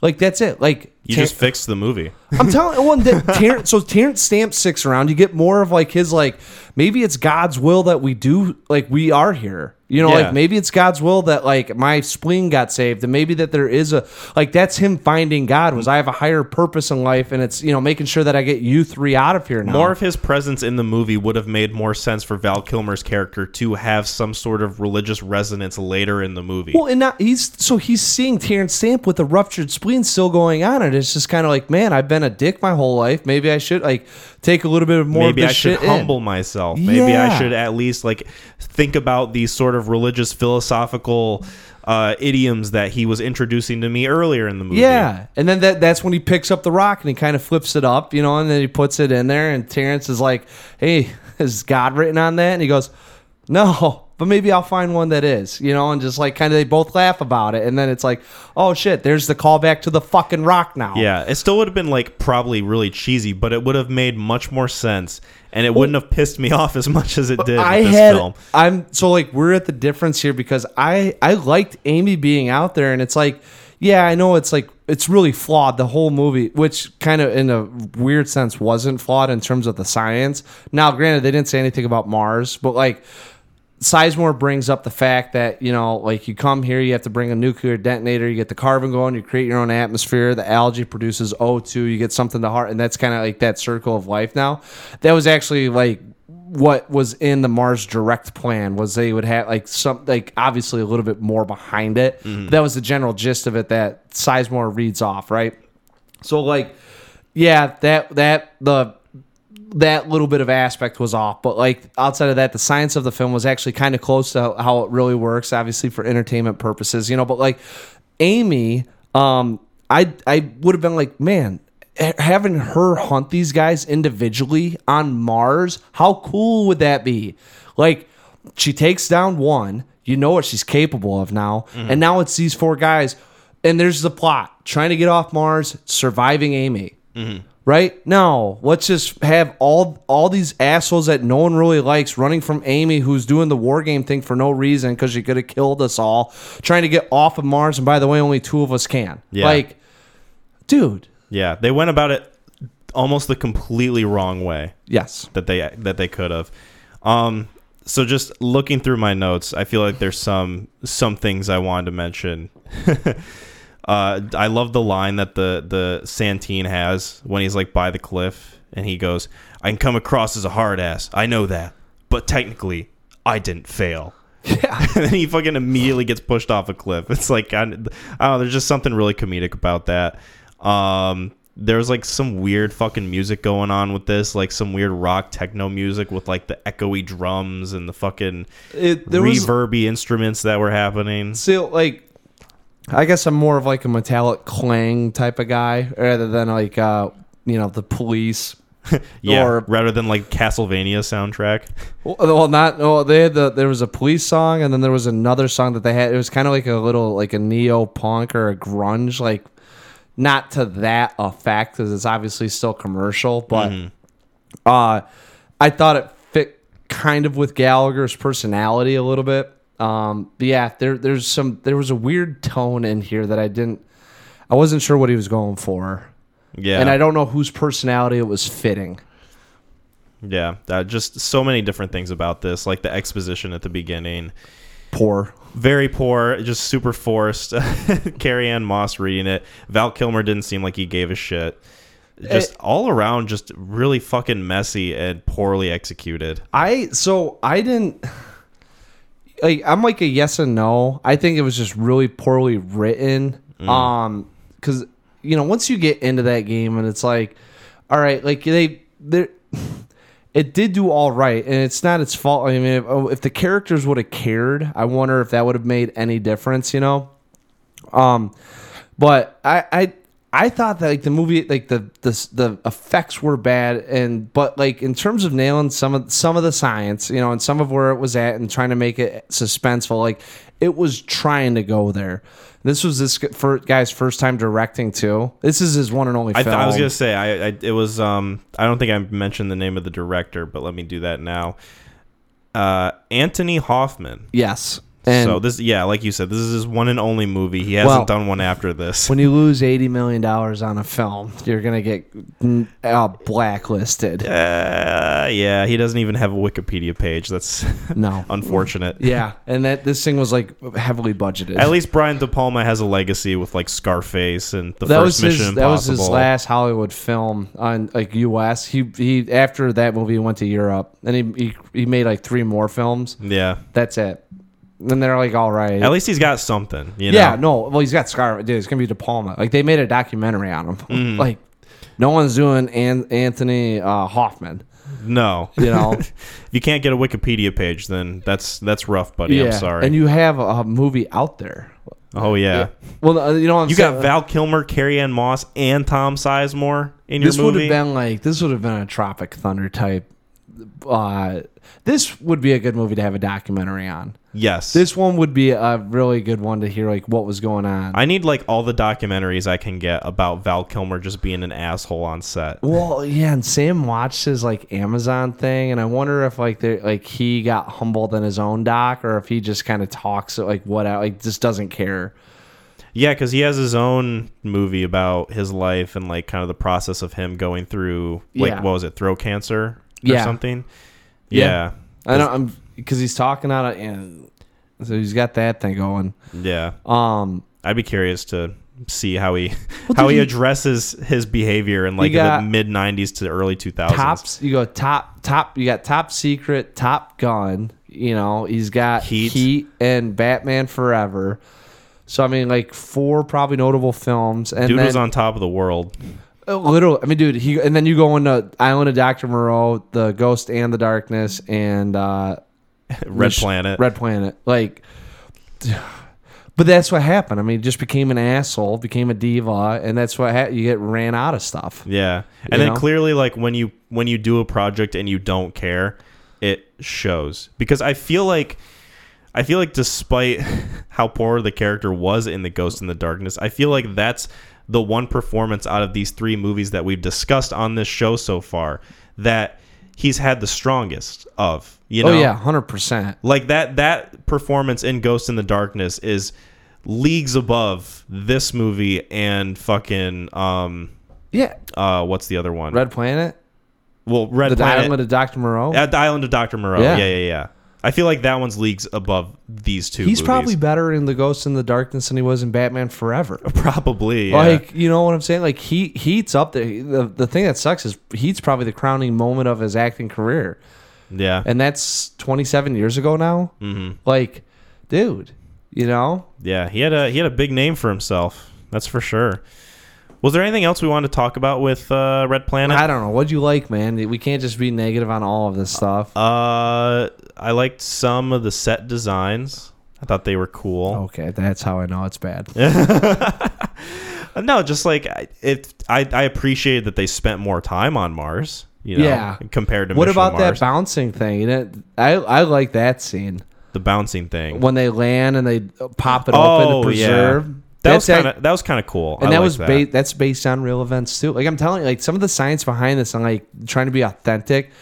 Like that's it. Like You Ter- just fixed the movie. I'm telling one that Terence, so Terence Stamp sticks around. You get more of like his like maybe it's God's will that we do like we are here. You know, Yeah. like maybe it's God's will that like my spleen got saved, and maybe that there is a like that's him finding God. Was I have a higher purpose in life, and it's you know making sure that I get you three out of here now. More of his presence in the movie would have made more sense for Val Kilmer's character to have some sort of religious resonance later in the movie. Well, and now he's so he's seeing Terence Stamp with a ruptured spleen still going on, and it's just kind of like, man, I've been a dick my whole life. Maybe I should like take a little bit of more. Maybe of I should shit in. humble myself. Maybe I should at least like think about these sort of religious philosophical uh, idioms that he was introducing to me earlier in the movie. Yeah, and then that that's when he picks up the rock and he kind of flips it up, you know, and then he puts it in there, and Terence is like, "Hey, is God written on that?" And he goes, "No, but maybe I'll find one that is, you know, and just like kind of they both laugh about it, and then it's like, oh shit, there's the callback to the fucking rock now. Yeah, it still would have been like probably really cheesy, but it would have made much more sense, and it wouldn't have pissed me off as much as it did. I with this had film. I'm so like we're at the difference here because I I liked AMEE being out there and it's like yeah I know it's like it's really flawed the whole movie which kind of in a weird sense wasn't flawed in terms of the science now granted they didn't say anything about Mars but like Sizemore brings up the fact that you know, like you come here, you have to bring a nuclear detonator, you get the carbon going, you create your own atmosphere. The algae produces O2, you get something to heart, and that's kind of like that circle of life. Now, that was actually like what was in the Mars Direct plan was they would have like some like obviously a little bit more behind it. Mm-hmm. But that was the general gist of it that Sizemore reads off, right? So like, yeah, that that the that little bit of aspect was off, but like outside of that, the science of the film was actually kind of close to how it really works, obviously for entertainment purposes, you know. But like AMEE, um, I I would have been like, man, having her hunt these guys individually on Mars, how cool would that be? Like, she takes down one, you know what she's capable of now, and now it's these four guys, and there's the plot: trying to get off Mars, surviving AMEE right? No, let's just have all all these assholes that no one really likes running from AMEE, who's doing the war game thing for no reason because she could have killed us all, trying to get off of Mars. And by the way, only two of us can. Yeah. Like, dude, Yeah, they went about it almost the completely wrong way yes, that they that they could have. Um, so just looking through my notes, I feel like there's some some things I wanted to mention. uh, I love the line that the the Santine has when he's like by the cliff and he goes, "I can come across as a hard ass. I know that, but technically, I didn't fail." yeah, and then he fucking immediately gets pushed off a cliff. It's like I, I don't know. There's just something really comedic about that. Um, there's like some weird fucking music going on with this, like some weird rock techno music with like the echoey drums and the fucking it, there was reverby instruments that were happening. still like. I guess I'm more of like a metallic clang type of guy rather than like uh you know the police Yeah, Or- rather than like Castlevania soundtrack. Well, well, not. Well, they had the. There was a police song, and then there was another song that they had. It was kind of like a little, like a neo punk or a grunge, like not to that effect, because it's obviously still commercial. But uh, I thought it fit kind of with Gallagher's personality a little bit. Um, but yeah, there, there's some. There was a weird tone in here that I didn't. I wasn't sure what he was going for, Yeah, and I don't know whose personality it was fitting. yeah, uh, just so many different things about this, like the exposition at the beginning. Poor. very poor, just super forced. Carrie-Anne Moss reading it. Val Kilmer didn't seem like he gave a shit. Just Eh. all around, just really fucking messy and poorly executed. I so I didn't like I'm like a yes and no. I think it was just really poorly written. Um cuz you know, once you get into that game and it's like all right, like they they it did do all right and it's not its fault. I mean, if, if the characters would have cared, I wonder if that would have made any difference, you know? Um, but I I I thought that like the movie like the the the effects were bad and but like in terms of nailing some of some of the science, you know, and some of where it was at and trying to make it suspenseful, like it was trying to go there. This was this guy's first time directing too. This is his one and only I, th- I was gonna say, I, I it was. Um, I don't think I mentioned the name of the director, but let me do that now. Uh, Antony Hoffman. yes. And so this, yeah, like you said, this is his one and only movie. He hasn't Well- done one after this. when you lose eighty million dollars on a film, you're gonna get uh, blacklisted. Uh, yeah, he doesn't even have a Wikipedia page. That's No. unfortunate. Yeah, and that this thing was like heavily budgeted. At least Brian De Palma has a legacy with like Scarface and the that first was Mission his that was his last Hollywood film on like U.S. He he after that movie he went to Europe and he he, he made like three more films. Yeah. That's it. And they're like all right. At least he's got something. You yeah, no. Well, he's got Scar. Dude, it's gonna be De Palma. Like they made a documentary on him. Mm. like no one's doing An- Antony uh, Hoffman. No. You know. if you can't get a Wikipedia page, then that's that's rough, buddy. I'm sorry. And you have a movie out there. oh yeah. Well, uh, you know, I'm You saying? got Val Kilmer, Carrie-Anne Moss, and Tom Sizemore in your this would have been like this would have been a Tropic Thunder type uh, this would be a good movie to have a documentary on. Yes. This one would be a really good one to hear like what was going on. I need like all the documentaries I can get about Val Kilmer just being an asshole on set. well, yeah, and Sam watched his like Amazon thing, and I wonder if like they like he got humbled in his own doc, or if he just kind of talks like what like just doesn't care. Yeah, because he has his own movie about his life and like kind of the process of him going through like Yeah. what was it, throat cancer or Yeah. something. Yeah. Yeah. I know I'm because he's talking out of and so he's got that thing going. Yeah. Um, I'd be curious to see how he Well, how dude, he addresses his behavior in like the mid '90s to early 2000s. tops you go top top you got top secret top gun you know he's got Heat. heat, and batman forever so i mean like four probably notable films and Dude then was on top of the world. Uh, literal i mean dude he and then you go into island of dr moreau the ghost and the darkness and uh Red Sh- Planet. red planet like but that's what happened i mean just became an asshole became a diva and that's what ha- you get ran out of stuff Yeah. And then know? clearly like when you when you do a project and you don't care, it shows. Because I feel like I feel like despite how poor the character was in The Ghost in the Darkness, I feel like that's the one performance out of these three movies that we've discussed on this show so far that he's had the strongest of. You know? oh yeah 100% Like that that performance in Ghost in the Darkness is leagues above this movie and fucking um yeah uh what's the other one? red planet well, Red the Planet island of dr moreau at the Island of Dr. Moreau. Yeah. Yeah. yeah, yeah, I feel like that one's leagues above these two. He's movies. probably better in the Ghost in the Darkness than he was in Batman Forever. probably yeah. Like, you know what I'm saying? Like he Heat's up there. The the thing that sucks is Heat's probably the crowning moment of his acting career. yeah. And that's 27 years ago now. hmm Like, dude, you know? Yeah, he had a he had a big name for himself. That's for sure. Was there anything else we wanted to talk about with uh, Red Planet? I don't know. What'd you like, man? We can't just be negative on all of this stuff. Uh, I liked some of the set designs. I thought they were cool. okay, that's how I know it's bad. No, just like I- it, I I appreciated that they spent more time on Mars. You know, Yeah. compared to What Mission about that bouncing thing? You know, I I like that scene the bouncing thing? when they land and they pop it Oh, open to oh, yeah. preserve. That That's was kind of that was kind of cool. and I that was that. ba- that's based on real events too. Like I'm telling you, like some of the science behind this and like trying to be authentic,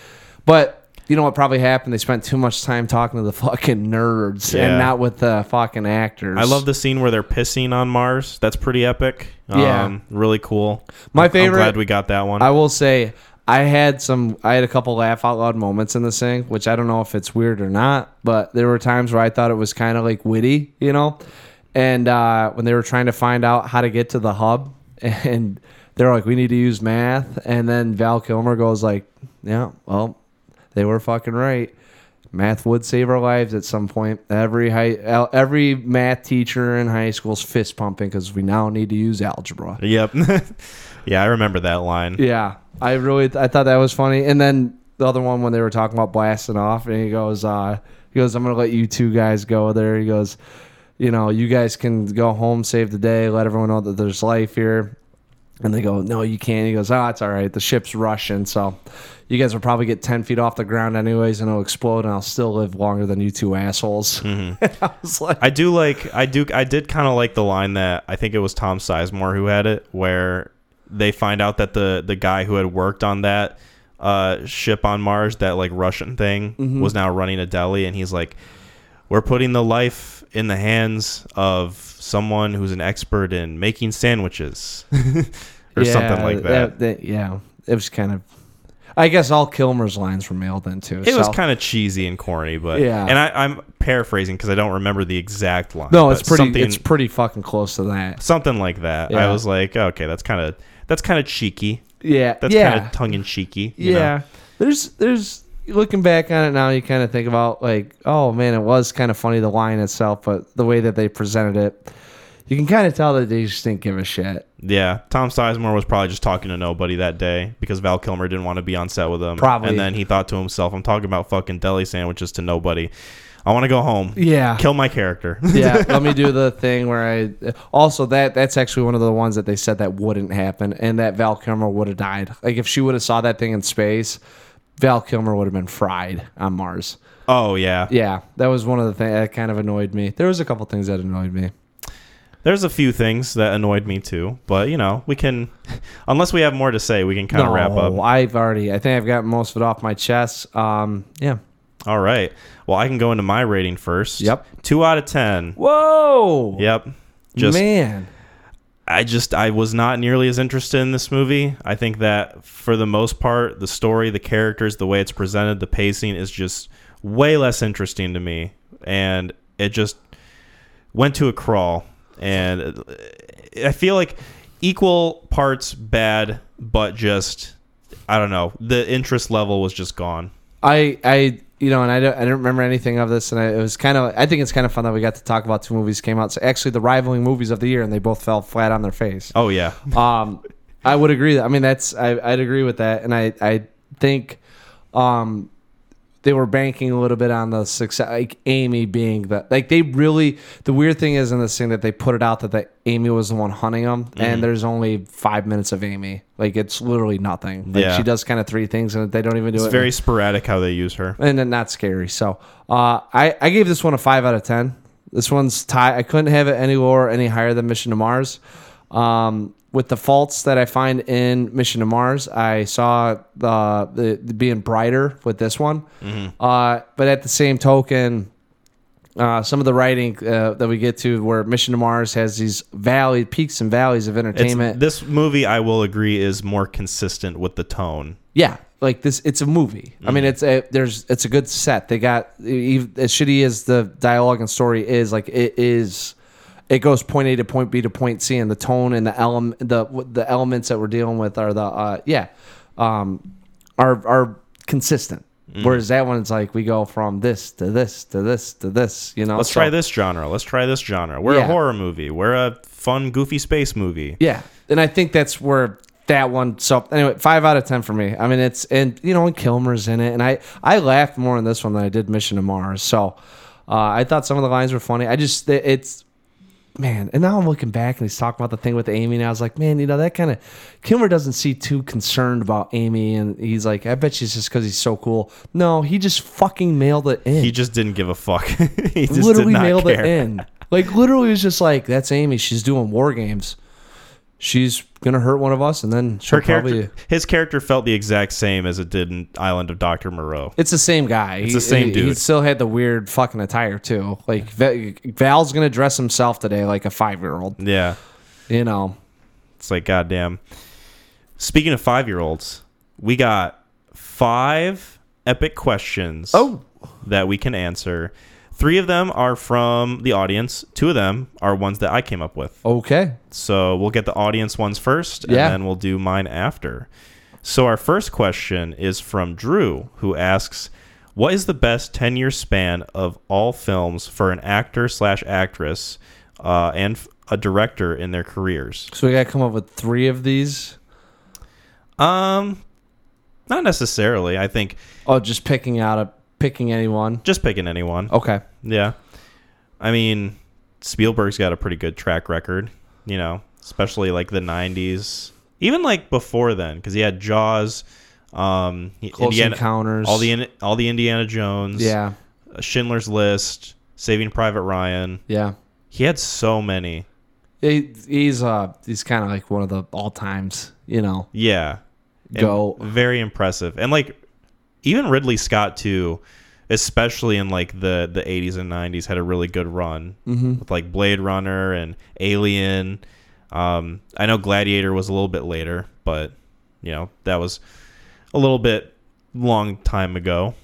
but you know what probably happened? They spent too much time talking to the fucking nerds Yeah. and not with the fucking actors. I love the scene where they're pissing on Mars. That's pretty epic. Yeah. um, really cool. My I'm- favorite- I'm glad we got that one. I will say I had some I had a couple laugh out loud moments in this thing, which I don't know if it's weird or not, but there were times where I thought it was kind of like witty, you know. And uh, when they were trying to find out how to get to the hub, and they're like, "We need to use math," and then Val Kilmer goes like, "Yeah, well, they were fucking right. Math would save our lives at some point. Every high, every math teacher in high school's fist pumping because we now need to use algebra." yep. yeah, I remember that line. Yeah, I really I thought that was funny. And then the other one when they were talking about blasting off, and he goes, uh, he goes, I'm gonna let you two guys go there. He goes, you know, you guys can go home, save the day, let everyone know that there's life here. And they go, no, you can't. He goes, oh, it's all right. The ship's Russian, so you guys will probably get ten feet off the ground anyways, and it'll explode, and I'll still live longer than you two assholes. I was like, I do like I do I did kind of like the line that I think it was Tom Sizemore who had it where they find out that the the guy who had worked on that uh, ship on Mars that like Russian thing Mm-hmm. was now running a deli and he's like we're putting the life in the hands of someone who's an expert in making sandwiches or something like that. yeah, it was kind of. I guess all Kilmer's lines were mailed in too. It was kind of cheesy and corny, but Yeah. And I, I'm paraphrasing because I don't remember the exact line. No, it's pretty. It's pretty fucking close to that. something like that. Yeah. I was like, okay, that's kind of that's kind of cheeky. Yeah, That's yeah, kind of tongue in cheeky. yeah. There's, there's. Looking back on it now, you kind of think about like, oh man, it was kind of funny the line itself, but the way that they presented it, you can kind of tell that they just didn't give a shit. Yeah. Tom Sizemore was probably just talking to nobody that day because Val Kilmer didn't want to be on set with him. Probably. And then he thought to himself, I'm talking about fucking deli sandwiches to nobody. I want to go home. Yeah, Kill my character. yeah. Let me do the thing where I. Also, that that's actually one of the ones that they said that wouldn't happen, and that Val Kilmer would have died. Like if she would have saw that thing in space, Val Kilmer would have been fried on Mars. Oh yeah. Yeah, that was one of the things that kind of annoyed me. There was a couple things that annoyed me. There's a few things that annoyed me too, but you know, we can unless we have more to say, we can kind of wrap up. I've already. I think I've got most of it off my chest. Um, yeah. All right. Well, I can go into my rating first. Yep. 2 out of 10. Whoa. Yep. Just man. I just I was not nearly as interested in this movie. I think that for the most part, the story, the characters, the way it's presented, the pacing is just way less interesting to me, and it just went to a crawl. And I feel like equal parts bad, but just I don't know. The interest level was just gone. I I you know, and I don't I don't remember anything of this, and I, it was kind of I think it's kind of fun that we got to talk about two movies came out. So actually, the rivaling movies of the year, and they both fell flat on their face. Oh yeah. Um, I would agree. That, I mean, that's I, I'd agree with that, and I I think, um, they were banking a little bit on the success, like AMEE being the like they really. The weird thing is in this thing that they put it out that the AMEE was the one hunting them, Mm-hmm. and there's only five minutes of AMEE. Like it's literally nothing. Like Yeah. she does kind of three things, and they don't even do It's it. very sporadic how they use her. and then not scary. So uh, I I gave this one a five out of ten. This one's tie. I couldn't have it any lower, any higher than Mission to Mars. Um, with the faults that I find in Mission to Mars, I saw the, the, the being brighter with this one. Uh, but at the same token, uh, some of the writing uh, that we get to where Mission to Mars has these valley peaks and valleys of It's, entertainment. this movie, I will agree, is more consistent with the tone. Yeah, like this, it's a movie. I mean, it's a there's it's a good set. They got as shitty as the dialogue and story is, like it is. It goes point A to point B to point C, and the tone and the element the the elements that we're dealing with are the uh, yeah, um, are are consistent. Whereas that one's like we go from this to this to this to this. You know, Let's So- try this genre. Let's try this genre. We're Yeah. a horror movie. We're a fun, goofy space movie. Yeah, and I think that's where that one. So anyway, five out of ten for me. I mean, it's and you know, and Kilmer's in it, and I I laughed more in this one than I did Mission to Mars. So uh, I thought some of the lines were funny. I just it's man, and now I'm looking back and he's talking about the thing with AMEE, and I was like, man, you know, that kind of Kilmer doesn't seem too concerned about AMEE, and he's like, I bet she's just because he's so cool. No, he just fucking mailed it in He just didn't give a fuck. he just literally nailed care. it in. Like literally was just like, that's AMEE. She's doing war games. She's gonna hurt one of us, and then she'll Her character, probably. his character felt the exact same as it did in Island of Doctor Moreau. It's the same guy. It's the same he, He still had the weird fucking attire too. Like Val's gonna dress himself today like a five year old. Yeah, You know. it's like goddamn. Speaking of five year olds, we got five epic questions. Oh. that we can answer. Three of them are from the audience. Two of them are ones that I came up with. Okay. So we'll get the audience ones first, and Yeah. then we'll do mine after. So our first question is from Drew, who asks, "What is the best ten-year span of all films for an actor slash actress uh, and f- a director in their careers?" So we gotta come up with three of these. Um, not necessarily. I think Oh, just picking out a picking anyone. just picking anyone. Okay. Yeah. I mean, Spielberg's got a pretty good track record, you know, especially like the 90s. Even like before then cuz he had Jaws, um Close Indiana, Encounters. all the all the Indiana Jones, Yeah. uh, Schindler's List, Saving Private Ryan. Yeah. He had so many. He, he's uh he's kind of like one of the all times. You know. Yeah. And Go. Very impressive. And like even Ridley Scott too, especially in like the the 80s and 90s had a really good run Mm-hmm. with like Blade Runner and Alien. Um I know Gladiator was a little bit later, but you know, that was a little bit long time ago.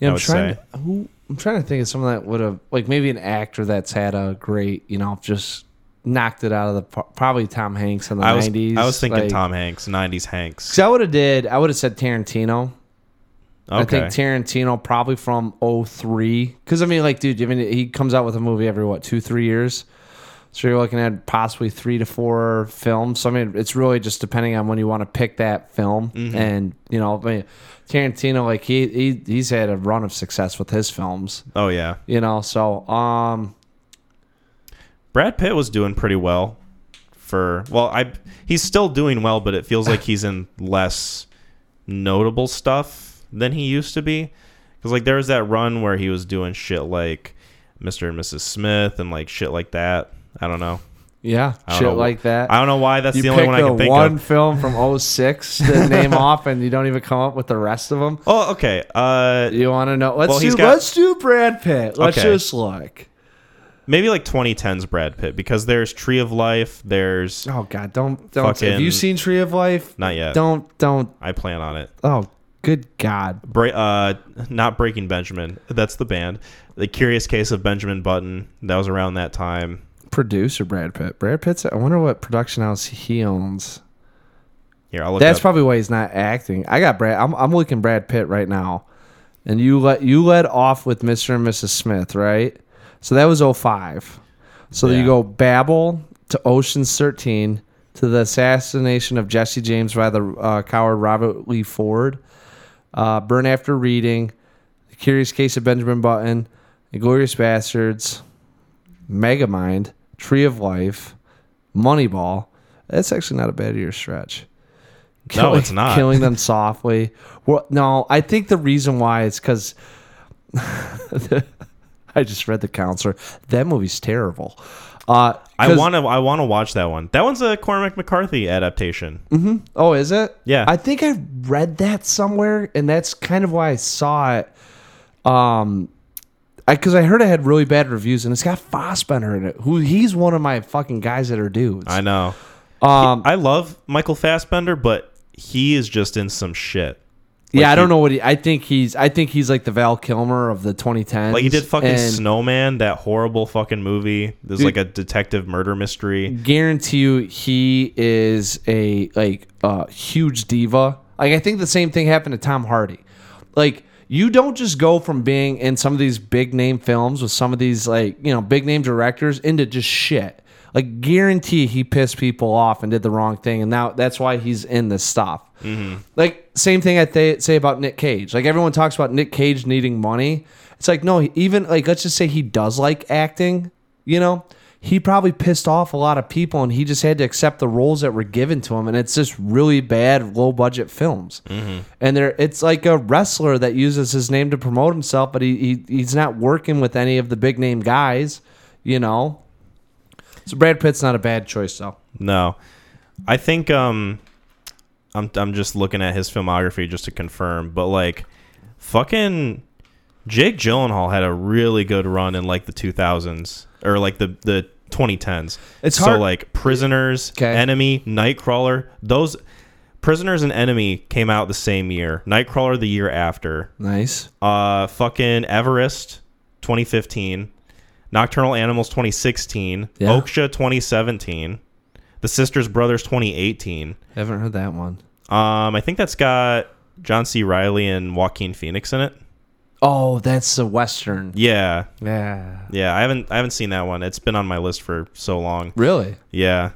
Yeah, I'm trying. To, who I'm trying to think of someone that would have like maybe an actor that's had a great, you know, just knocked it out of the probably Tom Hanks in the I was 90s. I was thinking like, Tom Hanks, 90s Hanks. Cause I would have did. I would have said Tarantino. I Okay. think Tarantino probably from 03. Because I mean, like, dude, I mean, he comes out with a movie every what two, three years. So you're looking at possibly three to four films. So I mean, it's really just depending on when you want to pick that film. Mm-hmm. And you know, I mean, Tarantino, like he, he he's had a run of success with his films. oh yeah. You know, so um, Brad Pitt was doing pretty well for well, I he's still doing well, but it feels like he's in less notable stuff. Than he used to be. Because like there was that run where he was doing shit like Mr. and Mrs. Smith and like shit like that. I don't know. Yeah, don't shit know. like that. I don't know why that's you the only one I can think one of. film from 06 to name off, and you don't even come up with the rest of them. Oh, okay. Uh, You want to know? Let's Well, do. got- let's do Brad Pitt. Let's Okay. just look. maybe like 2010s Brad Pitt because there's Tree of Life. There's Oh God, don't don't. Fucking- have you seen Tree of Life? not yet. Don't don't. I plan on it. Oh, good God. Bra- uh, not Breaking Benjamin. That's the band. The Curious Case of Benjamin Button. That was around that time. Producer Brad Pitt. Brad Pitt's. I wonder what production house he owns. Here, I'll look That's probably why he's not acting. I got Brad. I'm I'm looking Brad Pitt right now, and you let you led off with Mr. and Mrs. Smith, right? So that was 05. So Yeah. you go Babel to Ocean's 13 to the assassination of Jesse James by the uh, coward Robert Lee Ford, uh, Burn After Reading, The Curious Case of Benjamin Button, Inglourious Basterds, Megamind, Tree of Life, Moneyball. That's actually not a bad year stretch. No, it's not. Killing them softly. Well, no, I think the reason why is because I just read the counselor. That movie's terrible. Uh, I want to. I want to watch that one. That one's a Cormac McCarthy adaptation. Oh, is it? Yeah. I think I read that somewhere, and that's kind of why I saw it. Um, because I, heard it had really bad reviews, and it's got Fassbender in it. Who he's one of my fucking guys that are dudes. I know. um, I love Michael Fassbender, but he is just in some shit. Yeah, I don't know what he. I think he's. I think he's like the Val Kilmer of the 2010s. Like he did fucking and Snowman, that horrible fucking movie. There's Dude. like a detective murder mystery. Guarantee you, he is a like a huge diva. Like I think the same thing happened to Tom Hardy. Like you don't just go from being in some of these big name films with some of these like you know big name directors into just shit. Like guarantee he pissed people off and did the wrong thing, and now that's why he's in this stuff. Mm-hmm. Like same thing I th- say about Nick Cage. Like everyone talks about Nick Cage needing money. It's like no, even like let's just say he does like acting. You know, he probably pissed off a lot of people, and he just had to accept the roles that were given to him. And it's just really bad, low budget films. Mm-hmm. And there, it's like a wrestler that uses his name to promote himself, but he, he he's not working with any of the big name guys. You know. So Brad Pitt's not a bad choice, though. No, I think um, I'm I'm just looking at his filmography just to confirm, but like, fucking Jake Gyllenhaal had a really good run in like the 2000s or like the the 2010s. It's so hard- like Prisoners, Okay. Enemy, Nightcrawler. Those Prisoners and Enemy came out the same year. Nightcrawler the year after. Nice. Uh, fucking Everest, 2015. Nocturnal Animals, 2016. Yeah. Okja, 2017. The Sisters Brothers, 2018. I Haven't heard that one. Um, I think that's got John C. Reilly and Joaquin Phoenix in it. Oh, that's a western. Yeah, Yeah. yeah. I haven't I haven't seen that one. It's been on my list for so long. Really? Yeah,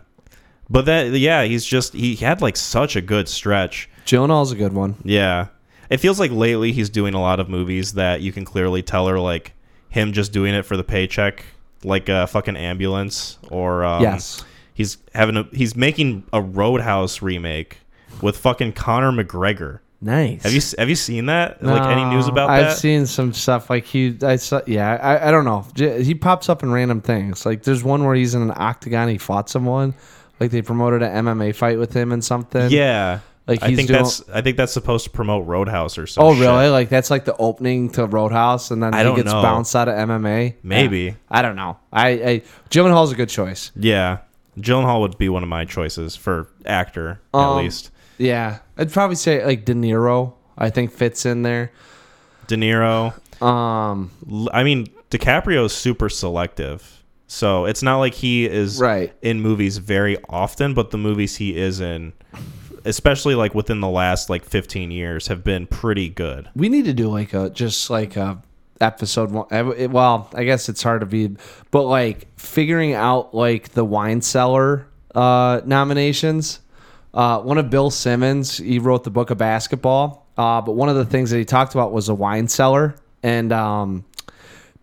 but that yeah, he's just he had like such a good stretch. Gyllenhaal's a good one. Yeah. It feels like lately he's doing a lot of movies that you can clearly tell are like him just doing it for the paycheck, like a fucking ambulance or um, yes. he's having a he's making a Roadhouse remake with fucking Conor McGregor. Nice. Have you have you seen that? like any news No, about I've that? seen some stuff like he. I saw. Yeah, I, I don't know. He pops up in random things. Like there's one where he's in an octagon. He fought someone. Like they promoted an MMA fight with him and something. yeah. Like I think doing- that's I think that's supposed to promote Roadhouse or something. Oh really? Like that's like the opening to Roadhouse, and then I he don't gets know. bounced out of MMA. Maybe. Yeah. I don't know. I, I Gyllenhaal's a good choice. Yeah. Gyllenhaal would be one of my choices for actor at Um, least. Yeah, I'd probably say like De Niro. I think fits in there. De Niro. Um, I mean, DiCaprio is super selective. So it's not like he is Right. in movies very often, but the movies he is in, especially like within the last like 15 years, have been pretty good. we need to do like a just like a episode one. Well, I guess it's hard to be, but like figuring out like the wine cellar uh, nominations. Uh, one of Bill Simmons, he wrote the book of basketball. Uh, but one of the things that he talked about was a wine cellar, and um,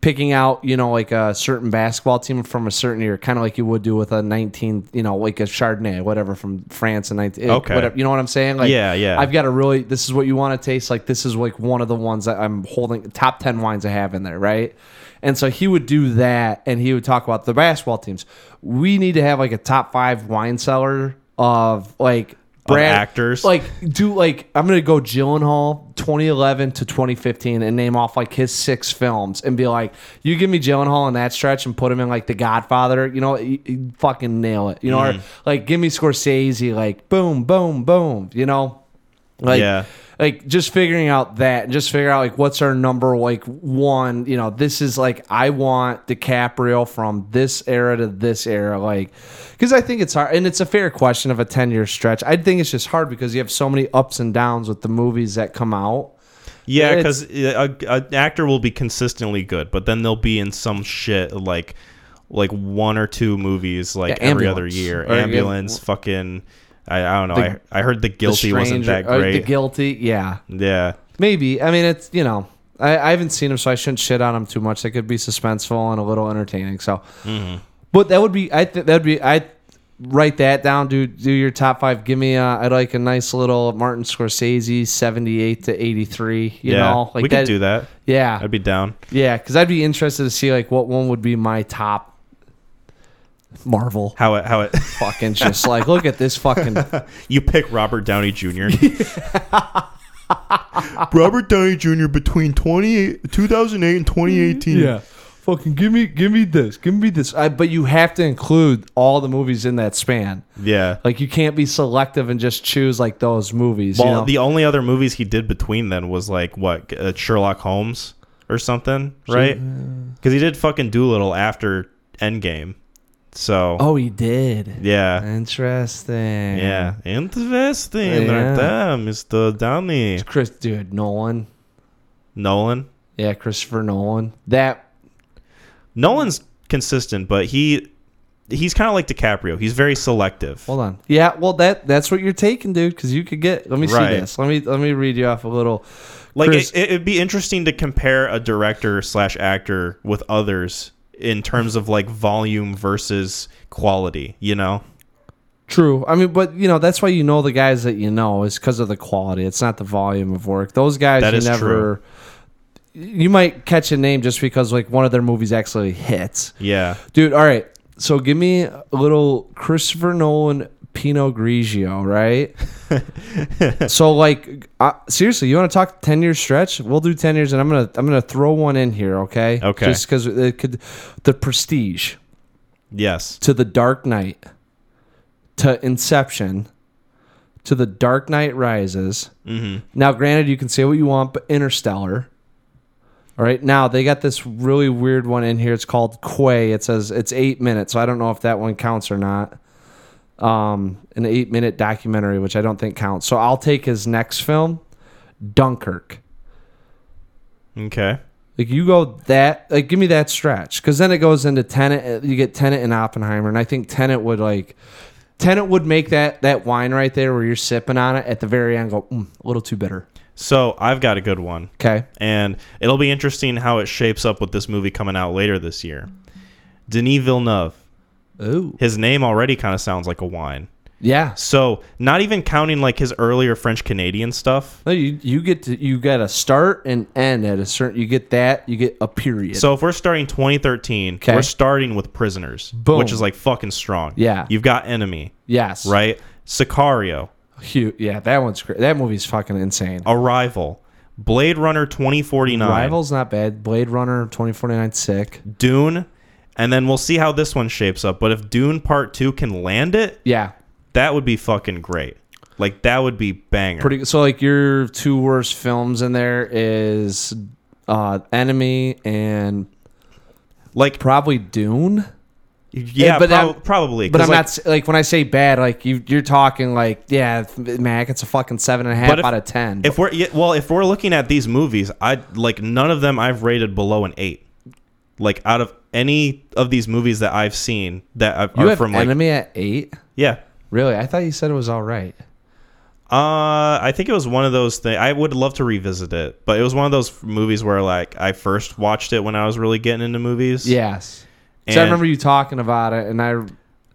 picking out, you know, like a certain basketball team from a certain year, kind of like you would do with a 19, you know, like a Chardonnay, whatever from France in 19. Eh, okay. Whatever, you know what I'm saying? Like, Yeah, yeah. I've got a really, this is what you want to taste. Like, this is like one of the ones that I'm holding, top 10 wines I have in there, right? And so he would do that and he would talk about the basketball teams. We need to have like a top five wine cellar of like, Brad, actors? like do like I'm gonna go Gyllenhaal 2011 to 2015 and name off like his six films and be like, you give me Gyllenhaal in that stretch and put him in like The Godfather, you know, you, you fucking nail it, you know, or mm. like give me Scorsese, like boom, boom, boom, you know, like Yeah. Like just figuring out that and just figure out like what's our number like one you know this is like i want DiCaprio from this era to this era like because i think it's hard and it's a fair question of a 10 year stretch i think it's just hard because you have so many ups and downs with the movies that come out Yeah, because an actor will be consistently good, but then they'll be in some shit like like one or two movies like Yeah, every other year. Ambulance, fucking. I, I don't know. The- I I heard the guilty The wasn't that Stranger- uh, great. the guilty yeah yeah. maybe i mean it's you know I, I haven't seen him so i shouldn't shit on him too much they could be suspenseful and a little entertaining so Mm-hmm. But that would be I th- that'd be I write that down. Do do your top five. Give me uh, I'd like a nice little Martin Scorsese seventy eight to eighty three. You yeah. know, like we that. could do that. Yeah, I'd be down. yeah. Because I'd be interested to see like what one would be my top Marvel. How it how it Fucking just like look at this fucking you pick Robert Downey Jr. Robert Downey Jr. between 20, 2008 and 2018. yeah. Fucking give me give me this give me this. I, but you have to include all the movies in that span. Yeah. Like you can't be selective and just choose like those movies. Well, you know? the only other movies he did between then was like what uh, Sherlock Holmes or something, right? Because he did fucking Doolittle after Endgame. So oh, he did. yeah, Interesting. yeah, interesting, Yeah. right there, Mister Downey Chris, dude, Nolan. Nolan. Yeah, Christopher Nolan. That Nolan's consistent, but he he's kind of like DiCaprio. He's very selective. hold on. Yeah, well that that's what you're taking, dude. Because you could get. Let me see this. Let me let me read you off a little. Like Chris- it, it'd be interesting to compare a director slash actor with others in terms of like volume versus quality. You know. True. I mean, but you know that's why you know the guys that you know is because of the quality. It's not the volume of work. Those guys That you is never. You might catch a name just because like one of their movies actually hits. Yeah. Dude, all right. So give me a little Christopher Nolan Pinot Grigio, right? so like uh, seriously, you want to talk 10 year stretch? We'll do 10 years and I'm going to I'm going to throw one in here, okay? Okay. Just cuz it could the prestige Yes. to the Dark Knight to Inception to the Dark Knight Rises. hmm Now, granted, you can say what you want, but Interstellar. All right, now they got this really weird one in here. It's called Quay. It says it's eight minutes, so I don't know if that one counts or not. Um, an eight minute documentary, which I don't think counts. So I'll take his next film, Dunkirk. Okay. Like you go that, like give me that stretch, because then it goes into Tenet. You get Tenet and Oppenheimer, and I think Tenet would like. Tenet would make that that wine right there where you're sipping on it at the very end. Go mm, a little too bitter. So I've got a good one, Okay. and it'll be interesting how it shapes up with this movie coming out later this year. Denis Villeneuve. Ooh. His name already kind of sounds like a wine. Yeah. So not even counting like his earlier French Canadian stuff. No, you you get to you got to start and end at a certain. You get that. You get a period. So if we're starting 2013, Okay. we're starting with Prisoners, Boom. which is like fucking strong. Yeah. You've got Enemy, yes. right? Sicario, Yeah, that one's great. That movie's fucking insane. Arrival, Blade Runner 2049, Rivals not bad. Blade Runner twenty forty nine sick. Dune, and then we'll see how this one shapes up. But if Dune Part 2 can land it, Yeah, that would be fucking great. Like that would be banger. pretty. So like your two worst films in there is uh Enemy and like probably Dune. yeah, but prob- I'm- probably. But I'm like, not like when I say bad, like you you're talking like yeah, Mac. It's a fucking seven and a half if- out of ten. If we're yeah, well, if we're looking at these movies, I like none of them I've rated below an eight. Like out of any of these movies that I've seen that are you are have from like Enemy at eight. yeah, Really? I thought you said it was all right. Uh, I think it was one of those things. I would love to revisit it, but it was one of those movies where like I first watched it when I was really getting into movies. Yes. So I remember you talking about it, and I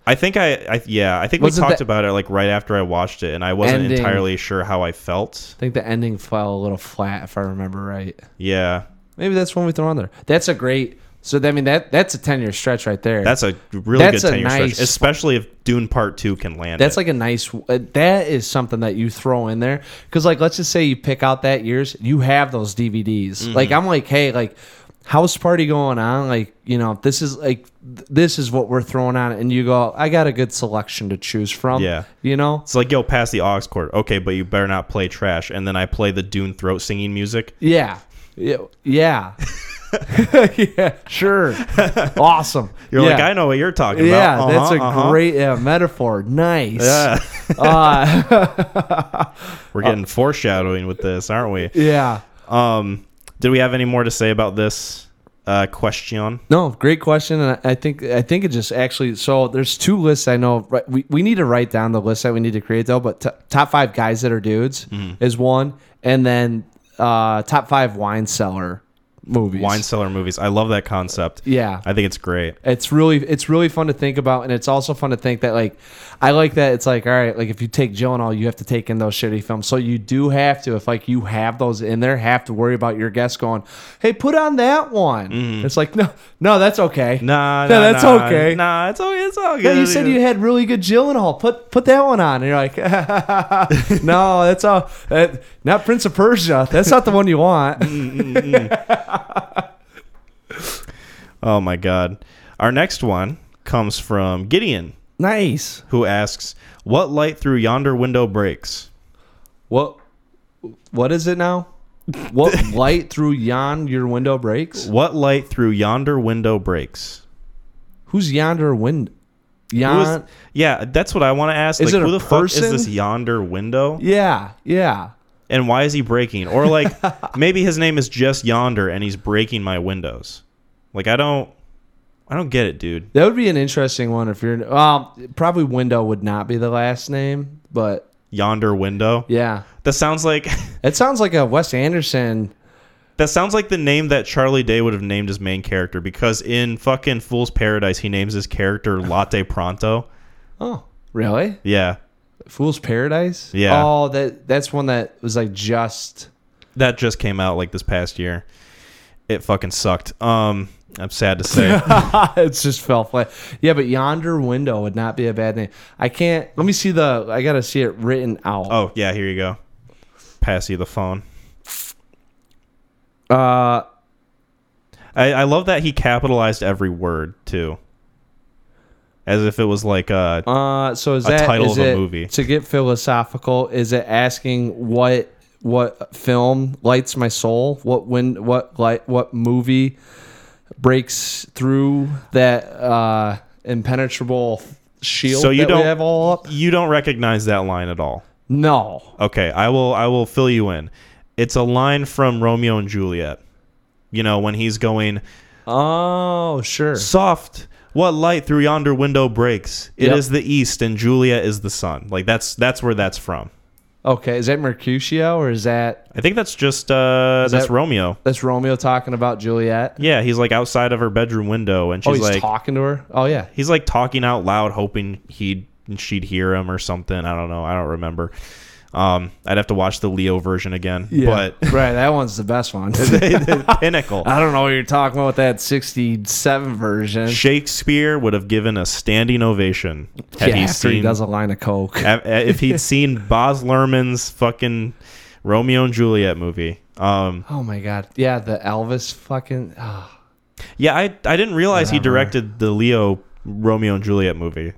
I think I, I yeah, I think we talked about it like right after I watched it, and I wasn't Ending- entirely sure how I felt. I think the ending fell a little flat, if I remember right. Yeah, Maybe that's one we throw on there. That's a great. So I mean that that's a ten year stretch right there. that's a really That's good ten year nice- stretch, especially if Dune Part Two can land. That's it. like a nice. Uh, that is something that you throw in there because, like, let's just say you pick out that year's, you have those DVDs. Mm-hmm. Like, I'm like, hey, like, house party going on. Like, you know, this is like, this is what we're throwing on, and you go, I got a good selection to choose from. Yeah. you know. It's like yo, pass the aux cord. Okay, but you better not play trash. And then I play the Dune throat singing music. Yeah, yeah, yeah. yeah, sure, awesome. You're yeah. like, I know what you're talking about. Yeah, that's a Uh-huh, uh-huh. great yeah, metaphor. Nice. Yeah, Uh, we're getting foreshadowing with this, aren't we? yeah. Um, did we have any more to say about this uh, question? No, great question, and I think I think it just actually. So there's two lists I know. right, We we need to write down the list that we need to create though. But t- top five guys that are dudes Mm-hmm. is one, and then uh, top five wine cellar movies. Wine cellar movies. I love that concept. Yeah, I think it's great. it's really it's really fun to think about, and it's also fun to think that like I like that it's like all right, like if you take Gyllenhaal, you have to take in those shitty films. So you do have to, if like you have those in there, have to worry about your guests going, hey, put on that one. Mm-hmm. It's like no, no, that's okay. Nah, No, nah, that's nah, okay. Nah, it's okay. It's all Yeah, good. you said you had really good Gyllenhaal. Put put that one on. And you're like, no, that's all. That, not Prince of Persia. That's not the one you want. Mm-hmm. Oh my god. Our next one comes from Gideon, nice. who asks, "What light through yonder window breaks?" What what is it now? What light through yon your window breaks? What light through yonder window breaks? Who's yonder wind? Who is- Yon. yeah, that's what I want to ask. Is like, it who a the fuck is this yonder window? Yeah, yeah. And why is he breaking? Or like, maybe his name is just Yonder, and he's breaking my windows. Like, I don't, I don't get it, dude. That would be an interesting one if you're. Well, probably window would not be the last name, but Yonder window. yeah, That sounds like it sounds like a Wes Anderson. that sounds like the name that Charlie Day would have named his main character because in fucking Fool's Paradise he names his character Latte Pronto. Oh, really? Yeah, Fool's Paradise. Yeah. Oh, that that's one that was like just. that just came out like this past year. It fucking sucked. Um, I'm sad to say. it's just fell flat. Yeah, but yonder window would not be a bad name. I can't. Let me see the. I gotta see it written out. oh yeah, here you go. Pass you the phone. Uh, I, I love that he capitalized every word too, as if it was like uh uh. So is A that title is of a it- movie. To get philosophical, is it asking what what film lights my soul? What when what light what movie breaks through that uh impenetrable shield So you that don't- have all up? you don't recognize that line at all. No. Okay, I will I will fill you in. It's a line from Romeo and Juliet. You know, when he's going Oh, sure. soft what light through yonder window breaks It is Yep. the east and juliet is the sun like that's that's where that's from Okay, is that Mercutio or is that i think that's just uh that's that- romeo that's Romeo talking about Juliet? yeah he's like outside of her bedroom window and Oh, she's he's like talking to her. Oh yeah. he's like talking out loud hoping he'd she'd hear him or something i don't know i don't remember um i'd have to watch the leo version again but right, that one's the best one. the pinnacle I don't know what you're talking about with that 67 version. shakespeare would have given a standing ovation had yeah, he after he does a line of coke. If he'd seen Baz Luhrmann's fucking Romeo and Juliet movie. Um, Oh my god. Yeah, the Elvis fucking. ah. yeah, I I didn't realize he directed the Leo Romeo and Juliet movie.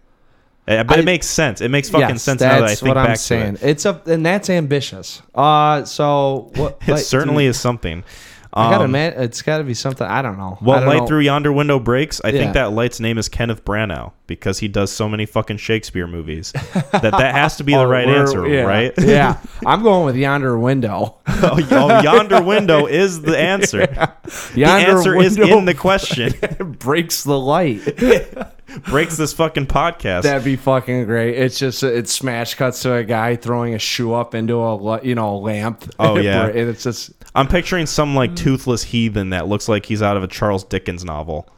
Uh, but I- it makes sense. It makes fucking Yes, sense now that I that's think what I'm back saying. to it. It's a and that's ambitious. Uh, so what? It like, certainly dude, is something. I gotta Um, man, it's got to be something. I don't know. I What don't light know. through yonder window breaks? I Yeah. think that light's name is Kenneth Branagh because he does so many fucking Shakespeare movies. that that has to be the Oh, right answer, yeah, right? yeah, I'm going with yonder window. oh, oh, yonder window is the answer. The Yonder answer is in the question. breaks the light. Breaks this fucking podcast. That'd be fucking great. It's just it smash cuts to a guy throwing a shoe up into a you know a lamp. Oh, yeah. and it's just I'm picturing some like toothless heathen that looks like he's out of a Charles Dickens novel.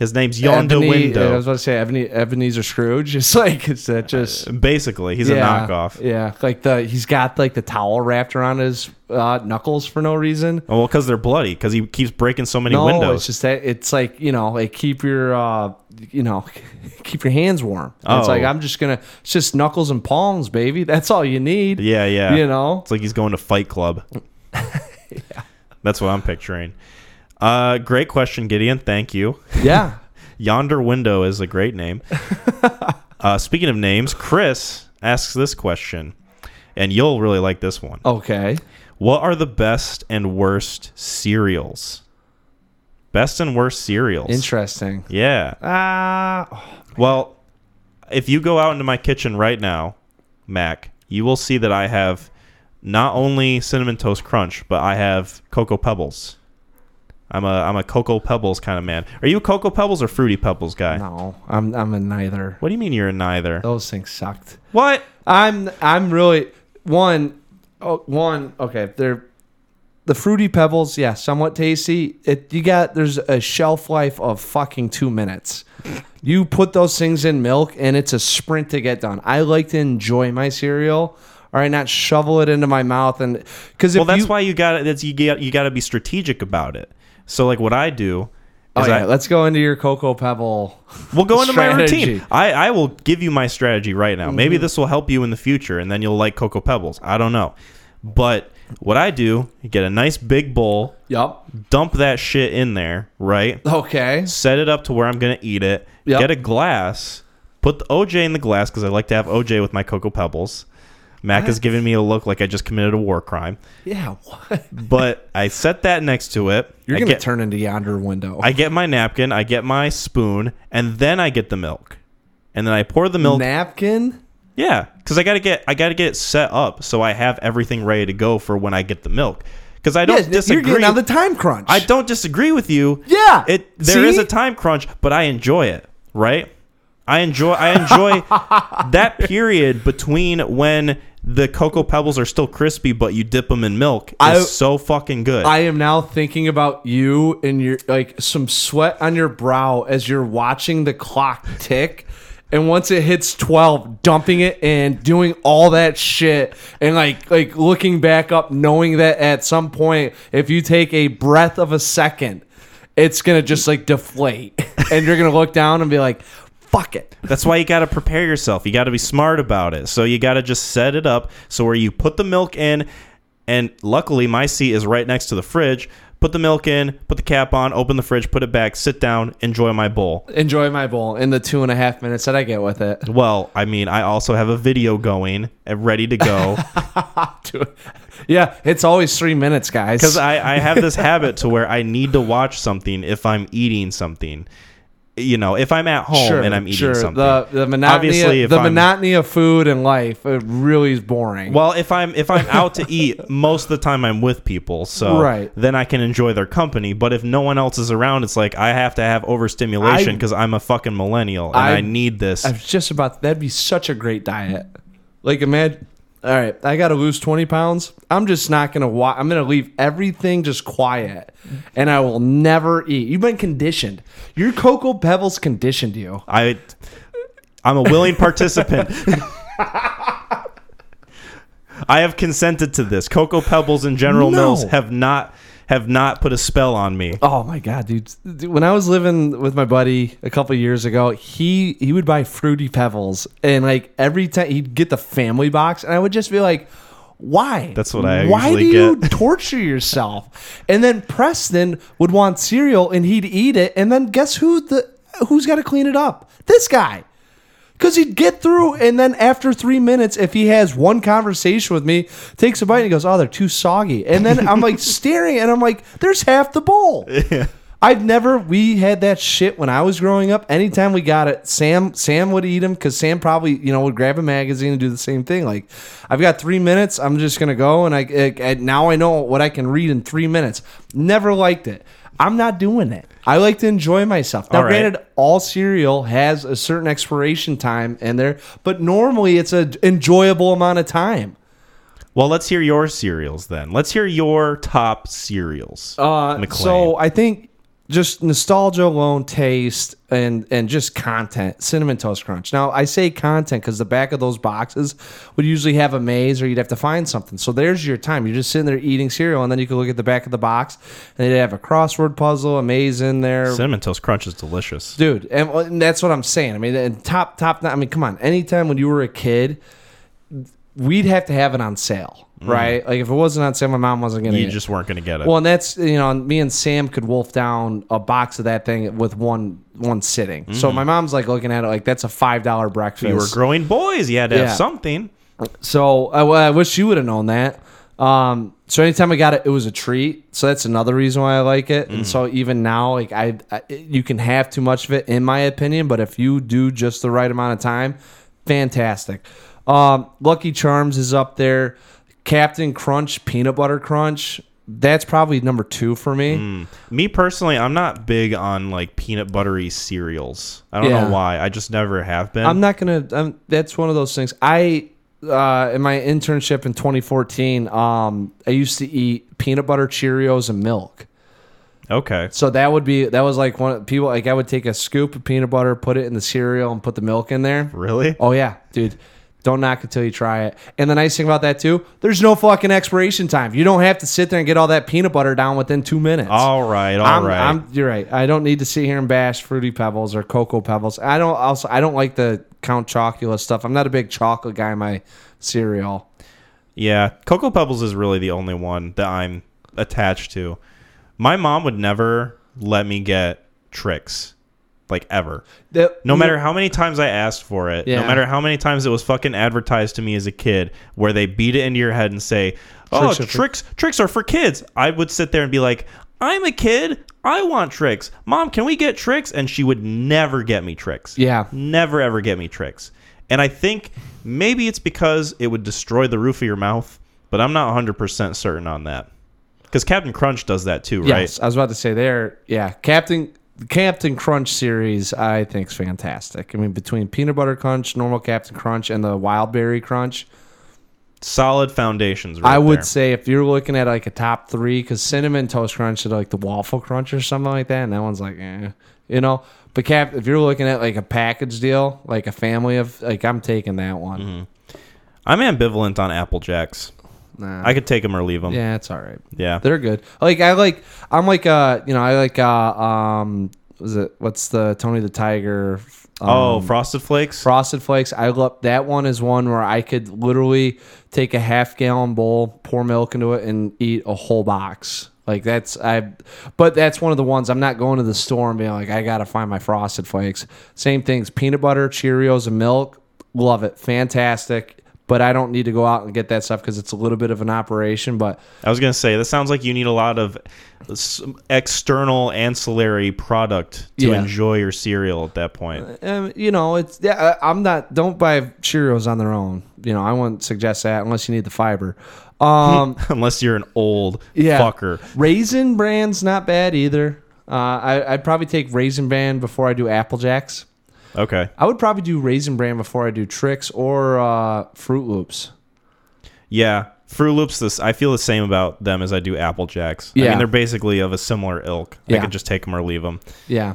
His name's Yonder Ebony- I was about to say Ebony, Ebenezer Scrooge. It's like it's that just Basically, he's a knockoff. Yeah, like the he's got like the towel wrapped around his uh, knuckles for no reason. Oh, well, because they're bloody. Because he keeps breaking so many no, windows. it's just that it's like you know, like keep your uh, you know, keep your hands warm. It's Oh. like I'm just gonna. It's just knuckles and palms, baby. That's all you need. yeah, yeah. You know. It's like he's going to Fight Club. yeah. That's what I'm picturing. Uh, great question, Gideon. Thank you. Yeah. Yonder Window is a great name. uh, speaking of names, Chris asks this question, and you'll really like this one. Okay. What are the best and worst cereals? Best and worst cereals. Interesting. yeah. Ah. Well, if you go out into my kitchen right now, Mac, you will see that I have not only cinnamon toast crunch, but I have cocoa pebbles. I'm a I'm a cocoa pebbles kind of man. Are you a cocoa pebbles or fruity pebbles guy? no, I'm I'm a neither. What do you mean you're a neither? Those things sucked. What? I'm I'm really one oh, one okay they're the fruity pebbles yeah somewhat tasty it you got there's a shelf life of fucking two minutes you put those things in milk and it's a sprint to get done I like to enjoy my cereal all right not shovel it into my mouth and because Well, that's why you got that's you get you got to be strategic about it. So like what I do oh yeah I let's go into your cocoa pebble We'll go into my routine. I, I will give you my strategy right now. Maybe Mm-hmm. this will help you in the future, and then you'll like Cocoa Pebbles. I don't know. But what I do, you get a nice big bowl, yup dump that shit in there, right? okay Set it up to where I'm going to eat it. Yep. Get a glass, put the OJ in the glass because I like to have OJ with my Cocoa Pebbles. Mac is giving me a look like I just committed a war crime. yeah what But I set that next to it. you're I gonna get, turn into yonder window I get my napkin, I get my spoon, and then I get the milk. And then I pour the milk napkin Yeah, because I gotta get I gotta get it set up so I have everything ready to go for when I get the milk. Because I don't yeah, you're disagree. getting on the time crunch I don't disagree with you. Yeah, it there is see? a time crunch, but I enjoy it. Right? I enjoy I enjoy that period between when the cocoa pebbles are still crispy, but you dip them in milk. It's I- so fucking good. I am now thinking about you and your like some sweat on your brow as you're watching the clock tick. And once it hits 12, dumping it and doing all that shit and like like looking back up knowing that at some point if you take a breath of a second, it's going to just like deflate. and you're going to look down and be like, "Fuck it." That's why you got to prepare yourself. You got to be smart about it. So you got to just set it up so where you put the milk in, and luckily my seat is right next to the fridge. Put the milk in, put the cap on, open the fridge, put it back, sit down, enjoy my bowl. Enjoy my bowl in the two and a half minutes that I get with it. Well, I mean, I also have a video going and ready to go Yeah, it's always three minutes, guys. because I, I have this habit to where I need to watch something if I'm eating something. You know, if I'm at home and I'm eating something. The the monotony, Obviously, the I'm- monotony of food and life it really is boring. Well, if I'm if I'm out to eat, most of the time I'm with people, so Right. then I can enjoy their company. But if no one else is around, it's like I have to have overstimulation because I'm a fucking millennial and I, I- need this. I was just about that'd be such a great diet. Like imagine. All right, I got to lose twenty pounds. I'm just not gonna. Wa- I'm gonna leave everything just quiet, and I will never eat. You've been conditioned. Your cocoa pebbles conditioned you. I I'm a willing participant. I have consented to this. Cocoa Pebbles and General No. Mills have not have not put a spell on me. Oh my god, dude! Dude, When I was living with my buddy a couple years ago, he he would buy fruity pebbles, and like every time he'd get the family box, and I would just be like, "Why?" That's what I Why do you get. torture yourself? And then Preston would want cereal, and he'd eat it, and then guess who the who's got to clean it up? This guy. Because he'd get through, and then after three minutes, if he has one conversation with me, takes a bite and he goes, "Oh, they're too soggy," and then I'm like staring, and I'm like, "There's half the bowl." I've never. We had that shit when I was growing up. Anytime we got it, Sam Sam would eat them because Sam probably you know would grab a magazine and do the same thing. Like, I've got three minutes. I'm just gonna go, and I, I- I- now I know what I can read in three minutes. Never liked it. I'm not doing it. I like to enjoy myself. Now, All right. granted, all cereal has a certain expiration time in there, but normally it's an enjoyable amount of time. Well, let's hear your cereals then. Let's hear your top cereals. Uh, so I think just nostalgia alone, taste, and and just content. Cinnamon Toast Crunch. Now I say content because the back of those boxes would usually have a maze, or you'd have to find something. So there's your time. You're just sitting there eating cereal, and then you can look at the back of the box, and they'd have a crossword puzzle, a maze in there. Cinnamon Toast Crunch is delicious. Dude, and, and that's what I'm saying. I mean, and top, top. I mean, come on. Anytime when you were a kid, we'd have to have it on sale, right? Like if it wasn't on sale, my mom wasn't gonna. You get it. just weren't going to get it. Well, and that's you know, me and Sam could wolf down a box of that thing with one one sitting. So my mom's like looking at it like that's a five dollar breakfast. you were growing boys. You had to Yeah. have something. so I, I wish you would have known that. Um, so anytime I got it, it was a treat. So that's another reason why I like it. And so even now, like I, I, you can have too much of it, in my opinion. But if you do just the right amount of time, fantastic. Um, Lucky Charms is up there. Captain Crunch, Peanut Butter Crunch. That's probably number two for me. Me personally, I'm not big on like peanut buttery cereals. I don't Yeah. know why. I just never have been. I'm not gonna. I'm, that's one of those things. I uh, in my internship in 2014, um, I used to eat peanut butter Cheerios and milk. okay. So that would be that was like one people like I would take a scoop of peanut butter, put it in the cereal, and put the milk in there. Really? Oh yeah, dude. Don't knock until you try it. And the nice thing about that too, there's no fucking expiration time. You don't have to sit there and get all that peanut butter down within two minutes. All right. All I'm, right. I'm, you're right. I don't need to sit here and bash fruity pebbles or cocoa pebbles. I don't also I don't like the Count Chocula stuff. I'm not a big chocolate guy in my cereal. Yeah, Cocoa Pebbles is really the only one that I'm attached to. My mom would never let me get Trix, like ever. The- No matter how many times I asked for it, Yeah. no matter how many times it was fucking advertised to me as a kid, where they beat it into your head and say, "Oh, Trix are Trix, for- Trix, are for kids," I would sit there and be like, "I'm a kid. I want Trix. Mom, can we get Trix?" And she would never get me Trix. Yeah. never ever get me Trix. And I think maybe it's because it would destroy the roof of your mouth, but I'm not 100% certain on that. Because Captain Crunch does that too, right? Yes, I was about to say there. Yeah, Captain Captain Crunch series I think is fantastic. I mean, between peanut butter crunch, normal Captain Crunch, and the wild berry crunch, Solid foundations. Right I would there. say if you're looking at like a top three, because cinnamon toast crunch is like the waffle crunch or something like that, and that one's like, eh, you know. But cap, if you're looking at like a package deal, like a family of, like I'm taking that one. Mm-hmm. I'm ambivalent on Apple Jacks. Nah. I could take them or leave them. yeah, it's all right. Yeah. They're good. Like I like I'm like uh you know I like uh um was it what's the Tony the Tiger oh, um, Frosted Flakes. Frosted Flakes. I love that one is one where I could literally take a half gallon bowl, pour milk into it, and eat a whole box. Like that's I, but that's one of the ones I'm not going to the store and being like I gotta find my Frosted Flakes. Same things, peanut butter, Cheerios, and milk. Love it, fantastic. But I don't need to go out and get that stuff because it's a little bit of an operation. But I was gonna say this sounds like you need a lot of external ancillary product to Yeah. enjoy your cereal at that point. um, you know, it's yeah. I'm not. Don't buy Cheerios on their own. You know, I wouldn't suggest that unless you need the fiber. Um, Unless you're an old yeah, fucker. Raisin Bran's not bad either. Uh, I, I'd probably take Raisin Bran before I do Apple Jacks. Okay. I would probably do Raisin Bran before I do Trix or uh, Froot Loops. Yeah, Froot Loops. This I feel the same about them as I do Apple Jacks. I Yeah. mean they're basically of a similar ilk. I Yeah. could just take them or leave them. Yeah.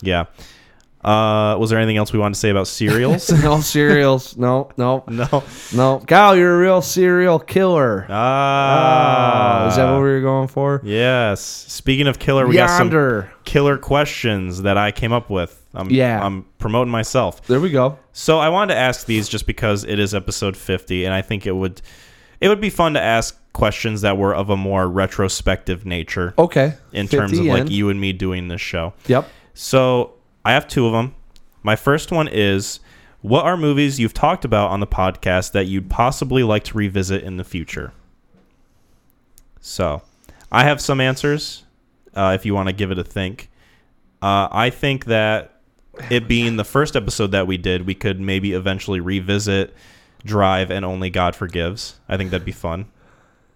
Yeah. Uh, was there anything else we wanted to say about cereals? no cereals. No, no, no. no. Kyle, you're a real cereal killer. Ah, Oh, is that what we were going for? Yes. Speaking of killer, we got some killer questions that I came up with. I'm, Yeah. I'm promoting myself. There we go. So I wanted to ask these just because it is episode 50, and I think it would it would be fun to ask questions that were of a more retrospective nature Okay. in terms of 50 like you and me doing this show. Yep. So I have two of them. My first one is what are movies you've talked about on the podcast that you'd possibly like to revisit in the future? So I have some answers uh, if you want to give it a think. Uh, I think that it being the first episode that we did, we could maybe eventually revisit Drive and Only God Forgives. I think that'd be fun.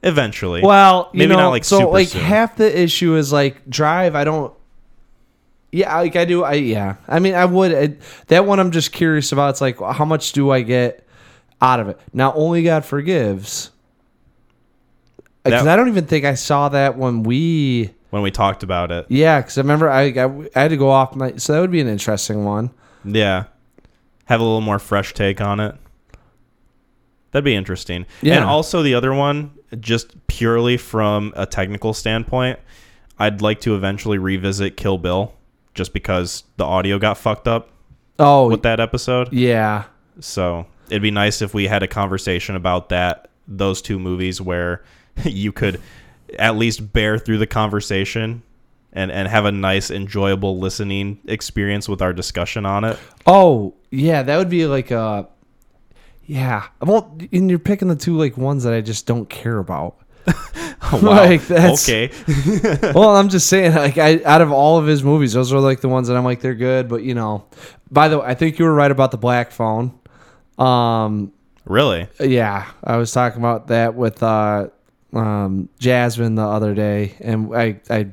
Eventually. Well, you Maybe know, not, like, so like soon. half the issue is like drive. I don't. Yeah, like I do. I yeah. I mean, I would. It, that one, I'm just curious about. It's like how much do I get out of it? Now, only God forgives. Uh, because I don't even think I saw that when we. when we talked about it. Yeah, because I remember I, I I had to go off my. So that would be an interesting one. Yeah. Have a little more fresh take on it. That'd be interesting. Yeah. And also the other one, just purely from a technical standpoint, I'd like to eventually revisit Kill Bill just because the audio got fucked up Oh, with that episode. yeah. So it'd be nice if we had a conversation about that, those two movies where you could at least bear through the conversation and, and have a nice, enjoyable listening experience with our discussion on it. Oh, yeah, that would be like a yeah. Well, and you're picking the two like ones that I just don't care about. wow. Like, that's- okay. well, I'm just saying, like, I out of all of his movies, those are like the ones that I'm like they're good. But you know, by the way, I think you were right about the Black Phone. Um, Really? yeah, I was talking about that with uh, um, Jasmine the other day, and I, I,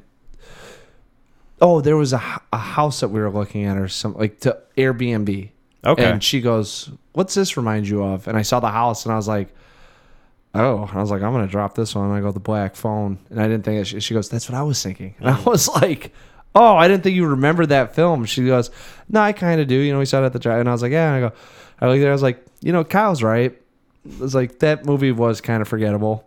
oh, there was a, a house that we were looking at or some like to Airbnb. Okay. And she goes, "What's this remind you of?" And I saw the house, and I was like, "Oh," I was like, "I'm gonna drop this one." I go, "The black phone," and I didn't think it. She, she goes, "That's what I was thinking," and I was like, "Oh, I didn't think you remembered that film." She goes, "No, I kind of do." You know, we saw it at the drive, and I was like, "Yeah." And I go, I looked there, I was like, "You know, Kyle's right." It was like that movie was kind of forgettable.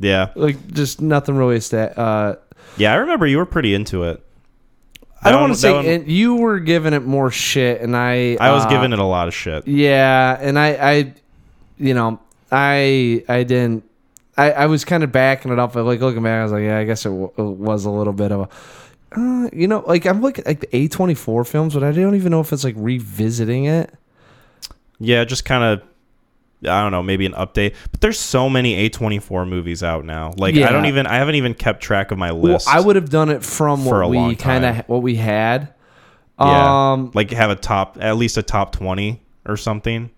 yeah. Like, just nothing really. Sta- uh, Yeah, I remember you were pretty into it. I don't want to say and you were giving it more shit, and I I was uh, giving it a lot of shit. Yeah, and I, I, you know, I, I didn't. I, I was kind of backing it up, but like looking back, I was like, yeah, I guess it, w- it was a little bit of a, uh, you know, like I'm looking like the A twenty four films, but I don't even know if it's like revisiting it. Yeah, just kind of I don't know, maybe an update. But there's so many A24 movies out now. Like I don't even I haven't even kept track of my Well, list. I would have done it from what we kind of what we had. Yeah. Um, like have a top at least a top 20 or something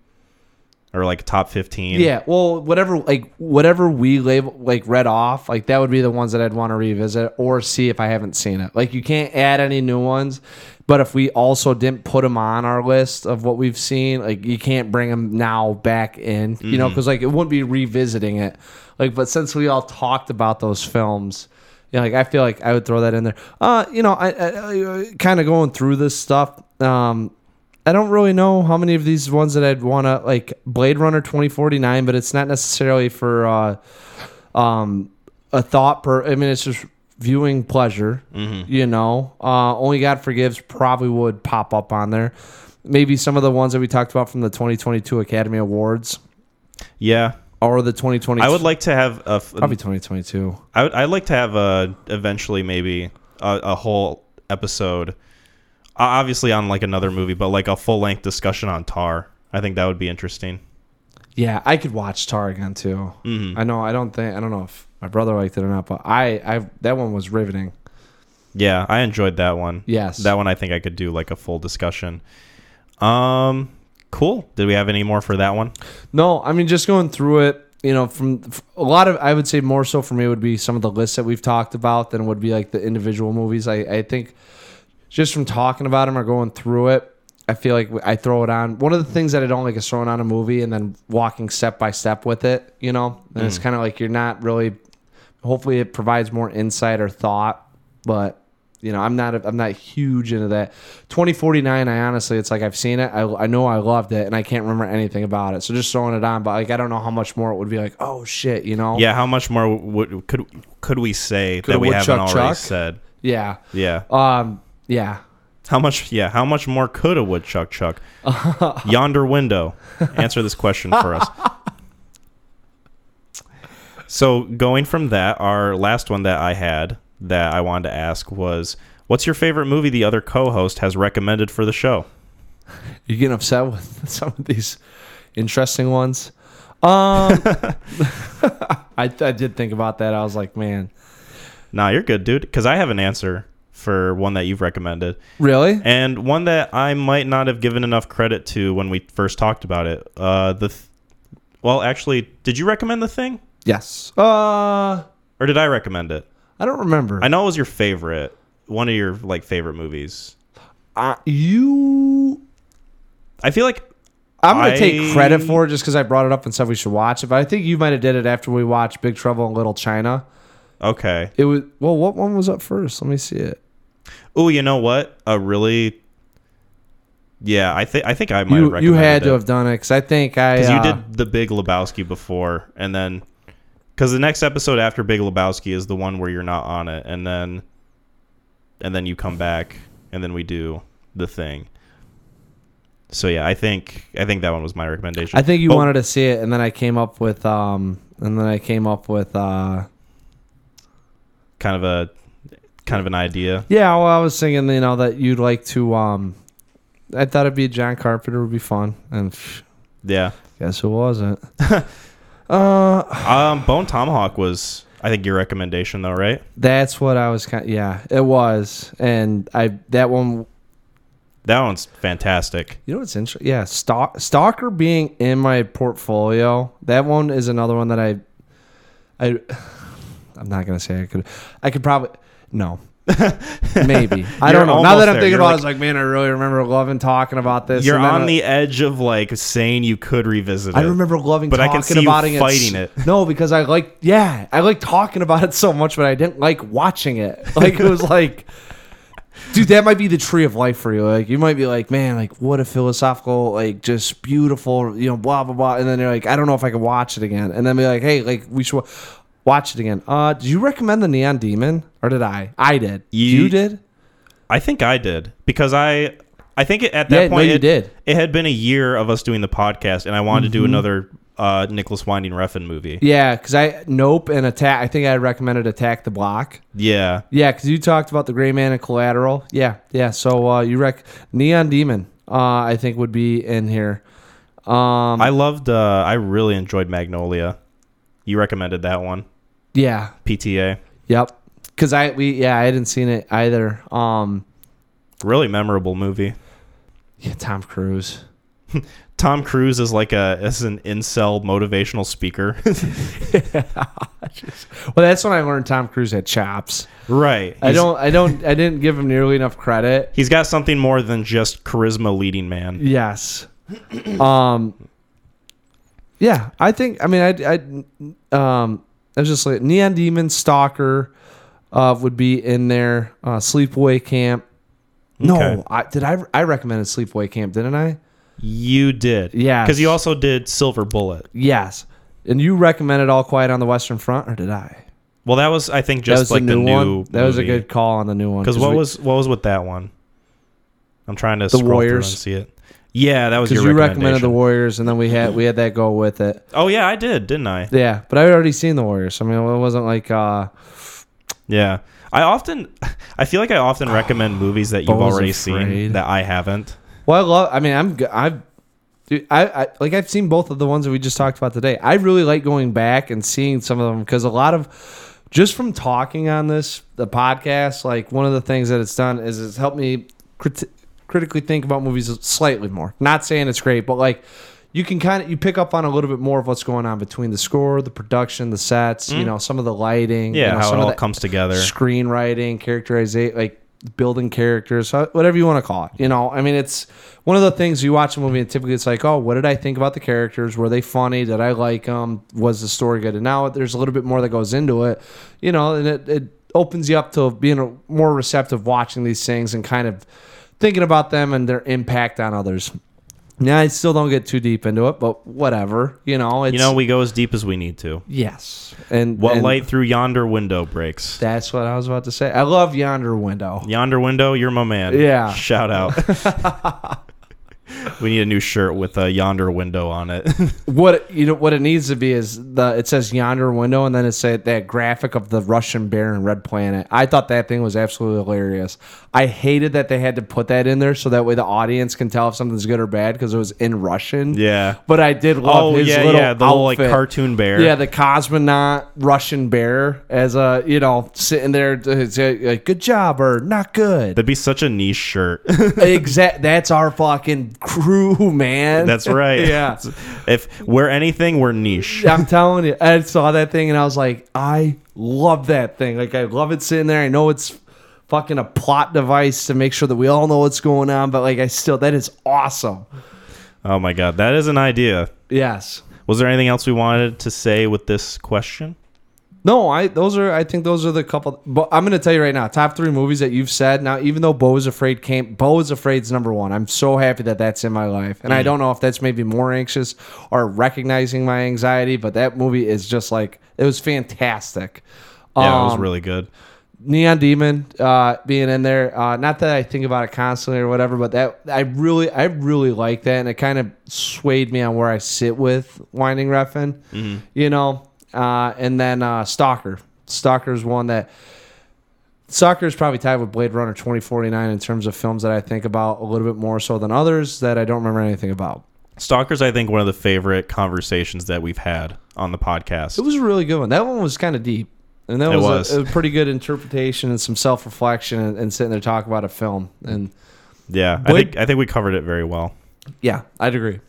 or like top 15. Yeah, well, whatever, like whatever we label, like read off, like that would be the ones that I'd want to revisit or see if I haven't seen it. Like you can't add any new ones, but if we also didn't put them on our list of what we've seen, like you can't bring them now back in, you know, because like it wouldn't be revisiting it. Like, but since we all talked about those films, you know, like I feel like I would throw that in there. Uh, you know, I, I, I kind of going through this stuff. Um, I don't really know how many of these ones that I'd want to like Blade Runner 2049, but it's not necessarily for uh, um, a thought per. I mean, it's just viewing pleasure. You know, uh, Only God Forgives probably would pop up on there. Maybe some of the ones that we talked about from the 2022 Academy Awards Yeah. or the 2020. I would like to have a f- probably 2022. I would I'd like to have a eventually maybe a, a whole episode obviously on like another movie but like a full length discussion on Tar. I think that would be interesting. Yeah, I could watch Tar again too. Mhm. I know. I don't think. I don't know if my brother liked it or not, but I, I that one was riveting. Yeah, I enjoyed that one. Yes. That one I think I could do like a full discussion. Um cool. Did we have any more for that one? No, I mean just going through it. You know, from a lot of, I would say more so for me would be some of the lists that we've talked about than would be like the individual movies. I, I think just from talking about them or going through it, I feel like I throw it on. One of the things that I don't like is throwing on a movie and then walking step by step with it. You know, and it's kind of like you're not really. Hopefully, it provides more insight or thought, but you know, I'm not I'm not huge into that. 2049, I honestly, it's like I've seen it. I, I know I loved it, and I can't remember anything about it. So just throwing it on, but like I don't know how much more it would be like. Oh shit, you know? Yeah, how much more would could could we say Could that we haven't woodchuck already chuck? said? yeah, Yeah. um, yeah. How much yeah, how much more could a woodchuck chuck? Yonder window. Answer this question for us. So going from that, our last one that I had that I wanted to ask was what's your favorite movie the other co-host has recommended for the show? You getting upset with some of these interesting ones? Um, I, I did think about that. I was like, man, Nah, you're good, dude, cuz I have an answer for one that you've recommended really? and one that I might not have given enough credit to when we first talked about it. Uh the th- Well, actually, did you recommend the thing? Yes. Uh, Or did I recommend it? I don't remember. I know it was your favorite, one of your like favorite movies. Uh, you. I feel like I'm gonna I- take credit for it just because I brought it up and said we should watch it. But I think you might have did it after we watched Big Trouble in Little China. okay. It was well. What one was up first? Let me see it. Oh, you know what? A really Yeah, I think I think I might have You recommended you had to have done it because I think I. Because uh, you did the Big Lebowski before, and then because the next episode after Big Lebowski is the one where you're not on it, and then and then you come back, and then we do the thing. So yeah, I think I think that one was my recommendation. I think you Oh, wanted to see it, and then I came up with um, and then I came up with uh, kind of a kind of an idea. yeah. Well, I was thinking, you know, that you'd like to um, I thought it'd be a John Carpenter would be fun, and pff, Yeah. guess it wasn't. uh, Um, Bone Tomahawk was I think your recommendation though, right? that's what I was kind. yeah, it was, and I that one. That one's fantastic. You know what's interesting? Yeah, Stalk, Stalker being in my portfolio. That one is another one that I, I, I'm not gonna say I could. I could probably no. Maybe I You're don't know. Now that I'm there. thinking You're about it, I was like, man, I really remember loving talking about this. You're and then on I- the edge of like saying you could revisit it. I remember loving But I talking can see you about it. fighting it. No, because I like, yeah, I like talking about it so much, but I didn't like watching it. Like it was like, dude, that might be the tree of life for you. Like you might be like, man, like what a philosophical, like just beautiful, you know, blah blah blah. And then you're like, I don't know if I can watch it again. And then be like, hey, like we should wa- watch it again. Uh, did you recommend the Neon Demon or did I? I did. You- You, did? I think I did because I I think it, at that Yeah, no, point you it, did. it had been a year of us doing the podcast, and I wanted to do Mm-hmm. another uh, Nicolas Winding Refn movie. Yeah, because I Nope and Attack. I think I recommended Attack the Block. Yeah, Yeah, because you talked about the Gray Man and Collateral. Yeah, yeah. So uh, you rec Neon Demon. Uh, I think would be in here. Um, I loved. Uh, I really enjoyed Magnolia. You recommended that one, yeah, PTA. yep. Because I we yeah I hadn't seen it either. Um, Really memorable movie. yeah, Tom Cruise. Tom Cruise is like a as an incel motivational speaker. Well, that's when I learned Tom Cruise had chops. right. I He's- don't I don't I didn't give him nearly enough credit. He's got something more than just charisma leading man. Yes. um. Yeah, I think. I mean, I, I, um, was just like Neon Demon Stalker, uh, would be in there. Uh, Sleepaway Camp. No, I did. I I recommended Sleepaway Camp, didn't I? You did. yeah. Because you also did Silver Bullet. Yes. And you recommended All Quiet on the Western Front, or did I? Well, that was I think just was like the new, one. That was a good call on the new one. Because what we- was what was with that one? I'm trying to scroll through and see it. Yeah, that was because your you recommended the. Warriors, and then we had we had that go with it. Oh yeah, I did, didn't I? Yeah, but I had already seen the Warriors. I mean, it wasn't like uh, Yeah. I often, I feel like I often recommend movies that you've already Afraid. seen that I haven't. Well, I love. I mean, I'm. I've. Dude, I, I like. I've seen both of the ones that we just talked about today. I really like going back and seeing some of them because a lot of, just from talking on this the podcast, like one of the things that it's done is it's helped me crit- critically think about movies slightly more. Not saying it's great, but like you can kind of you pick up on a little bit more of what's going on between the score, the production, the sets. You mm-hmm. know, some of the lighting. Yeah, you know, how some it of all comes together. screenwriting, characterization, like building characters, whatever you want to call it. You know, I mean, it's one of the things you watch a movie and typically it's like, oh, what did I think about the characters? Were they funny? Did I like them? Was the story good? And now there's a little bit more that goes into it, you know, and it, it opens you up to being a, more receptive watching these things and kind of thinking about them and their impact on others. Now I still don't get too deep into it, but whatever, you know. It's, You know, we go as deep as we need to. yes, and What and light through yonder window breaks? That's what I was about to say. I love Yonder Window. Yonder window, you're my man. Yeah. Shout out. we need a new shirt with a yonder window on it. What you know what it needs to be is the it says yonder window and then it said that graphic of the Russian bear and Red Planet. I thought that thing was absolutely hilarious. I hated that they had to put that in there so that way the audience can tell if something's good or bad because it was in Russian. yeah. But I did love Oh his yeah, little yeah. The little like cartoon bear. Yeah, the cosmonaut Russian bear as a you know sitting there to say uh, like, good job or not good. That'd be such a niche shirt. exact. That's our fucking cr- true, man. That's right. yeah. If we're anything, we're niche. I'm telling you, I saw that thing and I was like, I love that thing. Like, I love it sitting there. I know it's fucking a plot device to make sure that we all know what's going on, but like, I still, that is awesome. Oh my god, that is an idea. Yes. Was there anything else we wanted to say with this question? No, I those are I think those are the couple. But I'm gonna tell you right now, top three movies that you've said. Now, even though Beau is Afraid came, Beau is Afraid's number one. I'm so happy that that's in my life, and I don't know if that's maybe more anxious or recognizing my anxiety. But that movie is just like it was fantastic. Yeah, it was Um, really good. Neon Demon uh, being in there. Uh, not that I think about it constantly or whatever, but that I really, I really like that, and it kind of swayed me on where I sit with Winding Refn. You know, uh, and then uh, Stalker. Stalker is one that. Stalker is probably tied with Blade Runner 2049 in terms of films that I think about a little bit more so than others that I don't remember anything about. Stalker's, I think, one of the favorite conversations that we've had on the podcast. It was a really good one. That one was kind of deep. And that It was, was. A, a pretty good interpretation and some self reflection and, and sitting there talking about a film. And yeah, I think I think we covered it very well. yeah, I'd agree.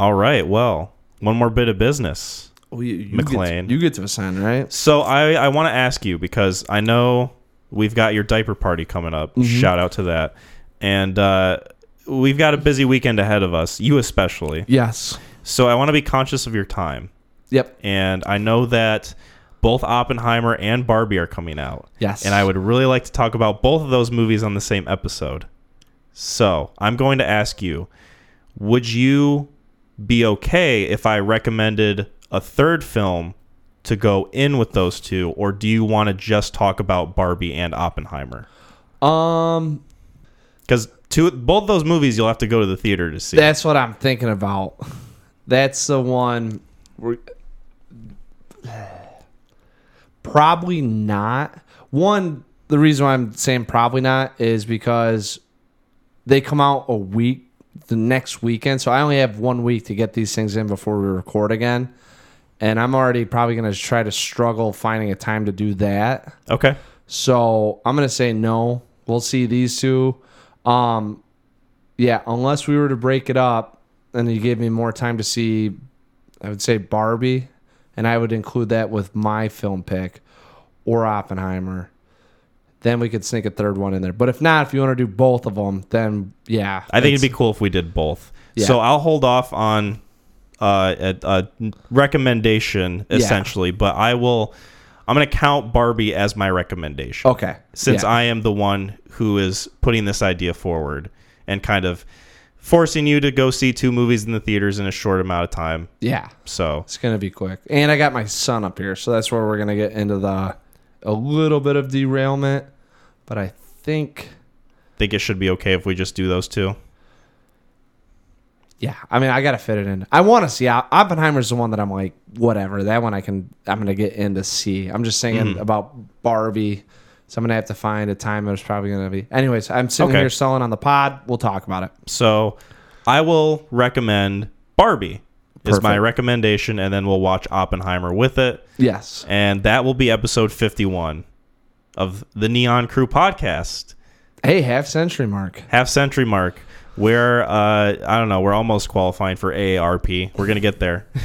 All right, well, one more bit of business. Well, you, you McClain. Get to, you get to assign, right? So I I want to ask you because I know we've got your diaper party coming up. Mm-hmm. Shout out to that, and uh, we've got a busy weekend ahead of us. You especially. Yes. So I want to be conscious of your time, Yep. and I know that both Oppenheimer and Barbie are coming out. Yes. And I would really like to talk about both of those movies on the same episode. So I'm going to ask you would you be okay if I recommended a third film to go in with those two, or do you want to just talk about Barbie and Oppenheimer? Um, Because two, both those movies you'll have to go to the theater to see. that's what I'm thinking about. That's the one. Where, probably not. One, the reason why I'm saying probably not is because they come out a week the next weekend, so I only have one week to get these things in before we record again. And I'm already probably going to try to struggle finding a time to do that. okay. So I'm gonna say no. We'll see these two. Um, yeah, unless we were to break it up, and you gave me more time to see, I would say Barbie, and I would include that with my film pick, or Oppenheimer. Then we could sneak a third one in there. But if not, if you want to do both of them, then yeah, I think it'd be cool if we did both. Yeah. So I'll hold off on uh, a, a recommendation Yeah. essentially, but I will. I'm going to count Barbie as my recommendation. okay. Since yeah. I am the one who is putting this idea forward and kind of forcing you to go see two movies in the theaters in a short amount of time. yeah, So It's gonna be quick. And I got my son up here, so that's where we're gonna get into the a little bit of derailment. But I think think it should be okay if we just do those two. Yeah, I mean I gotta fit it in. I wanna see Op- Oppenheimer's the one that I'm like, whatever. That one I can I'm gonna get in to see. I'm just thinking mm-hmm. about Barbie. So I'm gonna have to find a time that's probably gonna be anyways, I'm sitting Okay. here selling on the pod. We'll talk about it. So I will recommend Barbie is my recommendation, and then we'll watch Oppenheimer with it. Yes. and that will be episode 51 of the Neon Crew podcast, Hey, half century mark. half century mark. We're uh, I don't know, we're almost qualifying for AARP. We're gonna get there.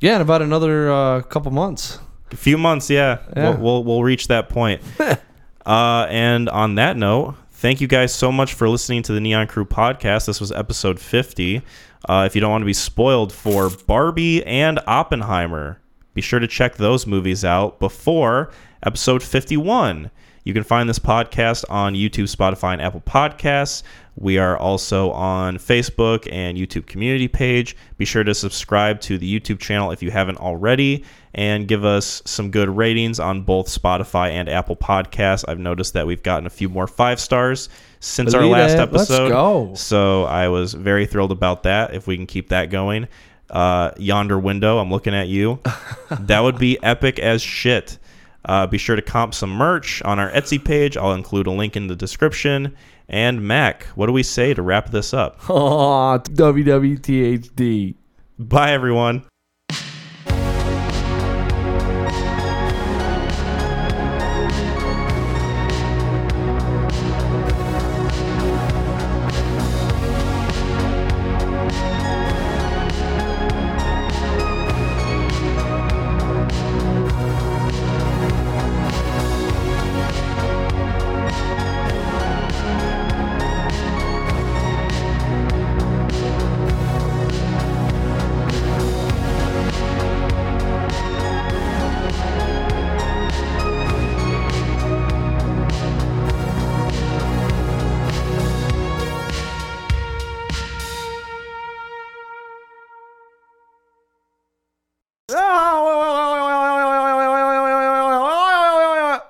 Yeah, in about another uh, couple months. A few months, yeah, Yeah. We'll, we'll we'll reach that point. uh, and on that note, thank you guys so much for listening to the Neon Crew podcast. This was episode 50. Uh, if you don't want to be spoiled for Barbie and Oppenheimer, be sure to check those movies out before episode 51. You can find this podcast on YouTube, Spotify, and Apple Podcasts. We are also on Facebook and YouTube community page. Be sure to subscribe to the YouTube channel if you haven't already and give us some good ratings on both Spotify and Apple Podcasts. I've noticed that we've gotten a few more five stars since our last it. Let's episode. go. So I was very thrilled about that. If we can keep that going, uh, yonder window, I'm looking at you. that would be epic as shit. Uh, be sure to comp some merch on our Etsy page. I'll include a link in the description. And Mac, what do we say to wrap this up? Oh, WWTHD. Bye, everyone.